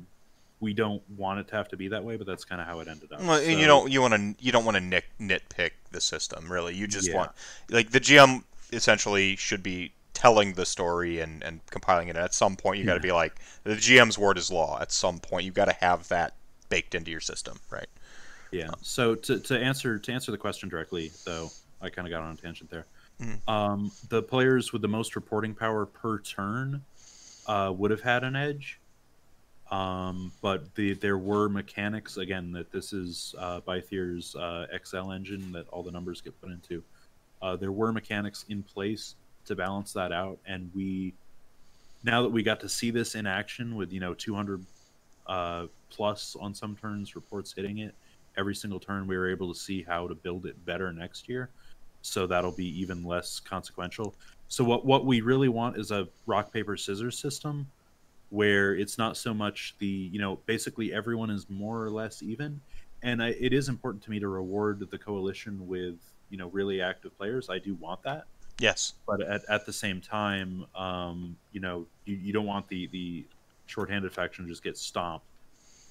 we don't want it to have to be that way, but that's kind of how it ended up. Well, and you don't you want to you don't want to nit, nitpick the system really. You just Yeah. want like the GM essentially should be telling the story and, and compiling it. And at some point, you got to be like the GM's word is law. At some point, you got to have that baked into your system, right? Yeah. So to, to answer to answer the question directly, though, I kind of got on a tangent there. Mhm. Um, the players with the most reporting power per turn uh, would have had an edge, um, but the there were mechanics again that this is uh, Bythier's uh, XL engine that all the numbers get put into. Uh, there were mechanics in place to balance that out, and we now that we got to see this in action with you know 200 uh, plus on some turns, reports hitting it every single turn, we were able to see how to build it better next year. So that'll be even less consequential. So what what we really want is a rock paper scissors system where it's not so much the you know basically everyone is more or less even, and I, it is important to me to reward the coalition with you know really active players. I do want that Yes. but at, at the same time, um, you know, you, you don't want the the shorthanded faction to just get stomped,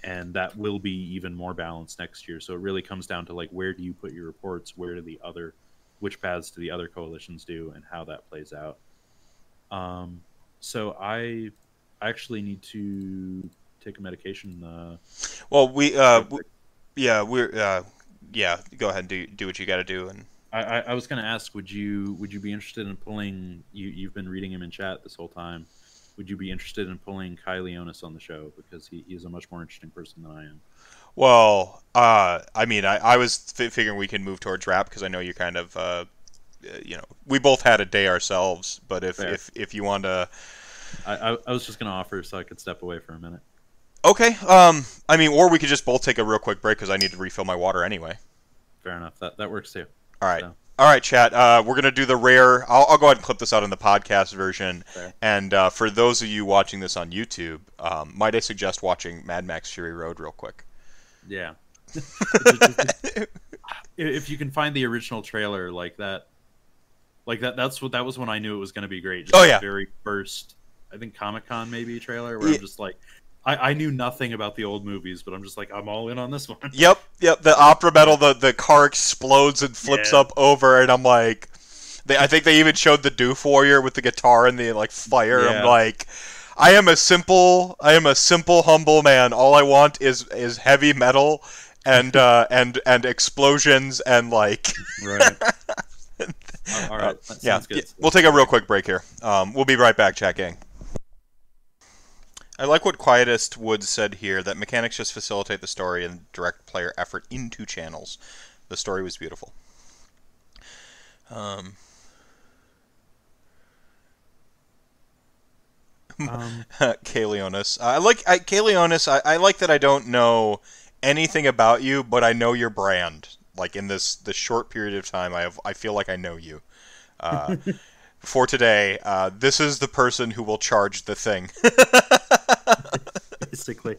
and that will be even more balanced next year. So it really comes down to like where do you put your reports, where do the other, which paths do the other coalitions do, and how that plays out. Um, so I actually need to take a medication. Uh, Well, we uh, w- yeah, we're uh, yeah. Go ahead and do do what you got to do, and I, I, I was going to ask, would you would you be interested in pulling? You you've been reading him in chat this whole time. Would you be interested in pulling Kai Leonis on the show because he, he is a much more interesting person than I am? Well, uh, I mean, I, I was f- figuring we can move towards rap because I know you kind of, uh, uh, you know, we both had a day ourselves. But if Fair. if, if you want to, I, I, I was just going to offer so I could step away for a minute. okay. Um, I mean, or we could just both take a real quick break because I need to refill my water anyway. Fair enough. That that works too. All right. So- All right, chat. Uh, we're gonna do the rare. I'll, I'll go ahead and clip this out in the podcast version. Fair. And uh, for those of you watching this on YouTube, um, might I suggest watching Mad Max Fury Road real quick? Yeah. if you can find the original trailer like that, like that, that's what that was when I knew it was going to be great. Just Oh, the yeah. very first, I think Comic Con maybe trailer where Yeah. I'm just like, I, I knew nothing about the old movies, but I'm just like, I'm all in on this one. Yep, yep. The opera metal, the the car explodes and flips Yeah. up over, and I'm like, they, I think they even showed the Doof Warrior with the guitar and the like fire. Yeah. I'm like, I am a simple, I am a simple, humble man. All I want is is heavy metal and uh, and and explosions and like. Right. all right. That yeah, yeah, we'll take a real quick break here. Um, we'll be right back, chat gang. I like what Quietest Woods said here that mechanics just facilitate the story and direct player effort into channels. The story was beautiful. Um, Um, Kaleonis. I like I, Kaleonis. I, I like that I don't know anything about you, but I know your brand. Like in this this short period of time, I have I feel like I know you. Uh, for today, uh, this is the person who will charge the thing. basically.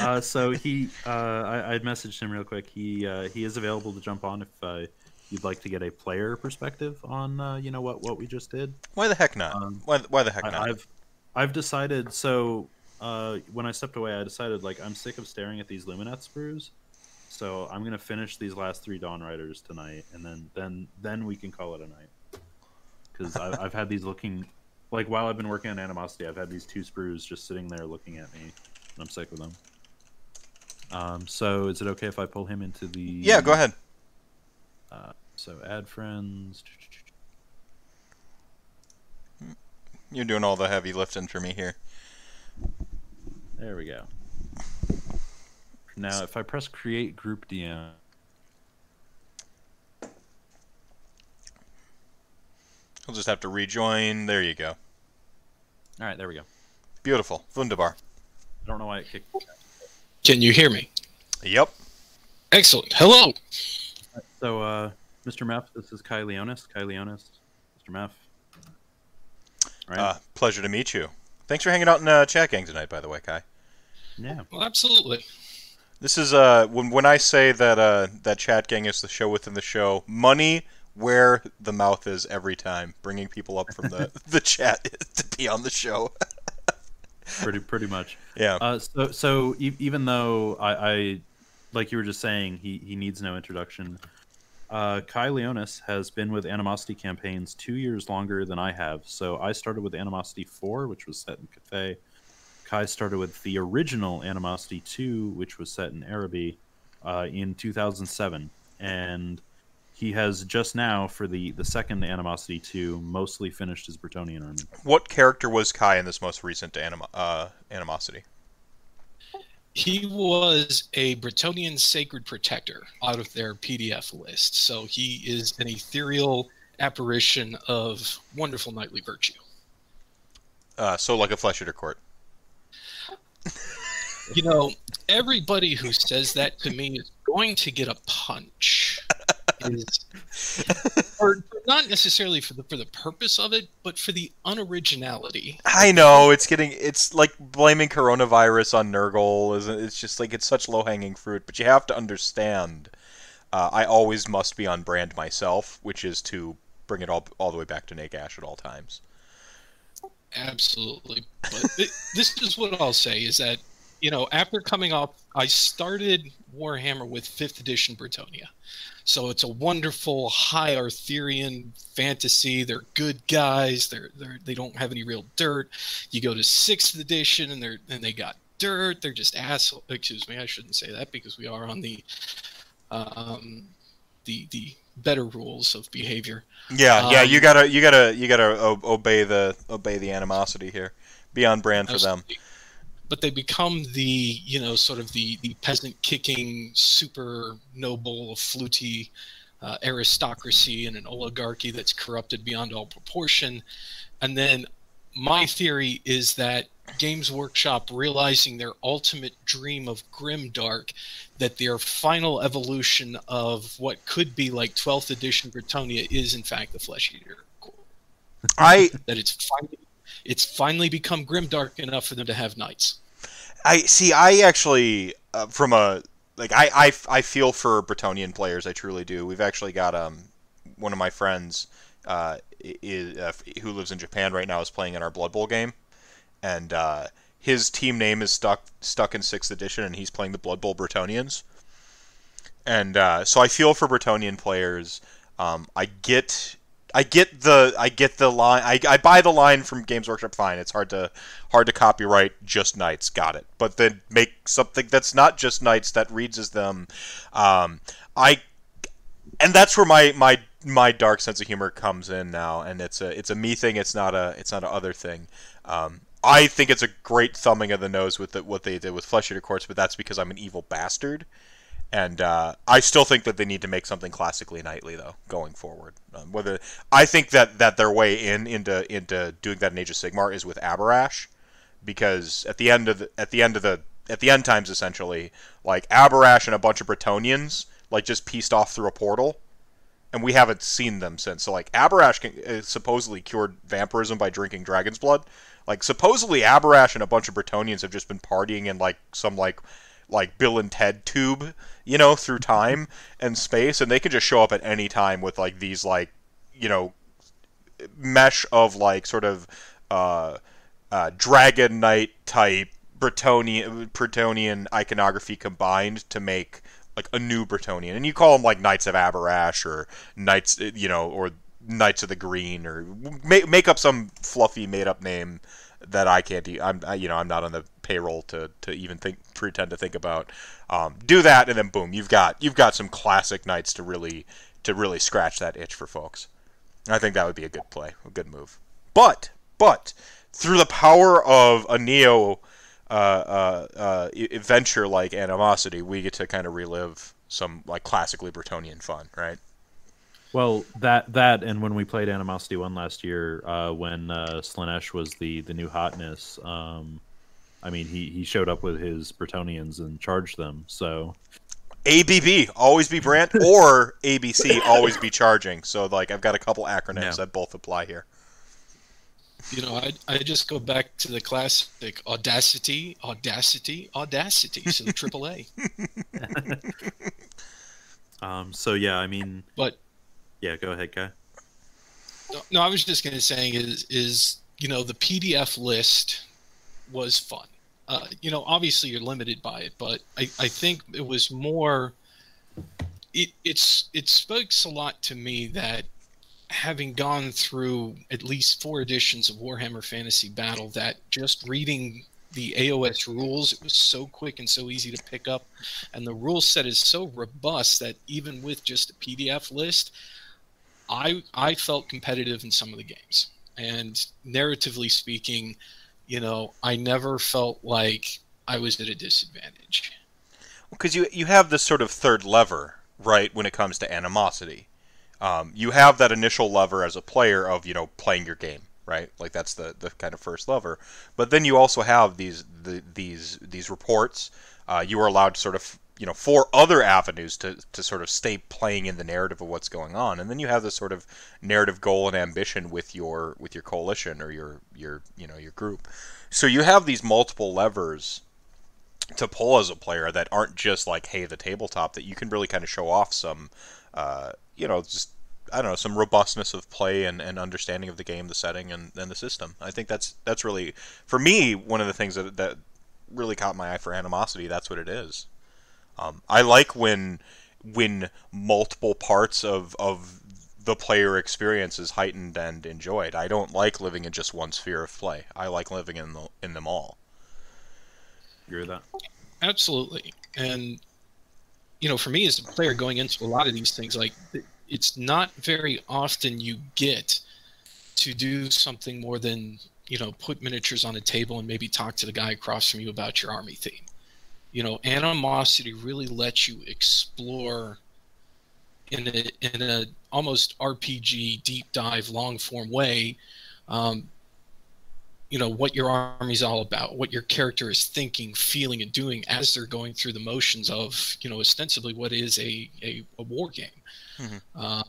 Uh, so he, uh, I, I messaged him real quick. He uh, he is available to jump on if uh, you'd like to get a player perspective on uh, you know what what we just did. why the heck not? Um, why, why the heck I, not? I've I've decided. So uh, when I stepped away, I decided like I'm sick of staring at these Lumineth sprues. So I'm gonna finish these last three Dawn Riders tonight, and then then then we can call it a night. Because I've had these looking like while I've been working on Animosity, I've had these two sprues just sitting there looking at me, I'm sick with them. Um, so is it okay if I pull him into the? yeah, go ahead. Uh, so add friends. You're doing all the heavy lifting for me here. There we go. Now, if I press create group DM, I'll just have to rejoin. There you go. all right, there we go. Beautiful. Wunderbar. I don't know why it kicked. Can you hear me? Yep. Excellent. Hello. So, uh, Mr. Meph, this is Kai Leonis. Kai Leonis, Mr. Meph. All right. Uh, pleasure to meet you. Thanks for hanging out in uh, chat gang tonight, by the way, Kai. yeah. Well, absolutely. This is uh when when I say that uh that chat gang is the show within the show, money where the mouth is every time, bringing people up from the the chat to be on the show. Pretty pretty much. Yeah. Uh, so so e- even though I, I, like you were just saying, he he needs no introduction. Uh, Kai Leonis has been with Animosity campaigns two years longer than I have. So I started with Animosity Four, which was set in Cathay. Kai started with the original Animosity Two, which was set in Araby, uh, in 2007, and he has just now for the the second Animosity Two mostly finished his Bretonnian army. What character was Kai in this most recent anima- uh, animosity? He was a Bretonnian sacred protector out of their PDF list. So he is an ethereal apparition of wonderful knightly virtue. Uh, so like a flesh eater court. You know, everybody who says that to me is going to get a punch. Is or not necessarily for the for the purpose of it, but for the unoriginality. I know it's getting it's like blaming coronavirus on Nurgle isn't it's just like it's such low hanging fruit, but you have to understand. Uh, I always must be on brand myself, which is to bring it all all the way back to Nagash at all times. Absolutely. But th- this is what I'll say is that, you know, after coming off, I started Warhammer with 5th edition Bretonnia. So it's a wonderful high Arthurian fantasy. They're good guys. They're, they're they don't have any real dirt. You go to 6th edition and they're and they got dirt. They're just asshole. Excuse me, I shouldn't say that because we are on the um the the better rules of behavior. Yeah, yeah, Um, you gotta you gotta you gotta obey the obey the animosity here. Be on brand for them. But they become the, you know, sort of the the peasant kicking, super noble, fluty uh, aristocracy and an oligarchy that's corrupted beyond all proportion. And then my theory is that Games Workshop realizing their ultimate dream of grimdark, that their final evolution of what could be like 12th edition Bretonnia is in fact the Flesh Eater. I That it's finally it's finally become grimdark enough for them to have knights. I see. I actually, uh, from a like, I, I I feel for Bretonnian players. I truly do. We've actually got um one of my friends uh, is uh, who lives in Japan right now is playing in our Blood Bowl game, and uh, his team name is stuck stuck in sixth edition, and he's playing the Blood Bowl Bretonnians. And uh, so I feel for Bretonnian players. Um, I get. I get the I get the line I, I buy the line from Games Workshop fine. It's hard to hard to copyright just knights, got it. But then make something that's not just knights that reads as them. Um, I and that's where my my my dark sense of humor comes in now, and it's a it's a me thing. It's not a it's not a other thing. Um, I think it's a great thumbing of the nose with the, what they did with Flesh Eater Courts, but that's because I'm an evil bastard. And uh, I still think that they need to make something classically knightly though going forward. Um, whether I think that, that their way in into into doing that in Age of Sigmar is with Abhorash, because at the end of the, at the end of the at the end times essentially, like Abhorash and a bunch of Bretonnians like just pieced off through a portal, and we haven't seen them since. So like Abhorash can, uh, supposedly cured vampirism by drinking dragon's blood. Like supposedly Abhorash and a bunch of Bretonnians have just been partying in like some like like Bill and Ted tube, you know, through time and space, and they can just show up at any time with like these like, you know, mesh of like sort of uh, uh, Dragon Knight type Bretonnian Bretonnian iconography combined to make like a new Bretonnian, and you call them like Knights of Abhorash or Knights, you know, or Knights of the Green, or make make up some fluffy made up name that I can't. I'm I, you know I'm not on the payroll to, to even think pretend to think about. Um, do that, and then boom, you've got you've got some classic knights to really to really scratch that itch for folks. I think that would be a good play, a good move. But but through the power of a neo uh, uh, uh, adventure like animosity, we get to kind of relive some like classically Bretonnian fun, right? Well, that that and when we played Animosity One last year, uh, when uh, Slaanesh was the the new hotness, um, I mean he he showed up with his Bretonnians and charged them. So ABB always be Brant or ABC always be charging. So like I've got a couple acronyms Yeah. that both apply here. You know, I, I just go back to the classic audacity, audacity, audacity. So triple A. um, so yeah, I mean But yeah, go ahead, guy. no, no, I was just going to say is is you know the PDF list was fun. Uh, you know, obviously you're limited by it, but I, I think it was more. It it's it speaks a lot to me that having gone through at least four editions of Warhammer Fantasy Battle, that just reading the AOS rules, it was so quick and so easy to pick up, and the rule set is so robust that even with just a PDF list, I I felt competitive in some of the games, and narratively speaking, you know, I never felt like I was at a disadvantage. Because you you have this sort of third lever, right, when it comes to animosity. Um, you have that initial lever as a player of you know playing your game, right? Like that's the, the kind of first lever. But then you also have these the, these these reports. Uh, you are allowed to sort of you know four other avenues to, to sort of stay playing in the narrative of what's going on, and then you have this sort of narrative goal and ambition with your with your coalition or your your you know your group. So you have these multiple levers to pull as a player that aren't just like hey the tabletop that you can really kind of show off some uh, you know just I don't know some robustness of play and, and understanding of the game, the setting, and, and the system. I think that's that's really for me one of the things that that really caught my eye for animosity. That's what it is. Um, I like when when multiple parts of of the player experience is heightened and enjoyed. I don't like living in just one sphere of play. I like living in the, in them all. Agree with that? Absolutely. And you know, for me as a player going into a lot of these things, like it's not very often you get to do something more than you know put miniatures on a table and maybe talk to the guy across from you about your army theme you know animosity really lets you explore in a in a almost rpg deep dive long form way um, you know what your army's all about what your character is thinking feeling and doing as they're going through the motions of you know ostensibly what is a a, a war game mm-hmm. uh,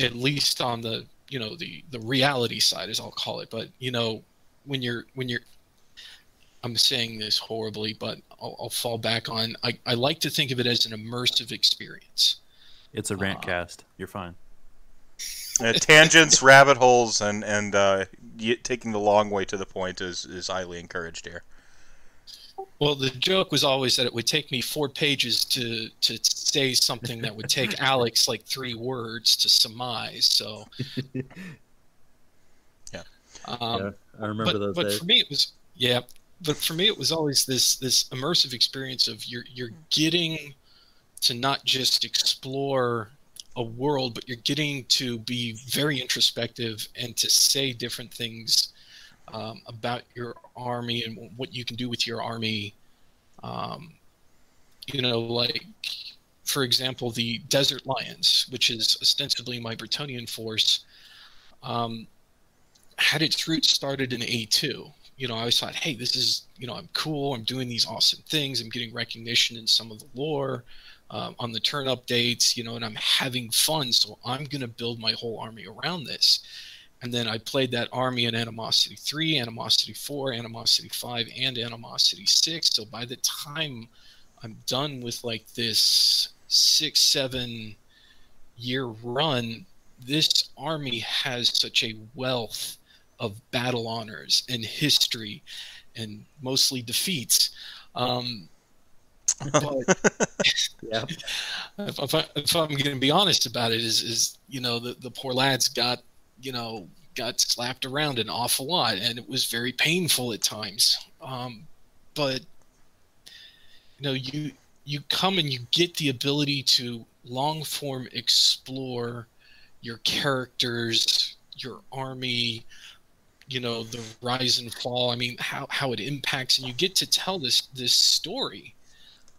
at least on the you know the the reality side as i'll call it but you know when you're when you're i'm saying this horribly but i'll, I'll fall back on I, I like to think of it as an immersive experience it's a rant uh, cast you're fine uh, tangents, rabbit holes, and and uh, taking the long way to the point is is highly encouraged here. Well, the joke was always that it would take me four pages to to say something that would take Alex like three words to surmise. So, yeah, um, yeah I remember but, those but days. for me, it was yeah. But for me, it was always this this immersive experience of you're you're getting to not just explore a world, but you're getting to be very introspective and to say different things um, about your army and what you can do with your army. Um, you know, like for example, the Desert Lions, which is ostensibly my Bretonnian force, um, had its roots started in A2. You know, I always thought, hey, this is, you know, I'm cool. I'm doing these awesome things. I'm getting recognition in some of the lore um, on the turn updates, you know, and I'm having fun. So I'm going to build my whole army around this. And then I played that army in Animosity 3, Animosity 4, Animosity 5, and Animosity 6. So by the time I'm done with like this six, seven year run, this army has such a wealth of battle honors and history and mostly defeats. Um, but yeah, if, if, I, if I'm going to be honest about it, is is you know the the poor lads got you know got slapped around an awful lot, and it was very painful at times. Um, but you know you you come and you get the ability to long form explore your characters, your army, you know the rise and fall. I mean how how it impacts, and you get to tell this this story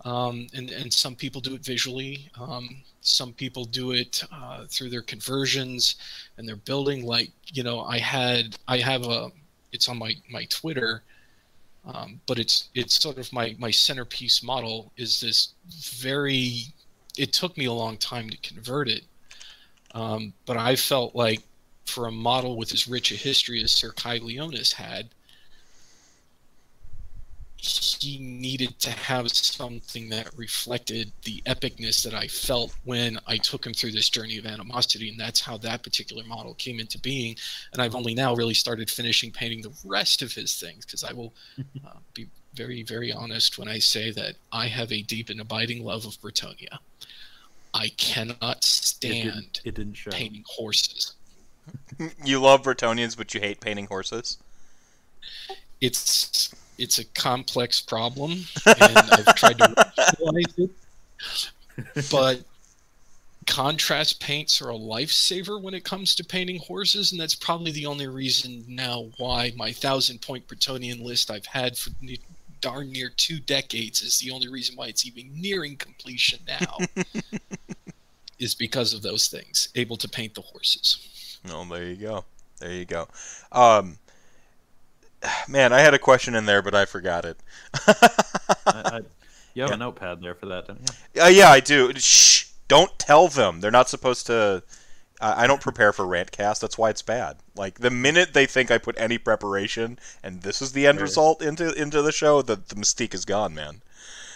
um, and and some people do it visually. Um, some people do it uh, through their conversions and their building. Like you know, I had I have a it's on my my Twitter, um, but it's it's sort of my my centerpiece model is this very. It took me a long time to convert it, um, but I felt like for a model with as rich a history as Sir Kai Leonis had, he needed to have something that reflected the epicness that I felt when I took him through this journey of animosity, and that's how that particular model came into being. And I've only now really started finishing painting the rest of his things because I will uh, be very, very honest when I say that I have a deep and abiding love of Bretonnia. I cannot It didn't, stand it didn't painting horses. You love Bretonnians, but you hate painting horses. It's it's a complex problem, and I've tried to rationalize it. But contrast paints are a lifesaver when it comes to painting horses, and that's probably the only reason now why my thousand point Bretonnian list I've had for darn near two decades is the only reason why it's even nearing completion now. is because of those things, able to paint the horses. Oh, there you go. There you go. Um, man, I had a question in there, but I forgot it. I, I, you have Yeah. a notepad there for that, don't you? Uh, yeah, I do. Shh! Don't tell them. They're not supposed to. I I don't prepare for rantcast. That's why it's bad. Like the minute they think I put any preparation and this is the end result into into the show, the the mystique is gone, man.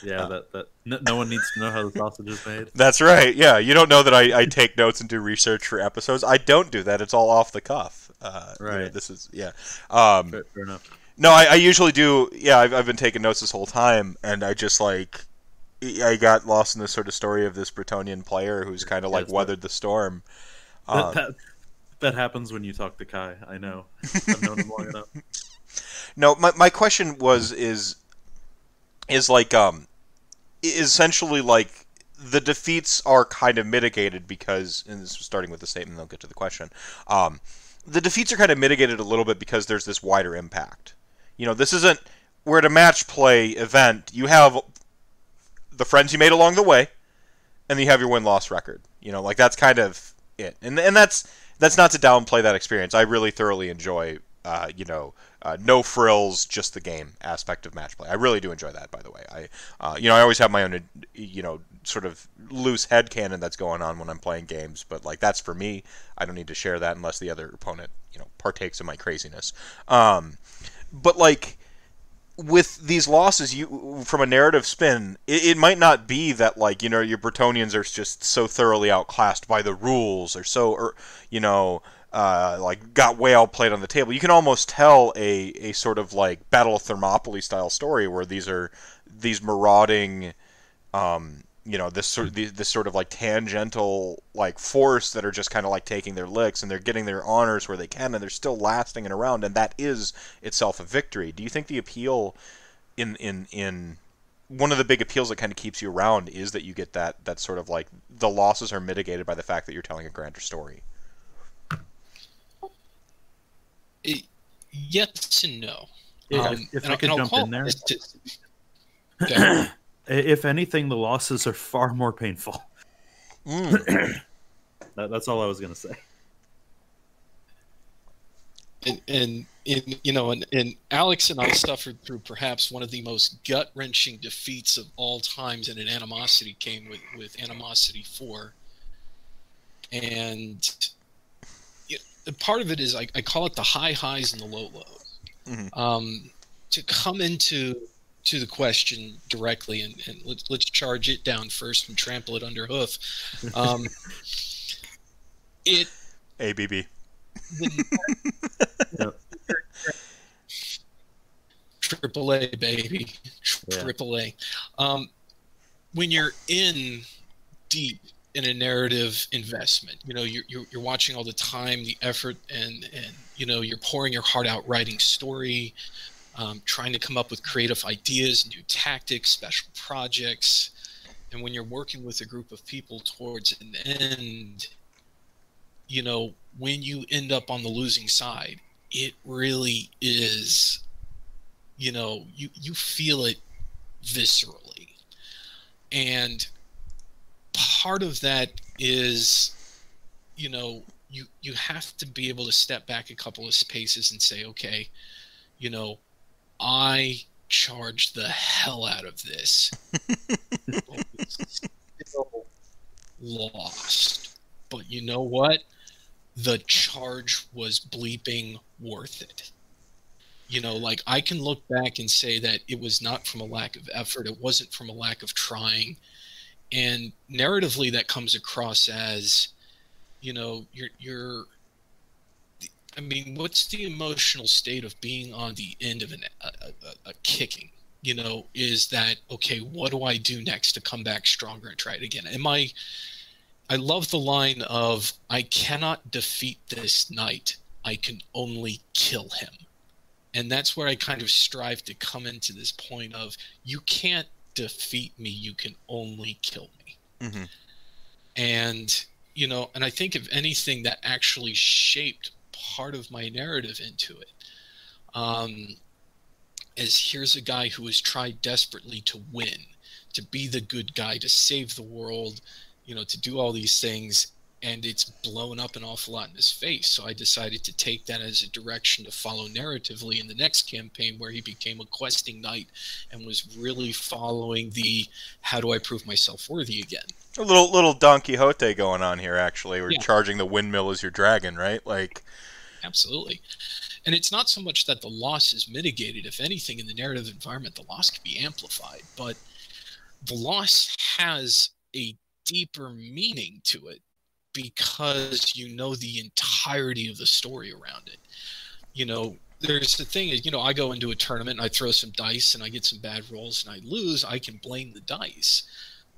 Yeah, Uh, that that no, no one needs to know how the sausage is made. That's right. Yeah, you don't know that I, I take notes and do research for episodes. I don't do that. It's all off the cuff. Uh, you know, Right. this is yeah. Um, Fair, fair enough. No, I, I usually do. Yeah, I've, I've been taking notes this whole time, and I just like I got lost in this sort of story of this Bretonnian player who's kind of like weathered the storm. That, Um, that, that happens when you talk to Kai. I know. I've known him long enough. no, my my question was is is like um essentially like the defeats are kind of mitigated because and this is starting with the statement, I'll get to the question. Um, the defeats are kind of mitigated a little bit because there's this wider impact. You know, this isn't we're at a match play event. You have the friends you made along the way, and you have your win loss record. You know, like that's kind of it. And and that's that's not to downplay that experience. I really thoroughly enjoy, uh, you know, uh, no frills, just the game aspect of match play. I really do enjoy that. By the way, I, uh, you know, I always have my own, uh, you know, sort of loose head canon that's going on when I'm playing games. But like that's for me. I don't need to share that unless the other opponent, you know, partakes in my craziness. Um, but like with these losses, you from a narrative spin, it, it might not be that like you know your Bretonians are just so thoroughly outclassed by the rules, or so, or you know, uh, like got way outplayed on the table. You can almost tell a a sort of like Battle of Thermopylae style story where these are these marauding, um, you know, this sort this, this sort of like tangential like force that are just kind of like taking their licks and they're getting their honors where they can and they're still lasting and around and that is itself a victory. Do you think the appeal in in in one of the big appeals that kind of keeps you around is that you get that that sort of like the losses are mitigated by the fact that you're telling a grander story. It, yes and no. If, Um, if and I could I'll jump in there, Okay. if anything, the losses are far more painful. Mm. That, that's all I was gonna say. and, and in you know and, and alex and i suffered through perhaps one of the most gut-wrenching defeats of all times in an animosity came with with animosity 4 and part of it is I, I call it the high highs and the low lows Mhm. um, to come into to the question directly and, and let's, let's charge it down first and trample it under hoof um, it ABB. the Triple A, baby. Triple A. Um, when you're in deep in a narrative investment, you know, you're, you're, you're watching all the time, the effort, and, and, you know, you're pouring your heart out writing story, um, trying to come up with creative ideas, new tactics, special projects. And when you're working with a group of people towards an end, you know, when you end up on the losing side, it really is you know you you feel it viscerally and part of that is you know you you have to be able to step back a couple of spaces and say okay you know i charged the hell out of this. Lost. But you know what? The charge was bleeping worth it. You know, like I can look back and say that it was not from a lack of effort, it wasn't from a lack of trying. And narratively that comes across as, you know, you're you're I mean, what's the emotional state of being on the end of an, a, a, a kicking? You know, is that okay? What do I do next to come back stronger and try it again? Am I? I love the line of "I cannot defeat this knight. I can only kill him," and that's where I kind of strive to come into this point of you can't defeat me. You can only kill me. Mm-hmm. And you know, and I think if anything, that actually shaped part of my narrative into it. Um, as here's a guy who has tried desperately to win, to be the good guy, to save the world, you know, to do all these things, and it's blown up an awful lot in his face. So I decided to take that as a direction to follow narratively in the next campaign, where he became a questing knight and was really following the "How do I prove myself worthy again?" A little little Don Quixote going on here, actually. We're Yeah. charging the windmill as your dragon, right? Like, Absolutely. And it's not so much that the loss is mitigated. If anything, in the narrative environment, the loss can be amplified. But the loss has a deeper meaning to it because you know the entirety of the story around it. You know, there's the thing is, you know, I go into a tournament and I throw some dice and I get some bad rolls and I lose. I can blame the dice.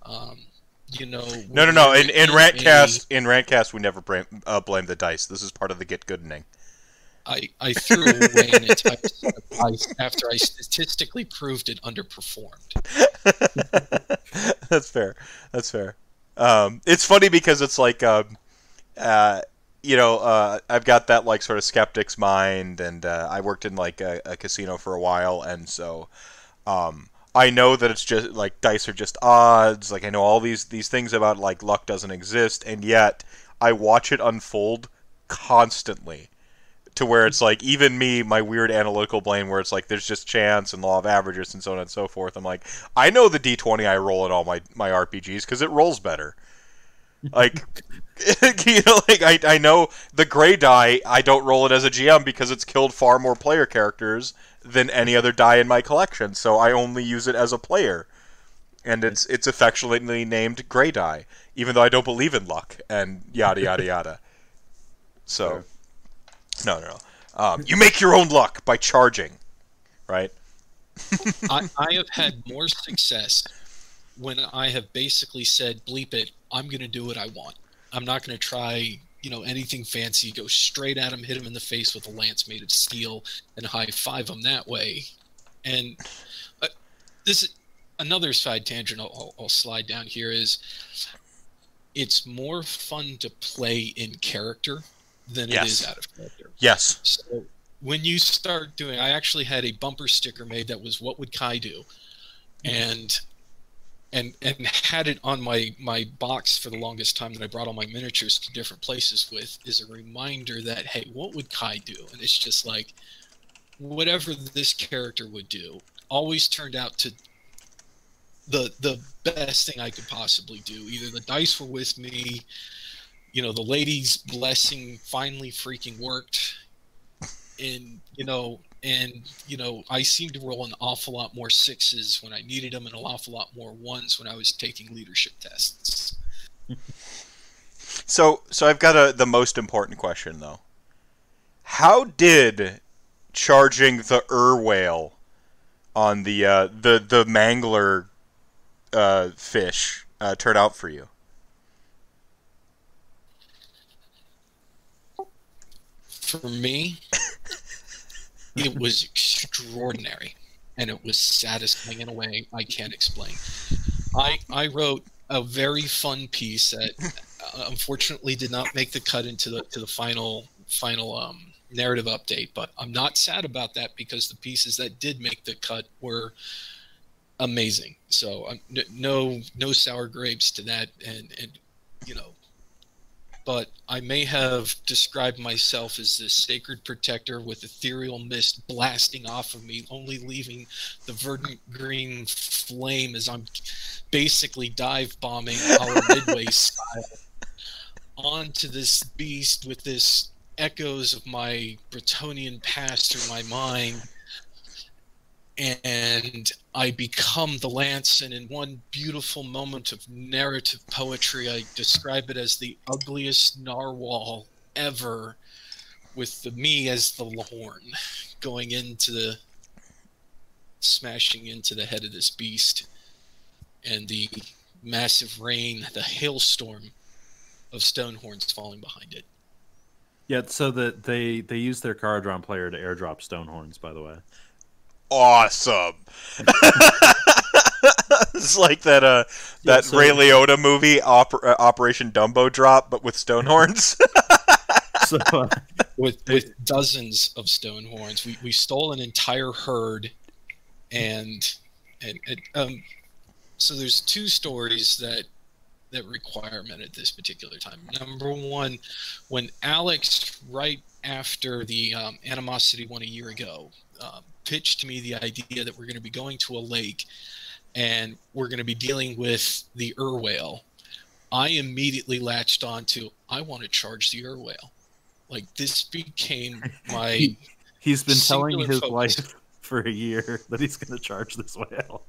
Um, you know, no, no, no. In in Rantcast, in Rantcast, we never blame uh, blame the dice. This is part of the get goodening. I, I threw away an entire set of dice after I statistically proved it underperformed. That's fair. That's fair. Um, it's funny because it's like, um, uh, you know, uh, I've got that like sort of skeptic's mind, and uh, I worked in like a, a casino for a while, and so um, I know that it's just like dice are just odds. Like I know all these these things about like luck doesn't exist, and yet I watch it unfold constantly to where it's like even me, my weird analytical brain, where it's like there's just chance and law of averages and so on and so forth. I'm like, I know the d20 I roll in all my my RPGs because it rolls better. Like, you know, like I I know the gray die I don't roll it as a GM because it's killed far more player characters than any other die in my collection, so I only use it as a player. And it's it's affectionately named Gray Die, even though I don't believe in luck and yada yada yada. So, no, no, no. Um, you make your own luck by charging, right? I, I have had more success when I have basically said, bleep it, I'm going to do what I want. I'm not going to try, you know, anything fancy, go straight at him, hit him in the face with a lance made of steel, and high five him that way. And uh, this is another side tangent I'll, I'll, slide down here is it's more fun to play in character than it Yes. is out of character. Yes. So when you start doing, I actually had a bumper sticker made that was "What would Kai do," and and and had it on my my box for the longest time that I brought all my miniatures to different places with is a reminder that hey, what would Kai do? And it's just like whatever this character would do always turned out to the the best thing I could possibly do. Either the dice were with me, you know, the lady's blessing finally freaking worked, and you know, and you know, I seemed to roll an awful lot more sixes when I needed them, and an awful lot more ones when I was taking leadership tests. So, so I've got a the most important question though. How did charging the Ur whale on the uh, the the mangler uh, fish uh, turn out for you? For me, it was extraordinary, and it was satisfying in a way I can't explain. I I wrote a very fun piece that uh, unfortunately did not make the cut into the to the final final um, narrative update, but I'm not sad about that because the pieces that did make the cut were amazing. So um, no no sour grapes to that, and and you know but I may have described myself as this sacred protector with ethereal mist blasting off of me, only leaving the verdant green flame as I'm basically dive bombing our midway style onto this beast with this echoes of my Bretonnian past through my mind, and I become the lance. And in one beautiful moment of narrative poetry, I describe it as the ugliest narwhal ever, with the me as the horn, going into the smashing into the head of this beast, and the massive rain, the hailstorm of stone horns falling behind it. Yeah, so that they they use their Kharadron player to airdrop stone horns. By the way, awesome. it's like that uh Yeah, that so- Ray Liotta movie Oper- uh, Operation Dumbo Drop, but with stone horns. so uh, with with dozens of stone horns. We we stole an entire herd, and and, and um, so there's two stories that that requirement at this particular time. Number one, when Alex, right after the um, animosity one a year ago, uh, pitched to me the idea that we're going to be going to a lake, and we're going to be dealing with the ur whale. I immediately latched on to I want to charge the ur whale. Like this became my he's been telling his focus. wife for a year that he's going to charge this whale.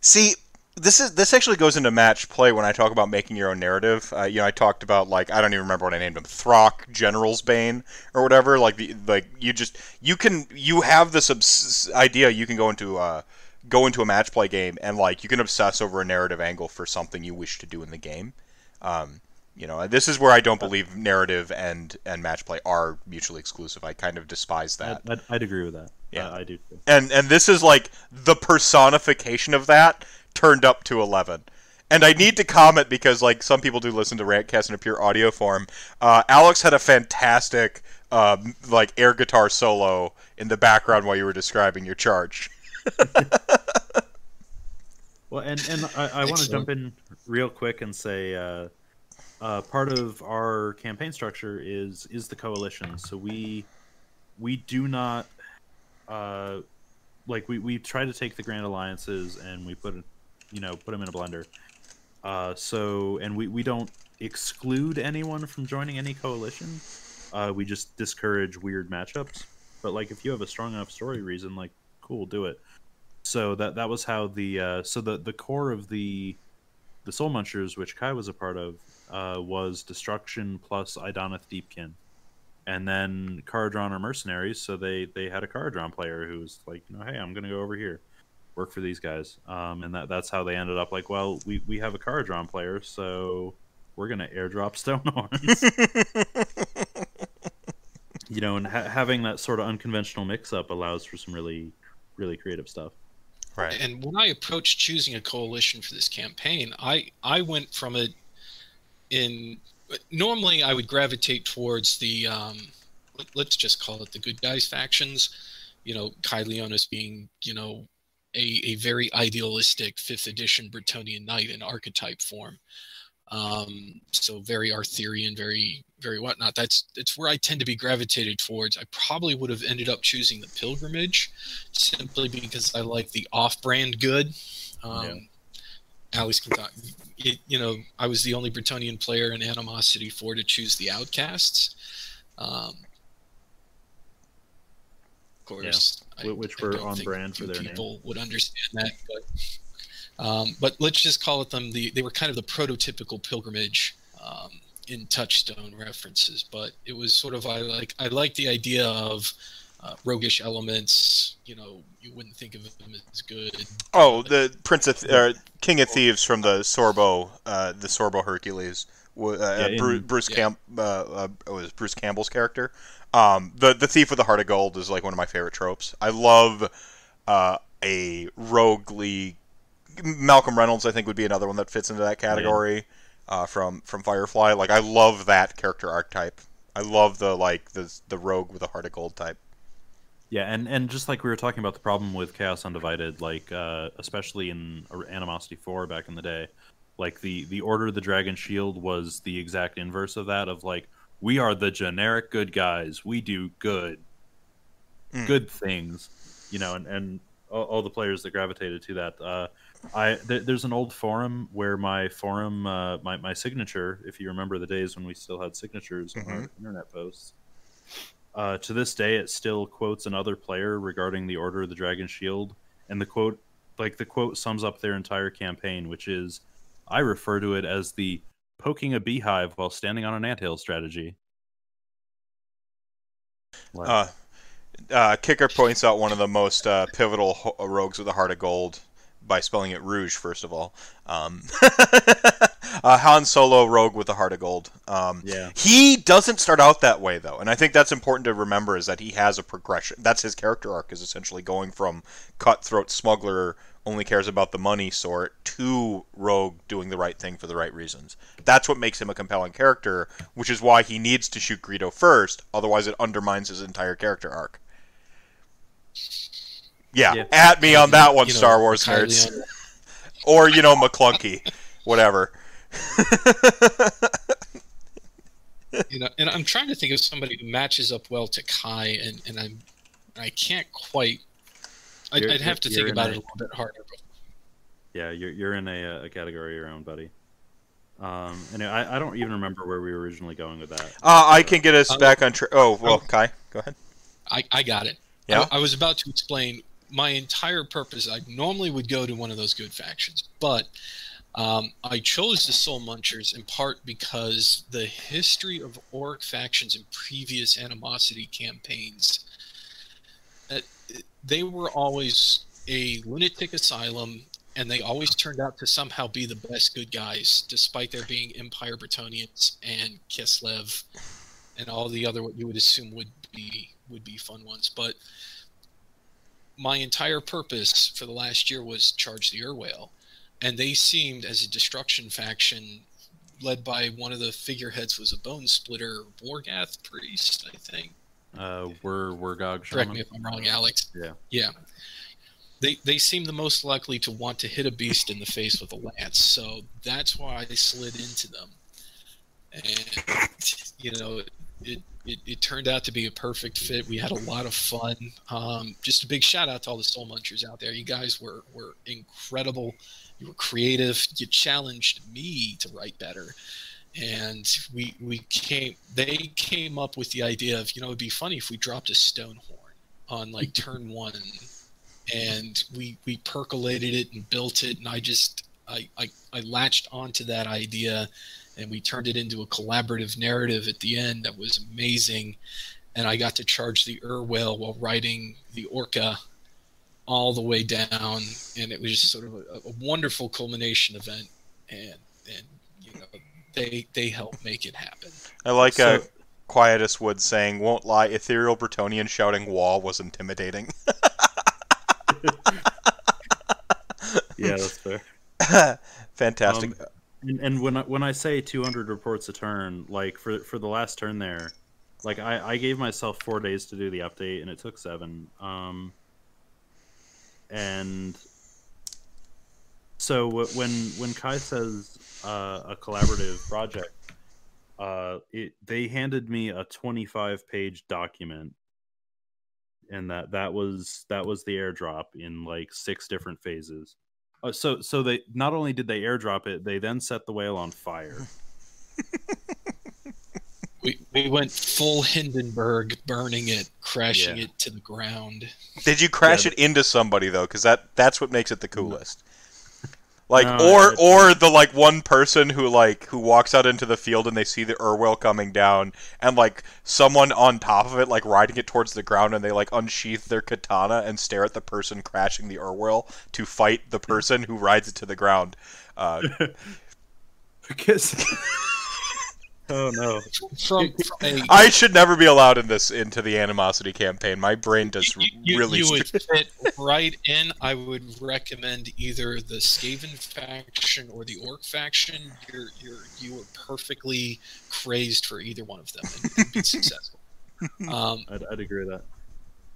See, this is this actually goes into match play when I talk about making your own narrative. Uh, you know, I talked about like I don't even remember what I named him, Throck, General's Bane, or whatever. Like the like you just you can you have this obs- idea you can go into uh go into a match play game and like you can obsess over a narrative angle for something you wish to do in the game. Um, you know, this is where I don't believe narrative and and match play are mutually exclusive. I kind of despise that. I'd, I'd, I'd agree with that. Yeah. I, I do. Too. and and this is like the personification of that turned up to 11 and i need to comment because like some people do listen to rantcast in a pure audio form. Uh, alex had a fantastic uh, like air guitar solo in the background while you were describing your charge. Well, and and I, I want to jump in real quick and say uh, uh, part of our campaign structure is is the coalition. So we we do not uh, like we, we try to take the grand alliances and we put it you know put them in a blender. Uh, so and we, we don't exclude anyone from joining any coalition. Uh, we just discourage weird matchups. But like if you have a strong enough story reason, like cool, do it. So that that was how the uh, so the the core of the the Soul Munchers, which Kai was a part of, uh, was destruction plus Idoneth Deepkin, and then Kharadron are mercenaries, so they they had a Kharadron player who was like, you know, hey, I'm gonna go over here, work for these guys, um, and that that's how they ended up. Like, well, we we have a Kharadron player, so we're gonna airdrop Stonehorns. you know, and ha- having that sort of unconventional mix-up allows for some really really creative stuff. right And when I approached choosing a coalition for this campaign, I I went from it in normally I would gravitate towards the um, let- let's just call it the good guys factions. You know, Kai Leonis being you know a, a very idealistic fifth edition Bretonnian knight in archetype form. Um, so very Arthurian, very very whatnot. That's it's where I tend to be gravitated towards. I probably would have ended up choosing the pilgrimage simply because I like the off-brand good. Um, Alex can talk. It, you know, I was the only Bretonnian player in Animosity 4 to choose the Outcasts. Um, of course, which were on brand for few their name. people would understand that, but um, but let's just call it them. The they were kind of the prototypical pilgrimage um, in Touchstone references, but it was sort of I like I like the idea of uh, roguish elements. You know, you wouldn't think of them as good. oh the prince of uh, king of thieves from the sorbo uh, the sorbo hercules uh, Yeah, in- Bruce, Bruce yeah. Camp uh, uh, was Bruce Campbell's character. Um, the the thief with the heart of gold is like one of my favorite tropes. I love uh, a roguely Malcolm Reynolds. I think would be another one that fits into that category uh, from from Firefly. Like I love that character archetype. I love the like the the rogue with the heart of gold type. Yeah, and and just like we were talking about the problem with Chaos Undivided, like uh, especially in Animosity Four back in the day, like the the Order of the Dragon Shield was the exact inverse of that. Of like we are the generic good guys, we do good, Mm. good things, you know, and and all, all the players that gravitated to that. Uh, I th- there's an old forum where my forum, uh, my my signature, if you remember the days when we still had signatures on our internet posts. Uh, to this day, it still quotes another player regarding the Order of the Dragon Shield and the quote, like the quote, sums up their entire campaign, which is, "I refer to it as the poking a beehive while standing on an anthill strategy." Like, Uh, uh, Kicker points out one of the most uh, pivotal ho- rogues with a heart of gold by spelling it Rouge, first of all. Um, uh, Han Solo rogue with a heart of gold. Um, yeah, He doesn't start out that way though, and I think that's important to remember is that he has a progression. That's his character arc is essentially going from cutthroat smuggler only cares about the money sort to rogue doing the right thing for the right reasons. That's what makes him a compelling character, which is why he needs to shoot Greedo first, otherwise it undermines his entire character arc. Yeah, Yeah. at me on that one, You know, Star Wars nerds, on- or you know McClunky, whatever. you know, and I'm trying to think of somebody who matches up well to Kai, and and I'm I can't quite. I'd, I'd have to think about a- it a little bit harder. Yeah, you're you're in a, uh, a category of your own, buddy. Um, and I, I don't even remember where we were originally going with that. Uh, I can get us Um, back on track. Oh well, Kai, go ahead. I I got it. Yeah? I, I was about to explain my entire purpose. I normally would go to one of those good factions, but um, I chose the Soul Munchers in part because the history of Orc factions in previous animosity campaigns, uh, they were always a lunatic asylum, and they always turned out to somehow be the best good guys, despite there being Empire Bretonnians and Kislev and all the other what you would assume would be would be fun ones. But my entire purpose for the last year was charge the Urwale, and they seemed as a destruction faction led by one of the figureheads was a bone splitter Wurrgog priest, I think. Uh, we're we're Correct me if I'm wrong, Alex. Yeah. Yeah. They they seem the most likely to want to hit a beast in the face with a lance, so that's why I slid into them. And you know, it, it, it turned out to be a perfect fit. We had a lot of fun. Um, just a big shout out to all the soul munchers out there. You guys were were incredible. You were creative. You challenged me to write better. And we we came they came up with the idea of, you know, it'd be funny if we dropped a stone horn on like turn one and we we percolated it and built it and I just I, I, I latched onto that idea and we turned it into a collaborative narrative at the end that was amazing. And I got to charge the Urwale while riding the Orca all the way down, and it was just sort of a, a wonderful culmination event. And and they they helped make it happen. I like So- uh, Quietus Wood saying, "Won't lie, ethereal Bretonnian shouting wall was intimidating." Yeah, that's fair. Fantastic. Um, And, and when I, when I say 200 reports a turn, like for for the last turn there, like I, I gave myself four days to do the update, and it took seven. Um, and so when when Kai says uh, a collaborative project, uh, it they handed me a 25 page document, and that that was that was the airdrop in like six different phases. Uh, so so they not only did they airdrop it, they then set the whale on fire. We we went full Hindenburg, burning it, crashing Yeah. it to the ground. Did you crash yeah, it into somebody though? Because that that's what makes it the coolest. Like, No, or it- or the like one person who like who walks out into the field and they see the Urwell coming down, and like someone on top of it, like riding it towards the ground, and they like unsheath their katana and stare at the person crashing the Urwell to fight the person who rides it to the ground. Uh, Because oh no, From, from a I should never be allowed in this into the animosity campaign. My brain does you, you, really. you would fit right in. I would recommend either the Skaven faction or the Orc faction. You're you're you were perfectly crazed for either one of them and, and be successful. Um, I'd, I'd agree with that.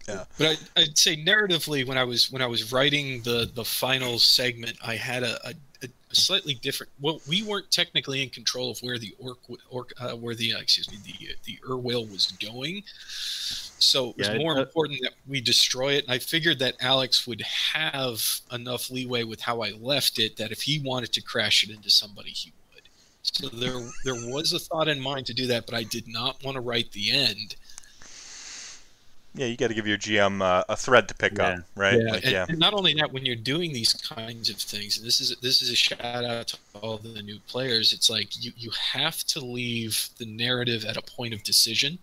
Yeah. But I, I'd say narratively, when I was when I was writing the the final segment, I had a, a, a slightly different. Well, we weren't technically in control of where the orc orc uh, where the uh, excuse me the the Urwale was going. So it was Yeah, it- more uh, important that we destroy it. And I figured that Alex would have enough leeway with how I left it that if he wanted to crash it into somebody, he would. So there there was a thought in mind to do that, but I did not want to write the end Yeah, you got to give your GM uh, a thread to pick up, right? Yeah, Like, and, yeah. and not only that, when you're doing these kinds of things, and this is this is a shout out to all the new players. It's like you you have to leave the narrative at a point of decision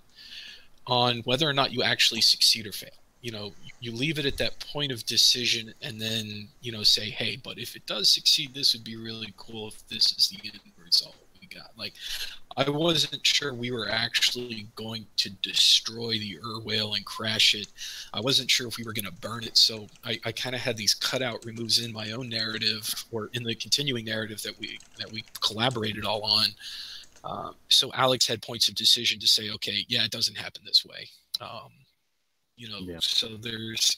on whether or not you actually succeed or fail. You know, you leave it at that point of decision, and then you know say, hey, but if it does succeed, this would be really cool if this is the end result we got. Like, I wasn't sure we were actually going to destroy the Ur whale and crash it. I wasn't sure if we were going to burn it, so I, I kind of had these cutout removes in my own narrative or in the continuing narrative that we that we collaborated all on. Um, so Alex had points of decision to say, okay, yeah, it doesn't happen this way. Um, you know, Yeah. so there's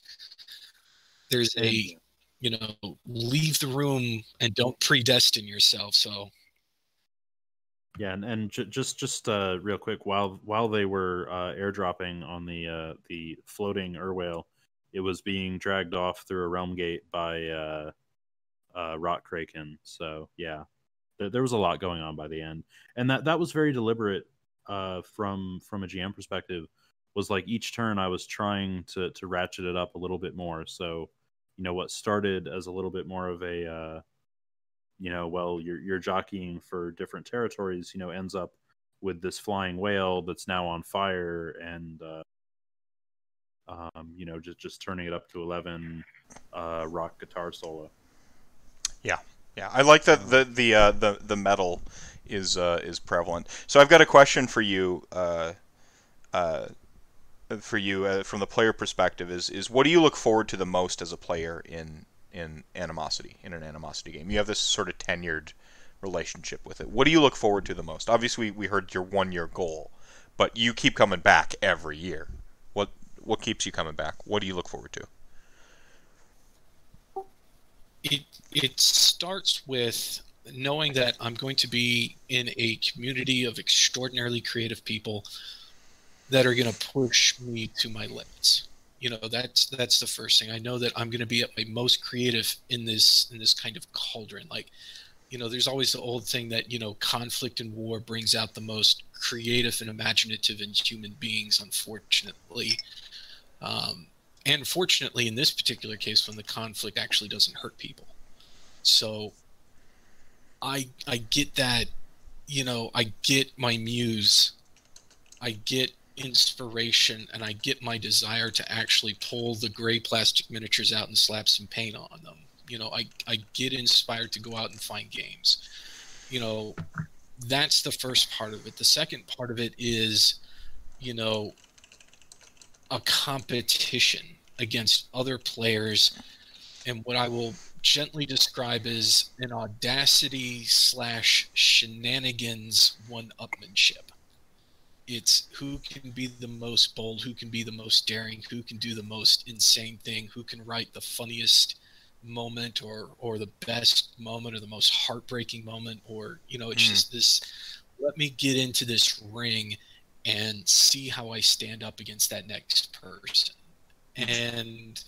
there's a you know leave the room and don't predestine yourself. So Yeah, and, and j- just just uh, real quick, while while they were uh, airdropping on the uh, the floating Urwhale, it was being dragged off through a realm gate by uh, uh, Rock Kraken. So yeah, there, there was a lot going on by the end, and that that was very deliberate uh, from from a GM perspective. Was like each turn I was trying to to ratchet it up a little bit more. So you know what started as a little bit more of a uh, you know, well, you're you're jockeying for different territories, you know, ends up with this flying whale that's now on fire and uh, um, you know, just just turning it up to eleven uh, rock guitar solo. Yeah, yeah, I like that the the uh, the the metal is uh, is prevalent. So I've got a question for you, uh, uh, for you uh, from the player perspective. Is is what do you look forward to the most as a player in in animosity in an animosity game? You have this sort of tenured relationship with it. What do you look forward to the most? Obviously, we heard your one year goal, but you keep coming back every year. What what keeps you coming back? What do you look forward to? it it starts with knowing that I'm going to be in a community of extraordinarily creative people that are going to push me to my limits. You know, that's that's the first thing. I know that I'm going to be at my most creative in this in this kind of cauldron. Like, you know, there's always the old thing that you know, conflict and war brings out the most creative and imaginative in human beings. Unfortunately, um, and fortunately, in this particular case, when the conflict actually doesn't hurt people. So I I get that, you know, I get my muse, I get inspiration, and I get my desire to actually pull the gray plastic miniatures out and slap some paint on them. You know, I, I get inspired to go out and find games. You know, that's the first part of it. The second part of it is, you know, a competition against other players and what I will gently describe as an audacity slash shenanigans one upmanship. It's who can be the most bold, who can be the most daring, who can do the most insane thing, who can write the funniest moment or or the best moment or the most heartbreaking moment or you know it's Mm. just this let me get into this ring and see how I stand up against that next person. And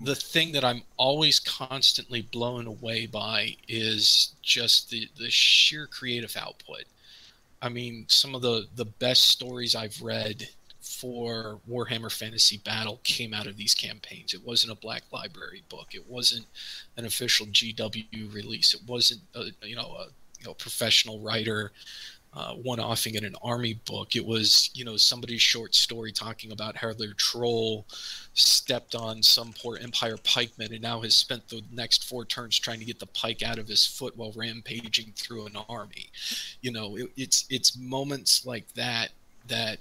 the thing that I'm always constantly blown away by is just the, the sheer creative output. I mean, some of the, the best stories I've read for Warhammer Fantasy Battle came out of these campaigns. It wasn't a Black Library book. It wasn't an official GW release. It wasn't a, you know a you know professional writer uh, one-offing in an army book. It was, you know, somebody's short story talking about how their troll stepped on some poor Empire pikeman and now has spent the next four turns trying to get the pike out of his foot while rampaging through an army. You know, it, it's it's moments like that that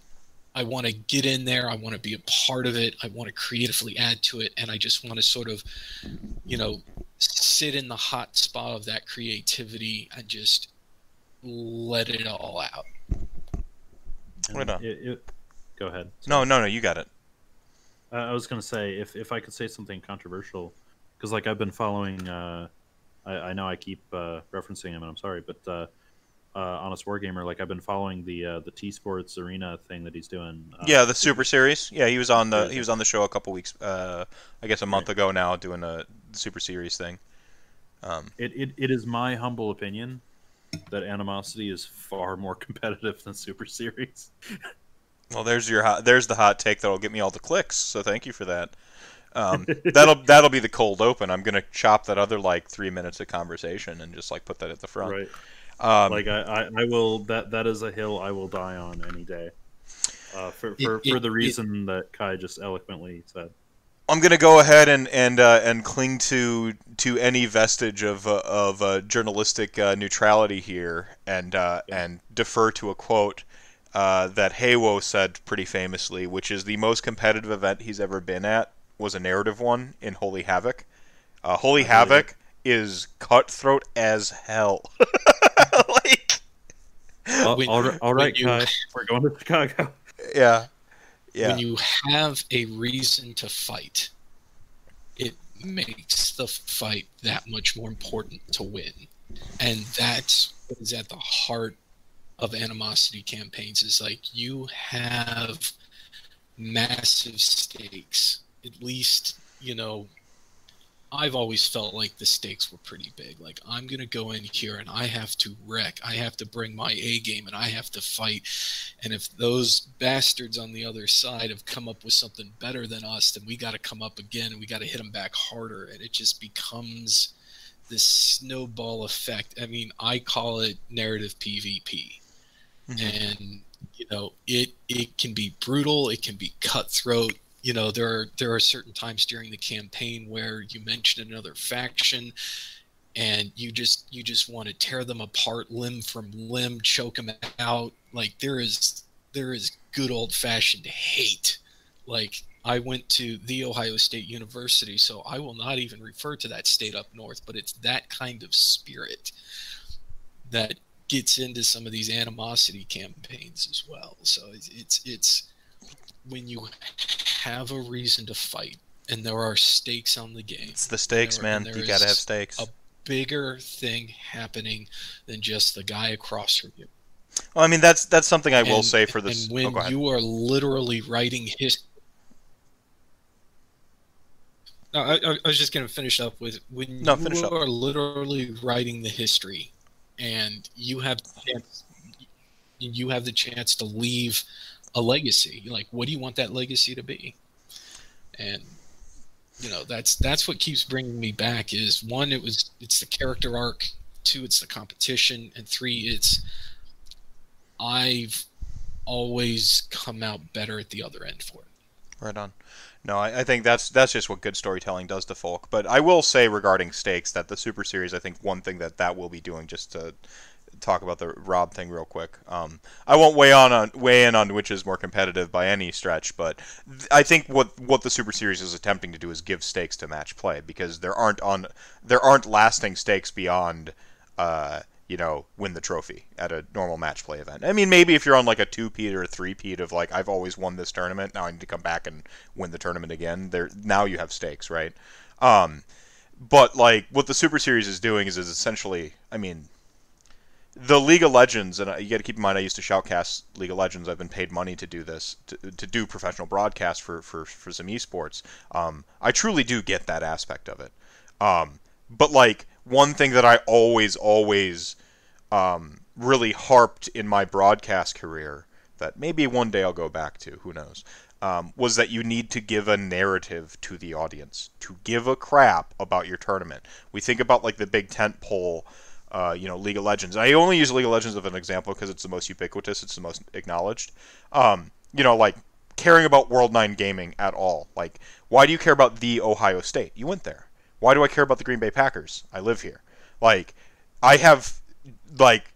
I want to get in there. I want to be a part of it. I want to creatively add to it, and I just want to sort of, you know, sit in the hot spot of that creativity and just let it all out. And Right on. It, it, go ahead. No, no, no. You got it. Uh, I was going to say if if I could say something controversial, because like I've been following. Uh, I, I know I keep uh, referencing him, and I'm sorry, but uh, uh, honest wargamer, like I've been following the uh, the T Sports Arena thing that he's doing. Uh, Yeah, the Super Series. Yeah, he was on the he was on the show a couple weeks, uh, I guess a month ago now, doing a Super Series thing. Um, It, it it is my humble opinion that animosity is far more competitive than Super Series. Well, there's your hot, there's the hot take that'll get me all the clicks. So thank you for that. Um, that'll that'll be the cold open. I'm gonna chop that other like three minutes of conversation and just like put that at the front. Right. Um, like I, I, I will that that is a hill I will die on any day. Uh, for It- for, for it- the it- reason that Kai just eloquently said. I'm gonna go ahead and and uh, and cling to to any vestige of uh, of uh, journalistic uh, neutrality here, and uh, and defer to a quote uh, that Haywo said pretty famously, which is the most competitive event he's ever been at was a narrative one in Holy Havoc. Uh, Holy I Havoc is cutthroat as hell. like, All, When- all right, all when you- Kai, we're going to Chicago. yeah, yeah. when you have a reason to fight, it makes the fight that much more important to win. And that's what is at the heart of animosity campaigns is like you have massive stakes. At least, you know, I've always felt like the stakes were pretty big. Like I'm gonna go in here and I have to wreck. I have to bring my A game and I have to fight. And if those bastards on the other side have come up with something better than us, then we got to come up again and we got to hit them back harder. And it just becomes this snowball effect. I mean, I call it narrative PvP Mhm. and you know it it can be brutal it can be cutthroat you know there are there are certain times during the campaign where you mention another faction and you just you just want to tear them apart limb from limb choke them out like there is there is good old fashioned hate like I went to the Ohio State University, so I will not even refer to that state up north, but it's that kind of spirit that gets into some of these animosity campaigns as well. So it's it's, it's when you have a reason to fight and there are stakes on the game, It's the stakes, There- man. You gotta have stakes. a- bigger thing happening than just the guy across from you. Well, I mean, that's that's something I will say for this. And oh, when go ahead. you are literally writing his. No, I, I I was just going to finish up with when No, you finish up. are literally writing the history, and you have the chance, you have the chance to leave a legacy. Like, what do you want that legacy to be? And you know, that's that's what keeps bringing me back. Is one, it was it's the character arc. Two, it's the competition, and three, it's I've always come out better at the other end for it. Right on. No, I, I think that's that's just what good storytelling does to folk. But I will say regarding stakes that the Super Series, I think one thing that that will be doing, just to talk about the Rob thing real quick. Um, I won't weigh on, on weigh in on which is more competitive by any stretch, but th- I think what what the Super Series is attempting to do is give stakes to match play because there aren't on there aren't lasting stakes beyond. Uh, you know, win the trophy at a normal match play event. I mean, maybe if you're on like a two peat or a three peat of like I've always won this tournament, now I need to come back and win the tournament again. There now you have stakes, right? Um, but like what the Super Series is doing is is essentially, I mean, the League of Legends, and you got to keep in mind, I used to shoutcast League of Legends. I've been paid money to do this, to, to do professional broadcast for for for some esports. Um, I truly do get that aspect of it. Um, but like one thing that I always always um, really harped in my broadcast career that maybe one day I'll go back to, who knows, um, was that you need to give a narrative to the audience, to give a crap about your tournament. We think about like the big tent pole, uh, you know, League of Legends. I only use League of Legends as an example because it's the most ubiquitous, it's the most acknowledged. Um, you know, like caring about World 9 gaming at all. Like, why do you care about the Ohio State? You went there. Why do I care about the Green Bay Packers? I live here. Like, I have like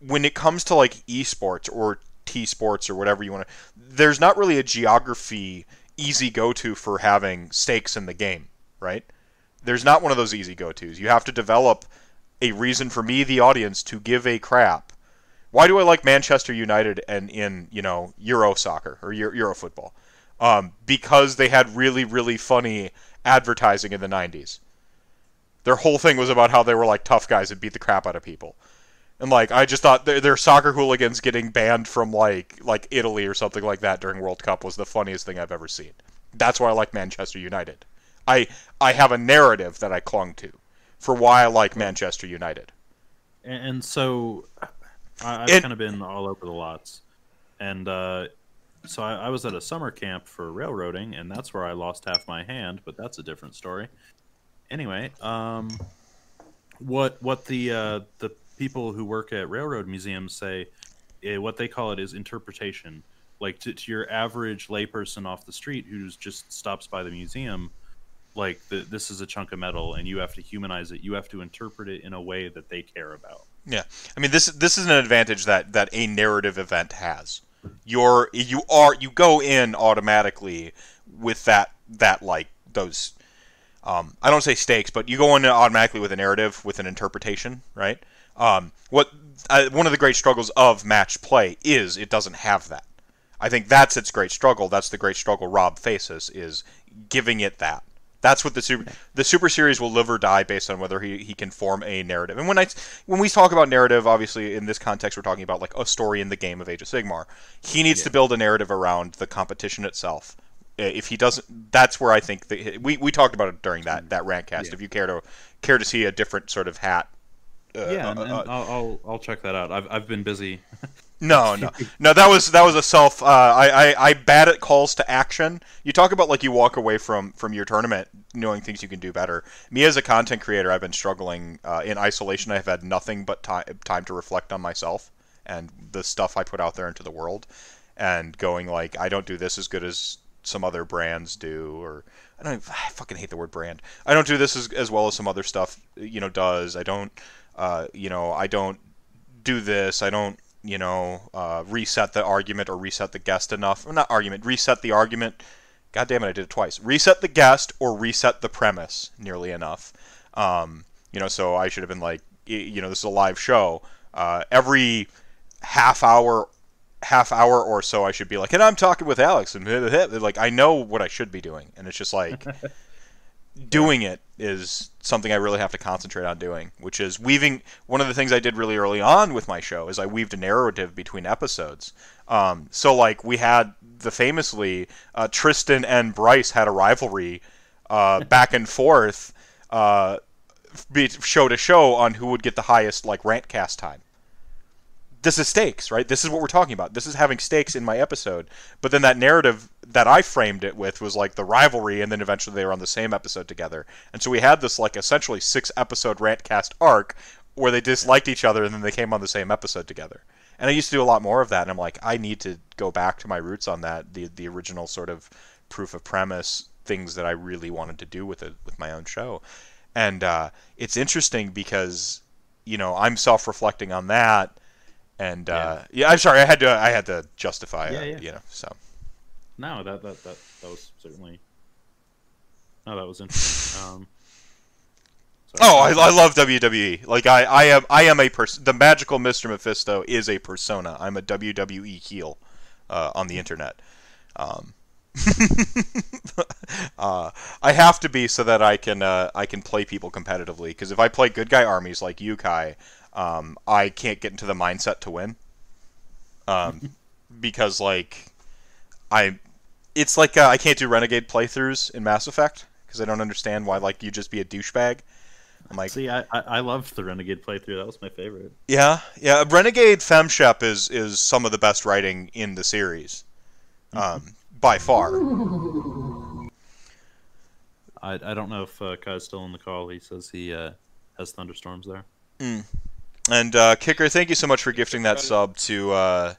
when it comes to like esports or T sports or whatever you want to, there's not really a geography easy go to for having stakes in the game, right? There's not one of those easy go tos. You have to develop a reason for me, the audience, to give a crap. Why do I like Manchester United and in you know Euro soccer or Euro, football? Um, because they had really really funny advertising in the 90s. Their whole thing was about how they were like tough guys and beat the crap out of people. And like I just thought their, their soccer hooligans getting banned from like like Italy or something like that during World Cup was the funniest thing I've ever seen. That's why I like Manchester United. I I have a narrative that I clung to for why I like Manchester United. And, and so I, I've And- kind of been all over the lots, and uh, so I, I was at a summer camp for railroading, and that's where I lost half my hand. But that's a different story. Anyway, um, what what the uh, the people who work at railroad museums say, eh, what they call it is interpretation. Like to, to your average layperson off the street who just stops by the museum, like the, this is a chunk of metal, and you have to humanize it. You have to interpret it in a way that they care about. Yeah, I mean this this is an advantage that that a narrative event has. You're you are you go in automatically with that that like those. Um, I don't say stakes, but you go in automatically with a narrative, with an interpretation, right? Um, what uh, one of the great struggles of match play is it doesn't have that. I think that's its great struggle. That's the great struggle Rob faces is giving it that. That's what the super the super series will live or die based on whether he, he can form a narrative. And when I when we talk about narrative, obviously in this context we're talking about like a story in the game of Age of Sigmar. He needs yeah. to build a narrative around the competition itself. If he doesn't, that's where I think the, we we talked about it during that that rantcast. Yeah. If you care to care to see a different sort of hat uh, yeah, and, uh, and uh, I'll, I'll, I'll check that out. I've I've been busy. no, no, no. That was that was a self. Uh, I, I I bad at calls to action. You talk about like you walk away from from your tournament knowing things you can do better. Me as a content creator, I've been struggling uh, in isolation. I've had nothing but time time to reflect on myself and the stuff I put out there into the world, and going like I don't do this as good as some other brands do, or I don't. I fucking hate the word brand. I don't do this as as well as some other stuff you know does. I don't uh, you know, I don't do this. I don't, you know, uh, reset the argument or reset the guest enough. Or not argument, reset the argument. God damn it, I did it twice. Reset the guest or reset the premise nearly enough. Um, you know, so I should have been like, you know, this is a live show. Uh, every half hour half hour or so I should be like, and I'm talking with Alex, and like I know what I should be doing, and it's just like doing it is something I really have to concentrate on doing, which is weaving. One of the things I did really early on with my show is I weaved a narrative between episodes. Um, so, like, we had the famously uh, Tristan and Bryce had a rivalry uh, back and forth, uh, show to show on who would get the highest like rant cast time this is stakes, right? This is what we're talking about. This is having stakes in my episode. But then that narrative that I framed it with was like the rivalry, and then eventually they were on the same episode together. And so we had this like essentially six episode rantcast arc where they disliked each other and then they came on the same episode together. And I used to do a lot more of that, and I'm like, I need to go back to my roots on that, the the original sort of proof of premise things that I really wanted to do with it with my own show. And uh, it's interesting because you know I'm self-reflecting on that and uh, yeah. yeah. I'm sorry, I had to I had to justify yeah, it, yeah. you know. So no, that that that, that was certainly no, that was interesting. Um, oh, I, I love WWE. Like I, I am I am a person. The magical Mister Mephisto is a persona. I'm a WWE heel uh, on the internet. Um, uh, I have to be so that I can uh, I can play people competitively. Because if I play good guy armies like you, Kai, um, I can't get into the mindset to win. Um, because like I, it's like uh, I can't do renegade playthroughs in Mass Effect because I don't understand why like you just be a douchebag. I'm like, see, I I loved the renegade playthrough. That was my favorite. Yeah, yeah. Renegade Femshep is is some of the best writing in the series, um, by far. I, I don't know if uh, Kai's still on the call. He says he uh, has thunderstorms there. Mm. And uh, Kicker, thank you so much for gifting that sub to uh,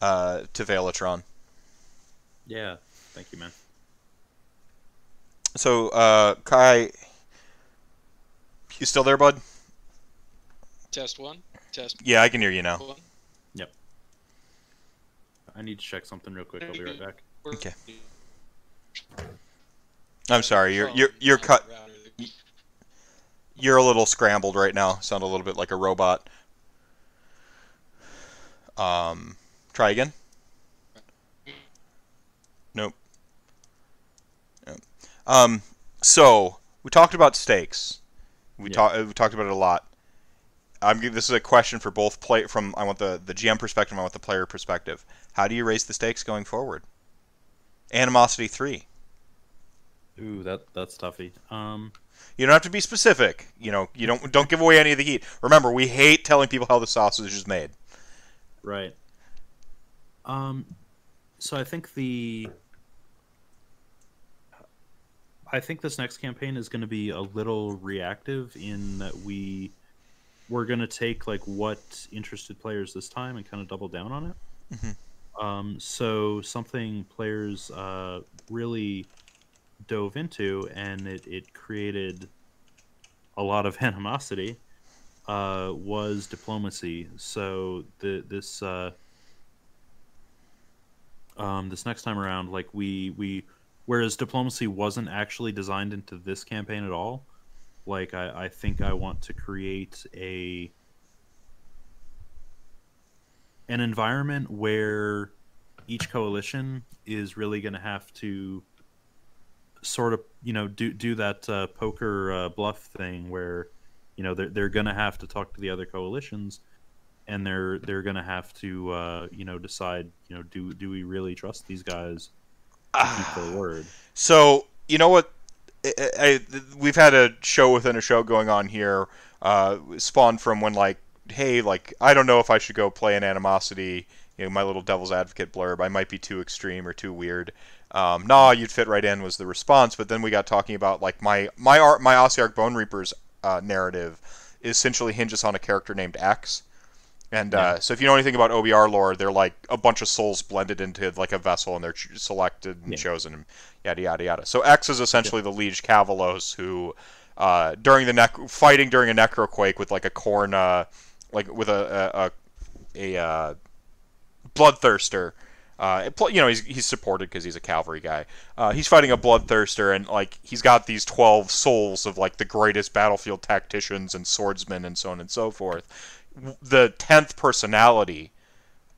uh, to Velatron. Yeah, thank you, man. So, uh, Kai, you still there, bud? Test one. Test. Yeah, I can hear you now. One. Yep. I need to check something real quick. I'll be right back. Okay. I'm sorry. You're you're you're cut. You're a little scrambled right now. Sound a little bit like a robot. Um, try again. Nope. Yep. Um, so we talked about stakes. We yeah. talked. We talked about it a lot. I'm. This is a question for both play. From I want the the GM perspective. I want the player perspective. How do you raise the stakes going forward? Animosity three. Ooh, that that's toughy. Um, you don't have to be specific. You know, you don't don't give away any of the heat. Remember, we hate telling people how the sausage is made. Right. Um. so I think the I think this next campaign is going to be a little reactive in that we we're going to take like what interested players this time and kind of double down on it. Mhm. Um, so something players uh, really dove into and it, it created a lot of animosity uh, was diplomacy. So the this uh, um, this next time around, like we we whereas diplomacy wasn't actually designed into this campaign at all. Like I, I think I want to create a an environment where each coalition is really going to have to sort of you know do do that uh, poker uh, bluff thing where you know they're, they're going to have to talk to the other coalitions and they're they're going to have to uh, you know decide you know do do we really trust these guys keep their word So you know what? I, I, we've had a show within a show going on here, uh, spawned from when like, hey, like I don't know if I should go play an animosity. You know, my little devil's advocate blurb. I might be too extreme or too weird. Um, nah, you'd fit right in was the response. But then we got talking about like my my art my Ossiarch Bone Reapers uh, narrative essentially hinges on a character named X. And uh, so, if you know anything about OBR lore, they're like a bunch of souls blended into like a vessel, and they're ch- selected and Yeah. chosen, and yada yada yada. So X is essentially the liege Kavalos who, uh, during the nec- fighting during a necroquake with like a Khorne, uh, like with a a, a, a uh, bloodthirster. Uh, pl- you know he's he's supported because he's a cavalry guy. Uh, he's fighting a bloodthirster, and like he's got these twelve souls of like the greatest battlefield tacticians and swordsmen and so on and so forth. The tenth personality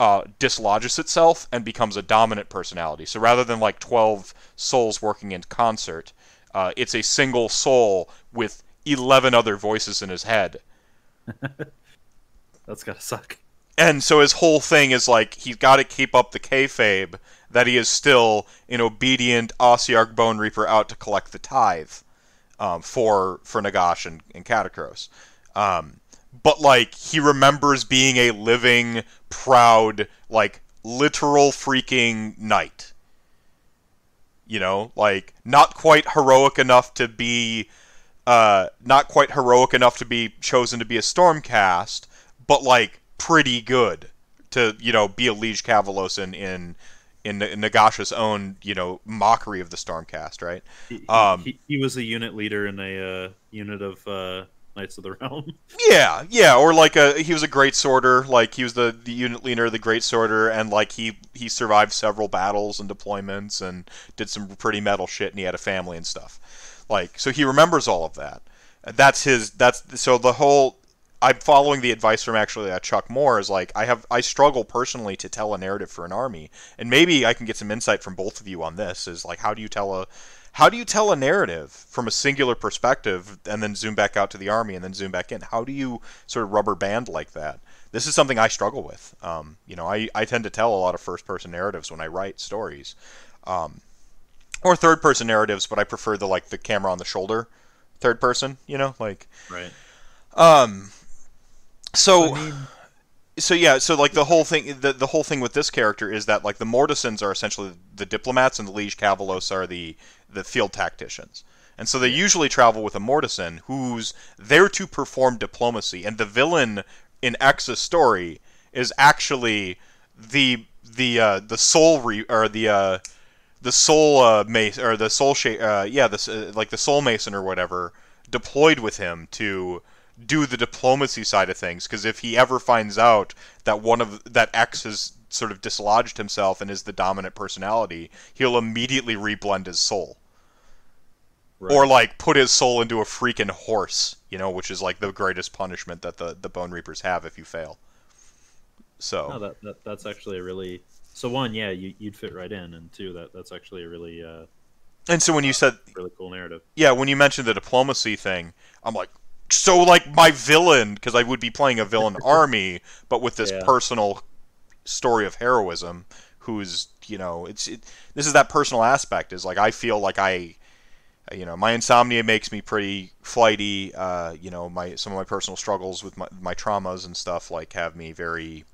uh, dislodges itself and becomes a dominant personality. So rather than like twelve souls working in concert, uh, it's a single soul with eleven other voices in his head. that's gotta suck And so his whole thing is like he's got to keep up the kayfabe that he is still an obedient Ossiarch Bone Reaper out to collect the tithe um, for for Nagash and, and Katakros. Um, but like he remembers being a living, proud, like literal freaking knight. You know, like not quite heroic enough to be, uh, not quite heroic enough to be chosen to be a Stormcast, but like pretty good to you know be a Liege Kavalos in in in, Nagasha's own you know mockery of the Stormcast, right? he, he- Um, he, he was a unit leader in a uh, unit of uh, Knights of the Realm Yeah, yeah, or like a he was a great sorter, like he was the, the unit leader the great sorter, and like he he survived several battles and deployments and did some pretty metal shit, and he had a family and stuff. Like so, he remembers all of that. That's his. That's so the whole. I'm following the advice from actually uh, Chuck Moore is like I have I struggle personally to tell a narrative for an army, and maybe I can get some insight from both of you on this. Is like how do you tell a how do you tell a narrative from a singular perspective and then zoom back out to the army and then zoom back in? How do you sort of rubber band like that? This is something I struggle with. Um, you know, I, I tend to tell a lot of first person narratives when I write stories, um, or third person narratives, but I prefer the like the camera on the shoulder third person. You know, like right um, so I mean, so yeah, so like the whole thing, the, the whole thing with this character is that like the Mortisans are essentially the diplomats, and the Liege Kavalos are the the field tacticians, and so they usually travel with a Mortisan who's there to perform diplomacy, and the villain in X's story is actually the the uh, the soul re- or the uh, the soul uh, mace or the soul shape uh, yeah this uh, like the soul mason or whatever deployed with him to do the diplomacy side of things. Because if he ever finds out that one of that X has sort of dislodged himself and is the dominant personality he'll immediately reblend his soul right. or like put his soul into a freaking horse you know which is like the greatest punishment that the the bone reapers have if you fail so no, that, that that's actually a really so one yeah you, you'd fit right in and two that that's actually a really uh, and so when you said really cool narrative yeah, when you mentioned the diplomacy thing, I'm like, so like my villain, because I would be playing a villain army, but with this Yeah. personal story of heroism, who's you know, it's it, this is that personal aspect. Is like I feel like I, you know, my insomnia makes me pretty flighty. Uh, you know, my some of my personal struggles with my my traumas and stuff like have me very.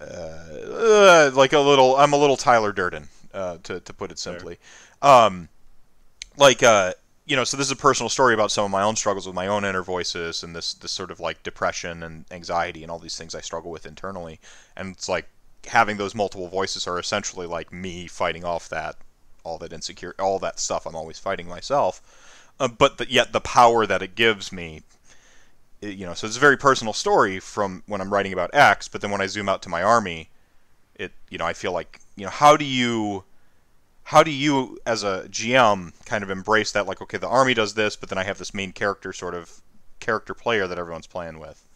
uh, like a little. I'm a little Tyler Durden, uh, to to put it simply. Um, like uh, you know, so this is a personal story about some of my own struggles with my own inner voices and this this sort of like depression and anxiety and all these things I struggle with internally. And it's like having those multiple voices are essentially like me fighting off that all that insecure all that stuff I'm always fighting myself. Uh, but the, yet the power that it gives me it- you know, so it's a very personal story from when I'm writing about X, but then when I zoom out to my army, it you know, I feel like, you know, how do you how do you as a GM kind of embrace that like okay, the army does this, but then I have this main character sort of character player that everyone's playing with.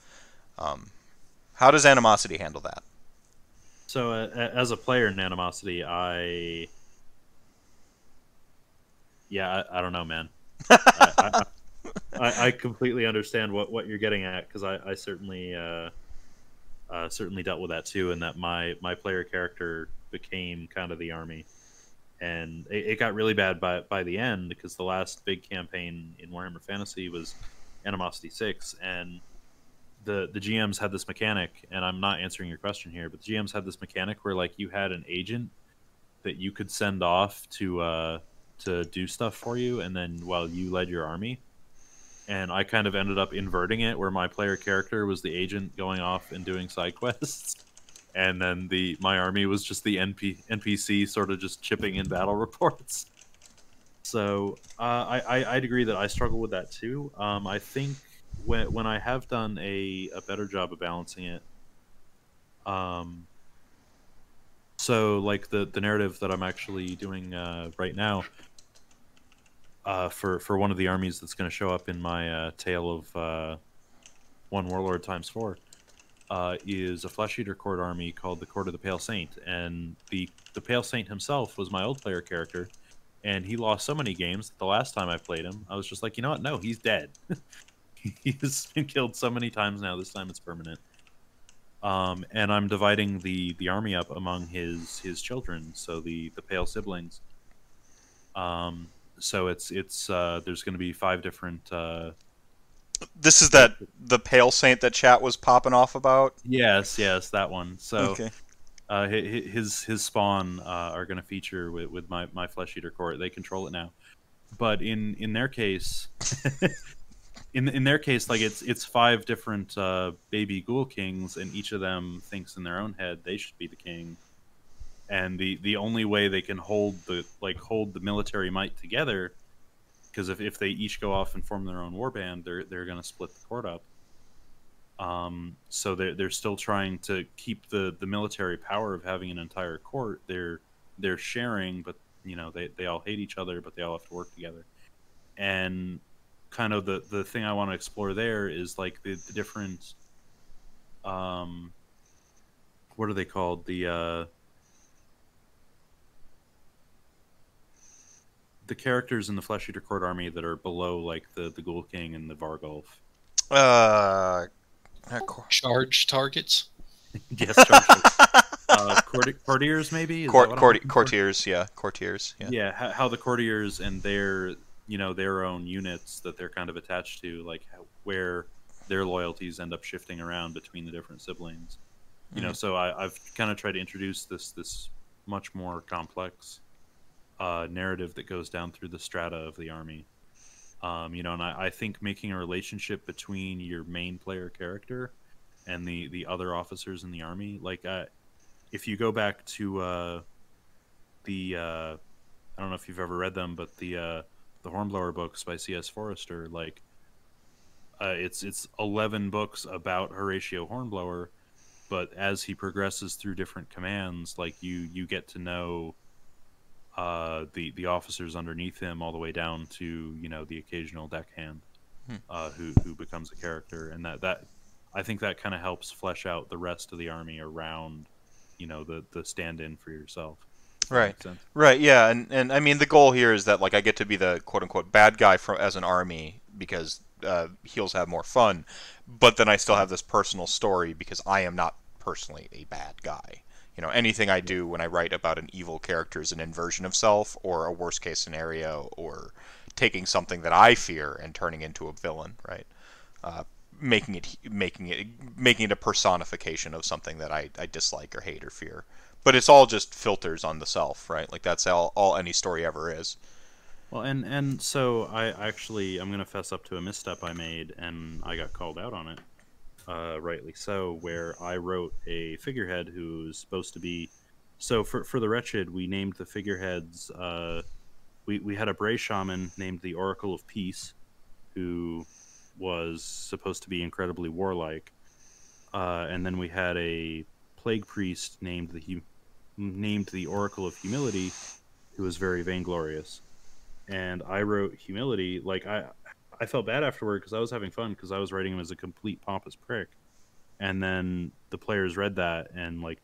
Um, how does Animosity handle that? So, uh, as a player in Animosity, I. Yeah, I, I don't know, man. I, I, I, completely understand what, what you're getting at because I, I certainly uh, uh, certainly dealt with that too, and that my my player character became kind of the army, and it, it got really bad by by the end because the last big campaign in Warhammer Fantasy was Animosity Six, and the the GMs had this mechanic, and I'm not answering your question here, but the GMs had this mechanic where like you had an agent that you could send off to uh, to do stuff for you, and then while you led your army. And I kind of ended up inverting it, where my player character was the agent going off and doing side quests, and then the my army was just the NP, NPC, sort of just chipping in battle reports. So uh, I, I I'd agree that I struggle with that too. Um, I think when when I have done a, a better job of balancing it, um, so like the the narrative that I'm actually doing uh, right now, uh, for for one of the armies that's going to show up in my uh, tale of uh, one warlord times four, uh, is a flesh eater court army called the Court of the Pale Saint, and the the Pale Saint himself was my old player character, and he lost so many games that the last time I played him, I was just like, you know what? No, he's dead. he's been killed so many times now. This time it's permanent. Um, and I'm dividing the the army up among his his children, so the the pale siblings. Um, so it's it's uh, there's going to be five different. Uh, This is that the Pale Saint that chat was popping off about. yes, yes, that one. So okay. uh, hi- hi- his his spawn uh, are going to feature with, with my my flesh eater court. They control it now, but in in their case, in in their case, like it's it's five different uh, baby ghoul kings, and each of them thinks in their own head they should be the king. And the the only way they can hold the like hold the military might together, because if, if they each go off and form their own warband, they're they're going to split the court up. Um, so they're they're still trying to keep the the military power of having an entire court. They're they're sharing, but you know they they all hate each other, but they all have to work together. And kind of the the thing I want to explore there is like the, the different um what are they called the uh the characters in the Flesh Eater Court army that are below like the the Ghoul King and the Varghulf. Uh, uh, Charge targets. Yes, Chargers. uh, courti- courtiers maybe. Is court, court, courtiers, yeah, courtiers, yeah. yeah how, how the courtiers and their you know their own units that they're kind of attached to like where their loyalties end up shifting around between the different siblings. You know so I, i've kind of tried to introduce this this much more complex uh, narrative that goes down through the strata of the army. Um, you know and I, I think making a relationship between your main player character and the the other officers in the army like uh, if you go back to uh, the uh, I don't know if you've ever read them, but the uh, the Hornblower books by C.S. Forester, like uh, it's it's eleven books about Horatio Hornblower, but as he progresses through different commands, like you you get to know uh, the the officers underneath him all the way down to you know the occasional deckhand Hmm. uh, who who becomes a character, and that that I think that kind of helps flesh out the rest of the army around you know the the stand-in for yourself. Right. Right, yeah, and, and I mean the goal here is that like I get to be the quote unquote bad guy from as an army because uh, heels have more fun, but then I still have this personal story because I am not personally a bad guy. You know, anything I do when I write about an evil character is an inversion of self or a worst case scenario or taking something that I fear and turning into a villain, right? Uh, making it making it making it a personification of something that I, I dislike or hate or fear. But it's all just filters on the self, right? Like that's all, all any story ever is. Well, and and so I actually I'm gonna fess up to a misstep I made, and I got called out on it, uh, rightly so. Where I wrote a figurehead who's supposed to be, so for for the wretched, we named the figureheads. Uh, we we had a Bray shaman named the Oracle of Peace, who was supposed to be incredibly warlike, uh, and then we had a plague priest named the named the Oracle of Humility, who was very vainglorious and I wrote humility. Like I, I felt bad afterward because I was having fun because I was writing him as a complete pompous prick, and then the players read that and like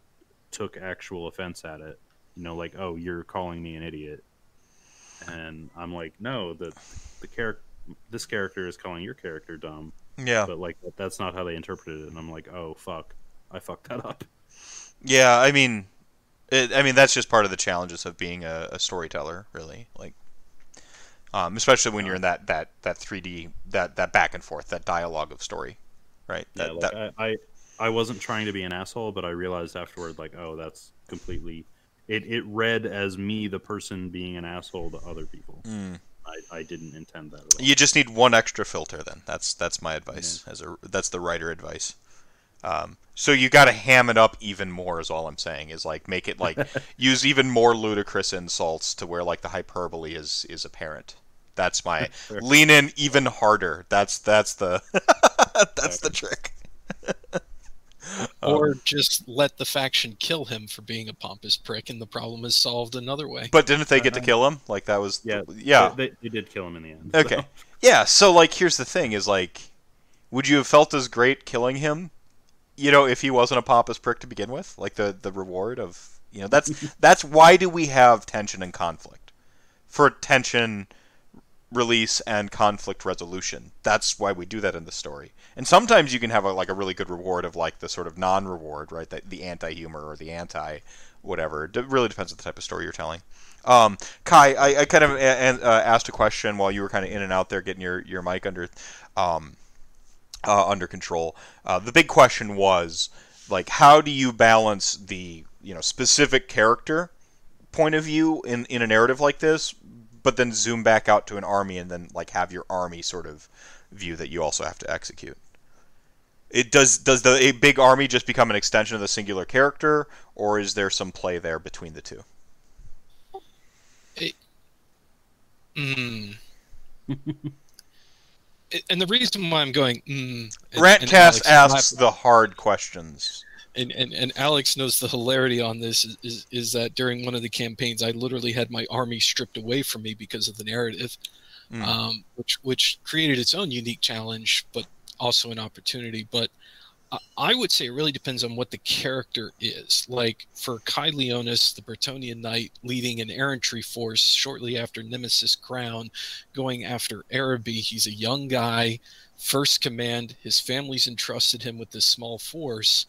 took actual offense at it. You know, like oh, you're calling me an idiot, and I'm like, no, the the character, this character is calling your character dumb. Yeah. But like that's not how they interpreted it, and I'm like, oh fuck, I fucked that up. Yeah, I mean, it, I mean that's just part of the challenges of being a, a storyteller, really. Like, um, especially when you're in that that that 3D that that back and forth, that dialogue of story, right? Yeah, That, like that, I, I I wasn't trying to be an asshole, but I realized afterward, like, oh, that's completely. It, it read as me, the person being an asshole to other people. Mm. I, I didn't intend that at all. You just need one extra filter. Then that's that's my advice. As a that's the writer advice. Um, so you got to ham it up even more. Is all I'm saying. Is like make it like use even more ludicrous insults to where like the hyperbole is is apparent. That's my lean in even harder. That's that's the that's the trick. or just let the faction kill him for being a pompous prick, and the problem is solved another way. But didn't they get to Uh, kill him? Like that was yeah, yeah. They, they, they did kill him in the end. Okay. so. Yeah, so like here's the thing is like would you have felt as great killing him? You know, if he wasn't a pompous prick to begin with? Like the the reward of you know, that's that's why do we have tension and conflict? For tension release and conflict resolution. That's why we do that in the story. And sometimes you can have a, like a really good reward of like the sort of non-reward, right? The, the anti-humor or the anti whatever. It really depends on the type of story you're telling. Um, Kai, I, I kind of a, a, uh, asked a question while you were kind of in and out there getting your, your mic under um, uh, under control. Uh, the big question was like, how do you balance the you know specific character point of view in in a narrative like this, but then zoom back out to an army and then like have your army sort of view that you also have to execute. It does does the a big army just become an extension of the singular character, or is there some play there between the two? Mm. and the reason why I'm going, mm, and, asks the hard questions. and, and, and Alex knows the hilarity on this is, is, is that during one of the campaigns, I literally had my army stripped away from me because of the narrative, Mm. um, which which created its own unique challenge, but also an opportunity. But I- would say it really depends on what the character is. Like for Kai Leonis, the Bretonnian knight, leading an errantry force shortly after Nemesis Crown, going after Araby. He's a young guy, first command. His family's entrusted him with this small force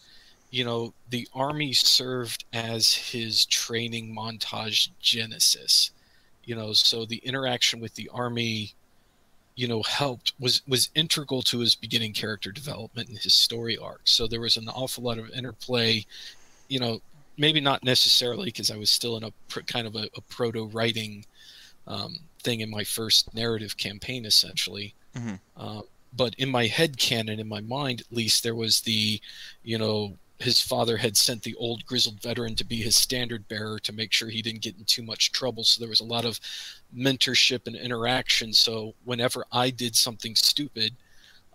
you know, the army served as his training montage genesis. You know, so the interaction with the army, you know, helped was was integral to his beginning character development and his story arc. So there was an awful lot of interplay, you know, maybe not necessarily because I was still in a pr- kind of a, a proto writing um, thing in my first narrative campaign, essentially. Mhm. Uh, but in my head canon, in my mind at least, there was the, you know, his father had sent the old grizzled veteran to be his standard bearer to make sure he didn't get in too much trouble. So there was a lot of mentorship and interaction. So whenever I did something stupid,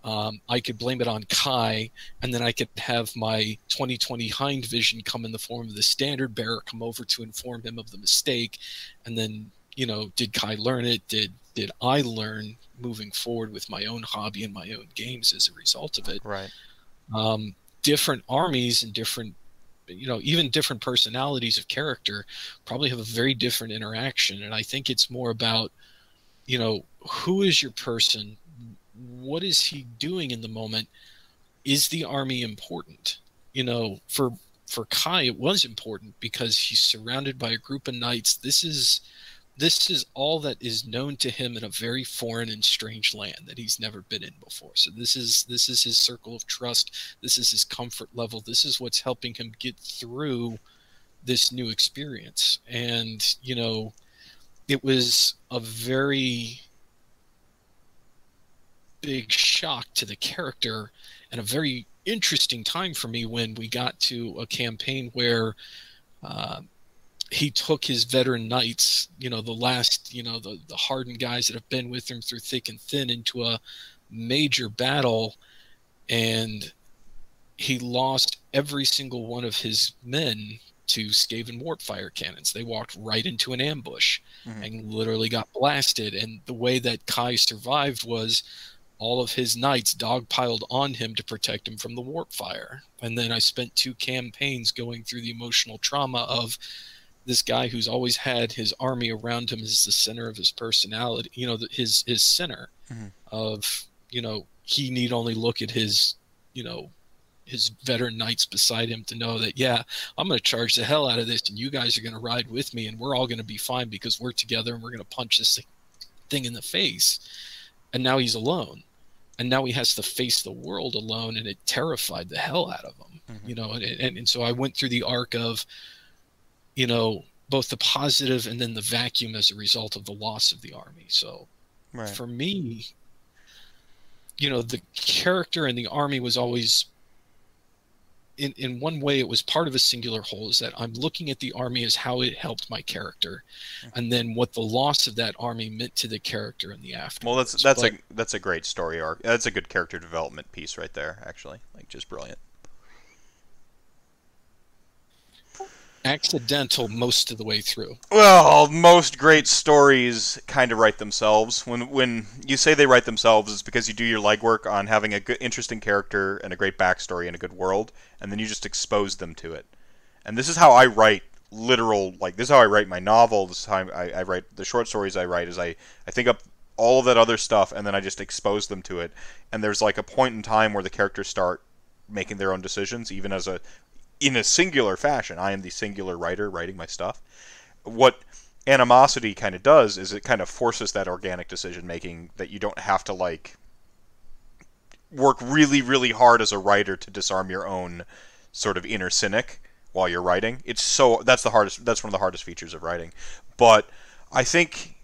um, I could blame it on Kai, and then I could have my 2020 hind vision come in the form of the standard bearer come over to inform him of the mistake, and then you know, did Kai learn it? Did did I learn moving forward with my own hobby and my own games as a result of it? Right. um, different armies and different you know even different personalities of character probably have a very different interaction. And i think it's more about you know who is your person? What is he doing in the moment? Is the army important? You know for for kai it was important because he's surrounded by a group of knights. This is this is all that is known to him in a very foreign and strange land that he's never been in before. So this is this is his circle of trust. This is his comfort level. This is what's helping him get through this new experience. And you know it was a very big shock to the character and a very interesting time for me when we got to a campaign where uh, he took his veteran knights, you know, the last, you know, the, the hardened guys that have been with him through thick and thin into a major battle and he lost every single one of his men to Skaven warp fire cannons. They walked right into an ambush Mhm. and literally got blasted. And the way that Kai survived was all of his knights dogpiled on him to protect him from the warp fire. And then I spent two campaigns going through the emotional trauma of this guy who's always had his army around him as the center of his personality, you know, the- his his center Mhm. of, you know, he need only look at his, you know, his veteran knights beside him to know that yeah, I'm going to charge the hell out of this and you guys are going to ride with me and we're all going to be fine because we're together and we're going to punch this thing in the face. And now he's alone. And now he has to face the world alone and it terrified the hell out of him. Mhm. You know, and, and and so I went through the arc of you know, both the positive and then the vacuum as a result of the loss of the army. So Right. for me, you know, the character and the army was always in, in one way it was part of a singular whole is that I'm looking at the army as how it helped my character mm-hmm. and then what the loss of that army meant to the character in the after. Well, that's that's a that's a great story arc. That's a good character development piece right there. Actually, like just brilliant. Accidental most of the way through. Well, most great stories kind of write themselves. When when you say they write themselves, it's because you do your legwork on having a good, interesting character and a great backstory and a good world, and then you just expose them to it. And this is how I write literal, like this is how I write my novel. This is how I, I write the short stories I write. Is I I think up all of that other stuff, and then I just expose them to it. And there's like a point in time where the characters start making their own decisions, even as a in a singular fashion. I am the singular writer writing my stuff. What animosity kind of does is it kind of forces that organic decision making that you don't have to like work really really hard as a writer to disarm your own sort of inner cynic while you're writing. It's so that's the hardest that's one of the hardest features of writing. But I think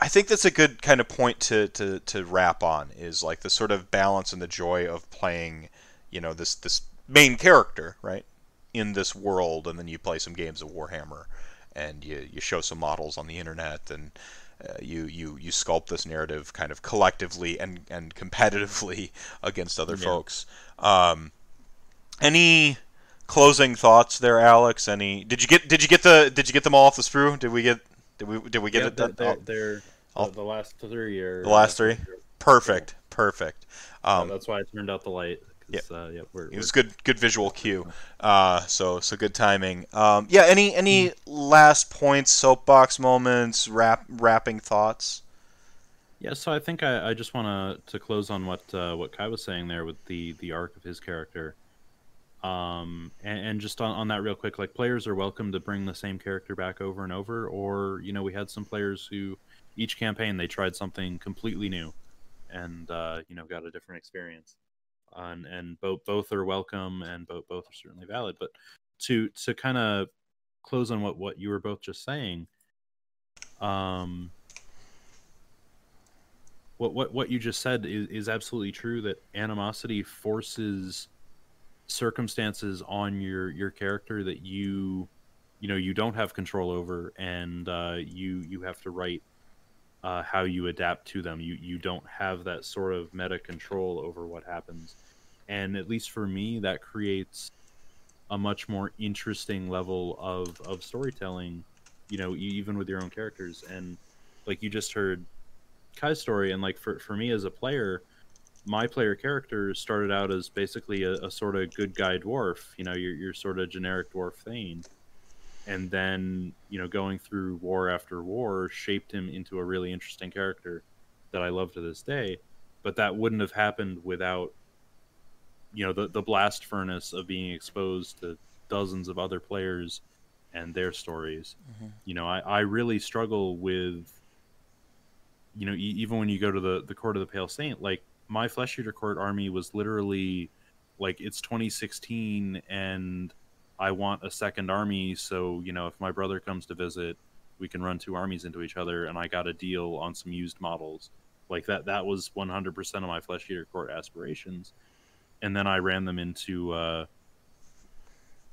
I think that's a good kind of point to, to, to wrap on is like the sort of balance and the joy of playing, you know, this this main character, right? In this world and then you play some games of Warhammer and you, you show some models on the internet and uh, you, you you sculpt this narrative kind of collectively and, and competitively against other Yeah. folks. Um, any closing thoughts there, Alex? Any did you get did you get the did you get them all off the sprue? Did we get did we did we get yeah, it they're, done? they're, Oh, they're- I'll- the, last three are The last three? perfect, perfect. Um, that's why I turned out the light. 'Cause, uh, yeah, we're, it we're was good good visual cue. Uh, so so good timing. Um, yeah. Any any last points, soapbox moments, wrap wrapping thoughts? Yeah, so I think I, I just want to to close on what uh, what Kai was saying there with the the arc of his character, um, and, and just on, on that real quick, like players are welcome to bring the same character back over and over, or you know we had some players who each campaign they tried something completely new, and uh, you know got a different experience, and and both both are welcome and both both are certainly valid, but to to kind of close on what what you were both just saying, um what what what you just said is, is absolutely true that animosity forces circumstances on your your character that you you know you don't have control over and uh, you you have to write uh, how you adapt to them. You you don't have that sort of meta control over what happens. And at least for me that creates a much more interesting level of of storytelling you know even with your own characters. And like you just heard Kai's story, and like for for me as a player, my player character started out as basically a, a sort of good guy dwarf. You know, your your sort of generic dwarf thane, and then you know going through war after war shaped him into a really interesting character that I love to this day. But that wouldn't have happened without you know the the blast furnace of being exposed to dozens of other players and their stories. Mhm. You know, I, I really struggle with, you know, e- even when you go to the, the Court of the Pale Saint, like my Flesh Eater Court army was literally like it's 2016 and I want a second army. So, you know, if my brother comes to visit, we can run two armies into each other. And I got a deal on some used models. Like that, that was 100% of my Flesh Eater Court aspirations. And then I ran them into, uh,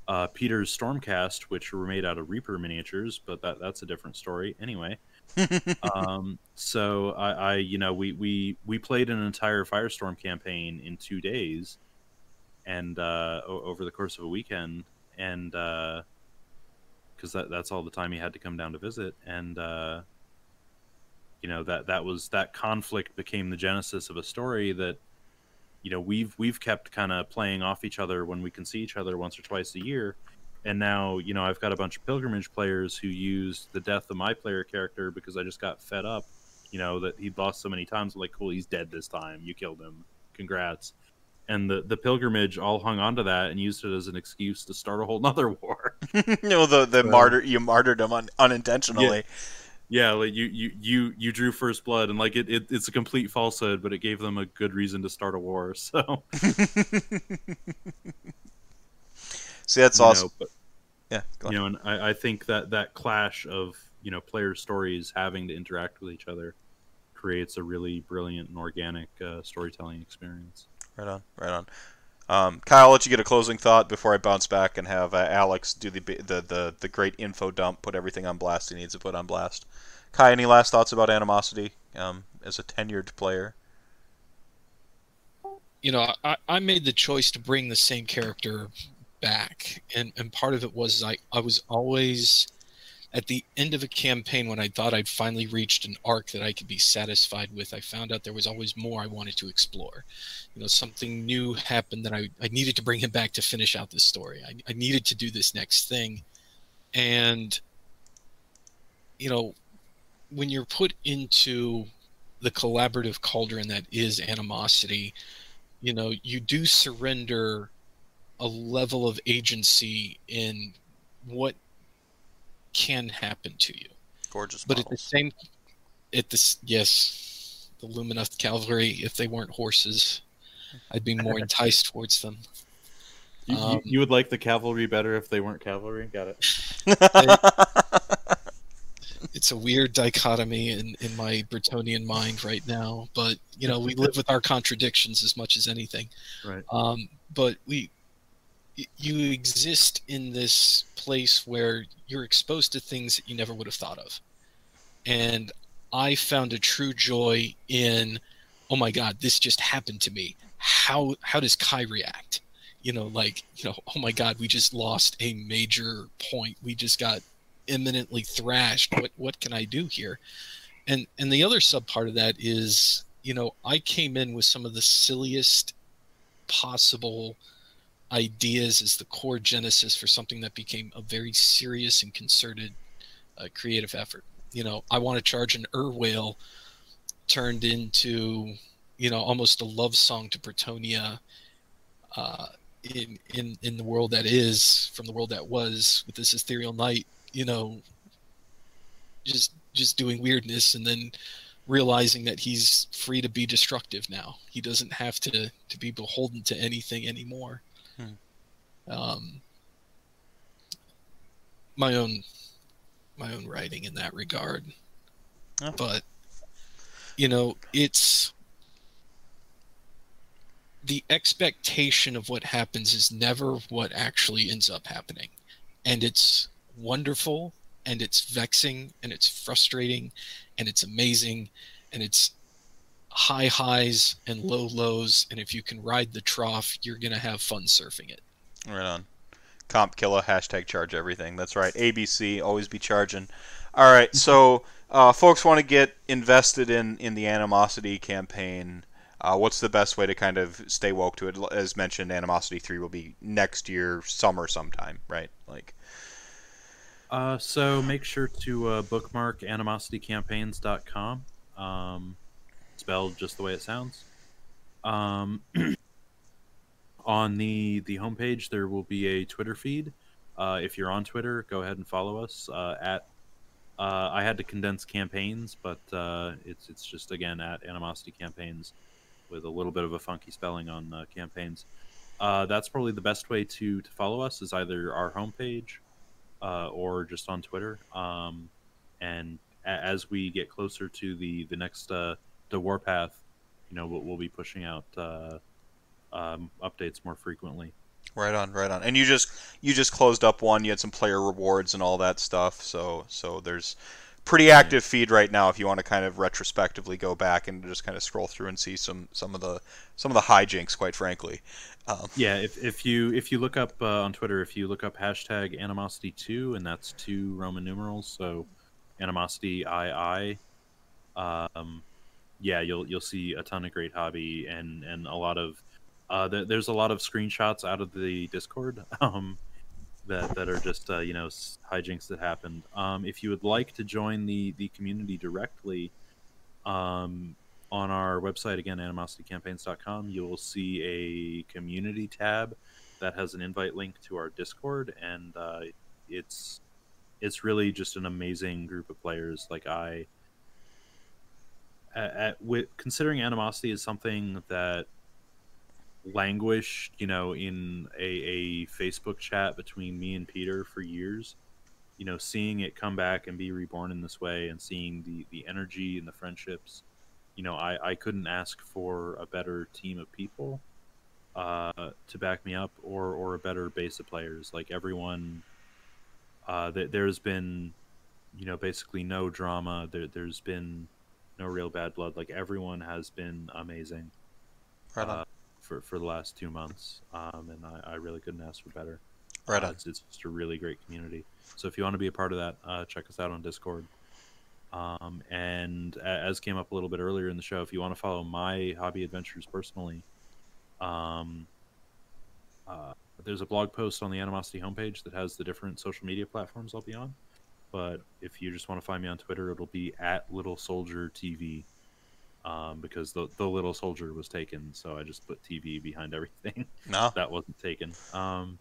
uh, Peter's Stormcast, which were made out of Reaper miniatures, but that that's a different story. Anyway, um, so I, I, you know, we we we played an entire Firestorm campaign in two days, and uh, o- over the course of a weekend, and because that that's all the time he had to come down to visit, and uh, you know that that was that conflict became the genesis of a story that you know we've we've kept kind of playing off each other when we can see each other once or twice a year. And now you know i've got a bunch of pilgrimage players who used the death of my player character because i just got fed up you know that he'd lost so many times. I'm like cool he's dead this time. You killed him. Congrats and the the pilgrimage all hung onto that and used it as an excuse to start a whole nother war no, the the So- martyr you martyred him un- unintentionally. yeah like you you you you drew first blood and like it, it it's a complete falsehood but it gave them a good reason to start a war so See, that's you awesome. know, but yeah, go you know, and I, I think that that clash of you know player stories having to interact with each other creates a really brilliant and organic uh, storytelling experience. Right on, right on. Um, Kyle, I'll let you get a closing thought before I bounce back and have uh, Alex do the, the the the great info dump, put everything on blast he needs to put on blast. Kai, any last thoughts about animosity um, as a tenured player? you know, I, I made the choice to bring the same character back, and and part of it was I I was always at the end of a campaign when I thought I'd finally reached an arc that I could be satisfied with. I found out there was always more I wanted to explore. You know, something new happened that I I needed to bring him back to finish out this story. I I needed to do this next thing, and you know, when you're put into the collaborative cauldron that is animosity you know you do surrender a level of agency in what can happen to you Gorgeous but at the same at this yes the lumineth cavalry if they weren't horses i'd be more enticed towards them You, you- Um, you would like the cavalry better if they weren't cavalry. Got it. it's a weird dichotomy in, in my Bretonnian mind right now, but you know we live with our contradictions as much as anything. Right. Um, but we, y- you exist in this place where you're exposed to things that you never would have thought of, and I found a true joy in, oh my God, this just happened to me. How how does Kai react? You know, like you know, oh my God, we just lost a major point. We just got imminently thrashed what what can i do here and and the other sub part of that is you know i came in with some of the silliest possible ideas as the core genesis for something that became a very serious and concerted uh, creative effort you know i want to charge an ur whale turned into you know almost a love song to Bretonnia uh in in in the world that is from the world that was with this ethereal knight you know just just doing weirdness and then realizing that he's free to be destructive now he doesn't have to to be beholden to anything anymore. Um my own my own writing in that regard. Yeah. but you know it's the expectation of what happens is never what actually ends up happening. And it's wonderful and it's vexing and it's frustrating and it's amazing and it's high highs and low lows. And if you can ride the trough you're going to have fun surfing it Right on. Comp killer, hashtag charge everything. That's right. ABC, always be charging. All right, so uh, folks want to get invested in, in the Animosity campaign. Uh, what's the best way to kind of stay woke to it? As mentioned, Animosity 3 will be next year, summer sometime, right? Like, Uh, so make sure to uh, bookmark animositycampaigns.com, um, spelled just the way it sounds. Um, on the the homepage, there will be a Twitter feed. Uh, if you're on Twitter, go ahead and follow us uh, at. Uh, I had to condense campaigns, but uh, it's it's just again at Animosity Campaigns, with a little bit of a funky spelling on uh, campaigns. Uh, that's probably the best way to to follow us is either our homepage or just on Twitter. Um, and a- as we get closer to the the next the Warpath, you know, we'll, we'll be pushing out um, updates more frequently. Right on, right on. And you just you just closed up one. You had some player rewards and all that stuff. So so there's pretty active feed right now if you want to kind of retrospectively go back and just kind of scroll through and see some some of the some of the hijinks, quite frankly. Um, Yeah, if, if you if you look up uh, on Twitter, if you look up hashtag animosity two, and that's two Roman numerals, so animosity II, um, yeah, you'll you'll see a ton of great hobby and and a lot of uh, th- there's a lot of screenshots out of the Discord um, that that are just uh, you know hijinks that happened. Um, if you would like to join the the community directly, um, on our website again animositycampaigns.com you will see a community tab that has an invite link to our discord and uh, it's it's really just an amazing group of players like i at, at, with considering animosity is something that languished you know in a, a facebook chat between me and peter for years you know seeing it come back and be reborn in this way and seeing the the energy and the friendships you know i i couldn't ask for a better team of people uh to back me up or or a better base of players. Like everyone uh th- there's been you know basically no drama. There there's been no real bad blood. Like everyone has been amazing. Right on, uh, for for the last two months um and i i really couldn't ask for better right uh, it's, it's just a really great community. So if you want to be a part of that, uh, check us out on Discord. Um, and as came up a little bit earlier in the show, if you want to follow my hobby adventures personally, um, uh, there's a blog post on the Animosity homepage that has the different social media platforms I'll be on. But if you just want to find me on Twitter, it'll be at Little Soldier TV. Um, because the the Little Soldier was taken, so I just put TV behind everything No, that wasn't taken. Um,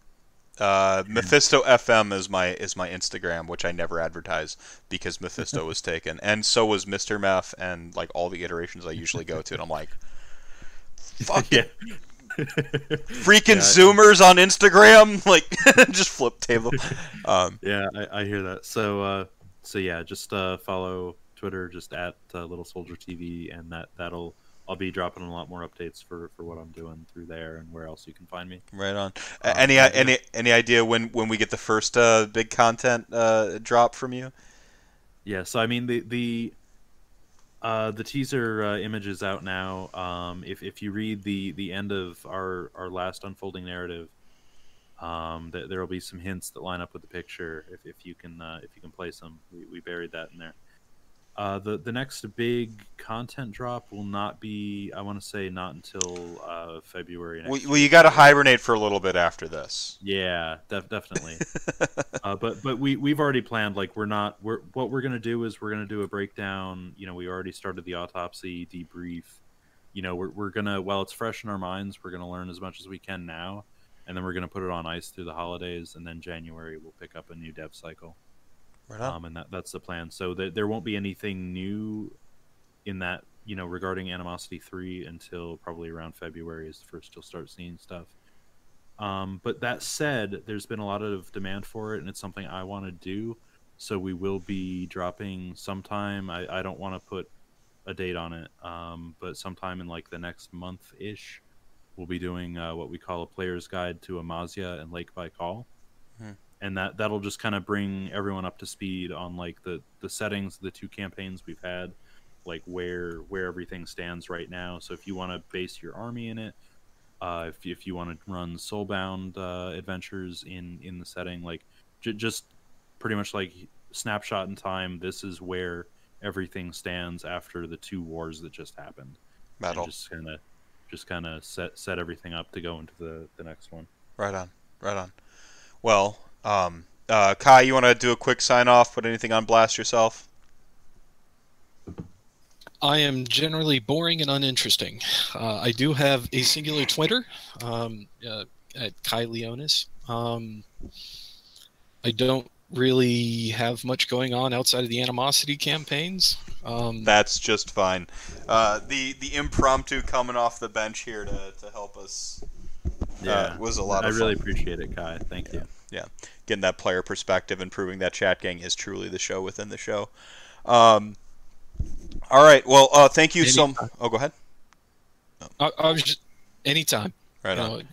uh, Mephisto FM is my is my Instagram, which I never advertise because Mephisto was taken, and so was Mr. Meph, and like all the iterations I usually go to, and I'm like, fuck yeah. freaking Yeah. Zoomers on Instagram, like just flip table. Um, Yeah, I, I hear that. So, uh, so yeah, just uh, follow Twitter, just at uh, Little Soldier TV, and that that'll I'll be dropping a lot more updates for for what I'm doing through there and where else you can find me. right on. Uh, any any any idea when when we get the first uh, big content uh, drop from you? Yeah, so I mean the the uh, the teaser uh, image is out now. Um, if if you read the the end of our our last unfolding narrative, um, th- there will be some hints that line up with the picture. If if you can uh, if you can place them, we, we buried that in there. Uh, the the next big content drop will not be I want to say not until uh, February. Next Well, well, you got to hibernate for a little bit after this. Yeah, def- definitely. uh, but but we we've already planned. Like we're not. We're what we're gonna do is we're gonna do a breakdown. You know, we already started the autopsy debrief. You know, we're we're gonna while it's fresh in our minds, we're gonna learn as much as we can now, and then we're gonna put it on ice through the holidays, and then January we'll pick up a new dev cycle. Right on. Um, and that that's the plan. So there there won't be anything new in that you know regarding Animosity three until probably around February is the first you'll start seeing stuff. Um, but that said, there's been a lot of demand for it, and it's something I want to do. So we will be dropping sometime. I, I don't want to put a date on it, um, but sometime in like the next month ish, we'll be doing uh, what we call a player's guide to Amazia and Lake Baikal. Hmm. And that that'll just kind of bring everyone up to speed on like the the settings of the two campaigns we've had, like where where everything stands right now. So if you want to base your army in it, uh, if, if you want to run soulbound uh, adventures in in the setting like j- just pretty much like snapshot in time this is where everything stands after the two wars that just happened and Metal. just kind of just kind of set set everything up to go into the the next one Right on. Right on. Well, um, uh, Kai, you want to do a quick sign off? Put anything on blast yourself? I am generally boring and uninteresting. Uh, I do have a singular Twitter um, uh, at Kai Leonis. Um, I don't really have much going on outside of the animosity campaigns. Um, That's just fine. Uh, the the impromptu coming off the bench here to, to help us Yeah, was a lot I of really appreciate it, Kai. Thank you. Getting that player perspective and proving that chat gang is truly the show within the show. Um, all right. Well, uh, thank you so. Anytime. Oh, go ahead. I, I was just anytime. Right on.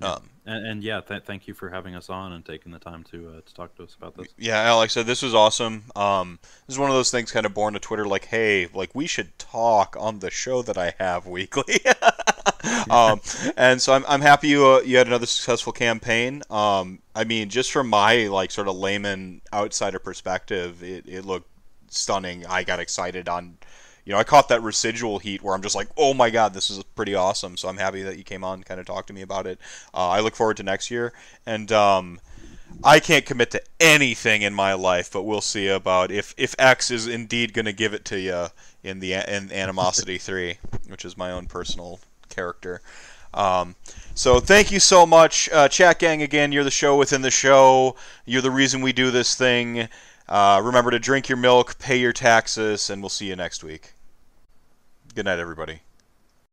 know, Um, And, and yeah, th- thank you for having us on and taking the time to uh, to talk to us about this. yeah, Alex said this was awesome. Um, this is one of those things kind of born to Twitter, like, hey, like we should talk on the show that I have weekly. um, and so I'm, I'm happy you uh, you had another successful campaign. Um, I mean, just from my like sort of layman outsider perspective, it, it looked stunning. I got excited on. You know, I caught that residual heat where I'm just like, oh my god, this is pretty awesome. So I'm happy that you came on, kind of talk to me about it. Uh, I look forward to next year, and um, I can't commit to anything in my life, but we'll see about if if X is indeed going to give it to you in the in Animosity Three, which is my own personal character. Um, so thank you so much, uh, chat gang. Again, you're the show within the show. You're the reason we do this thing. Uh, remember to drink your milk, pay your taxes, and we'll see you next week. Good night, everybody.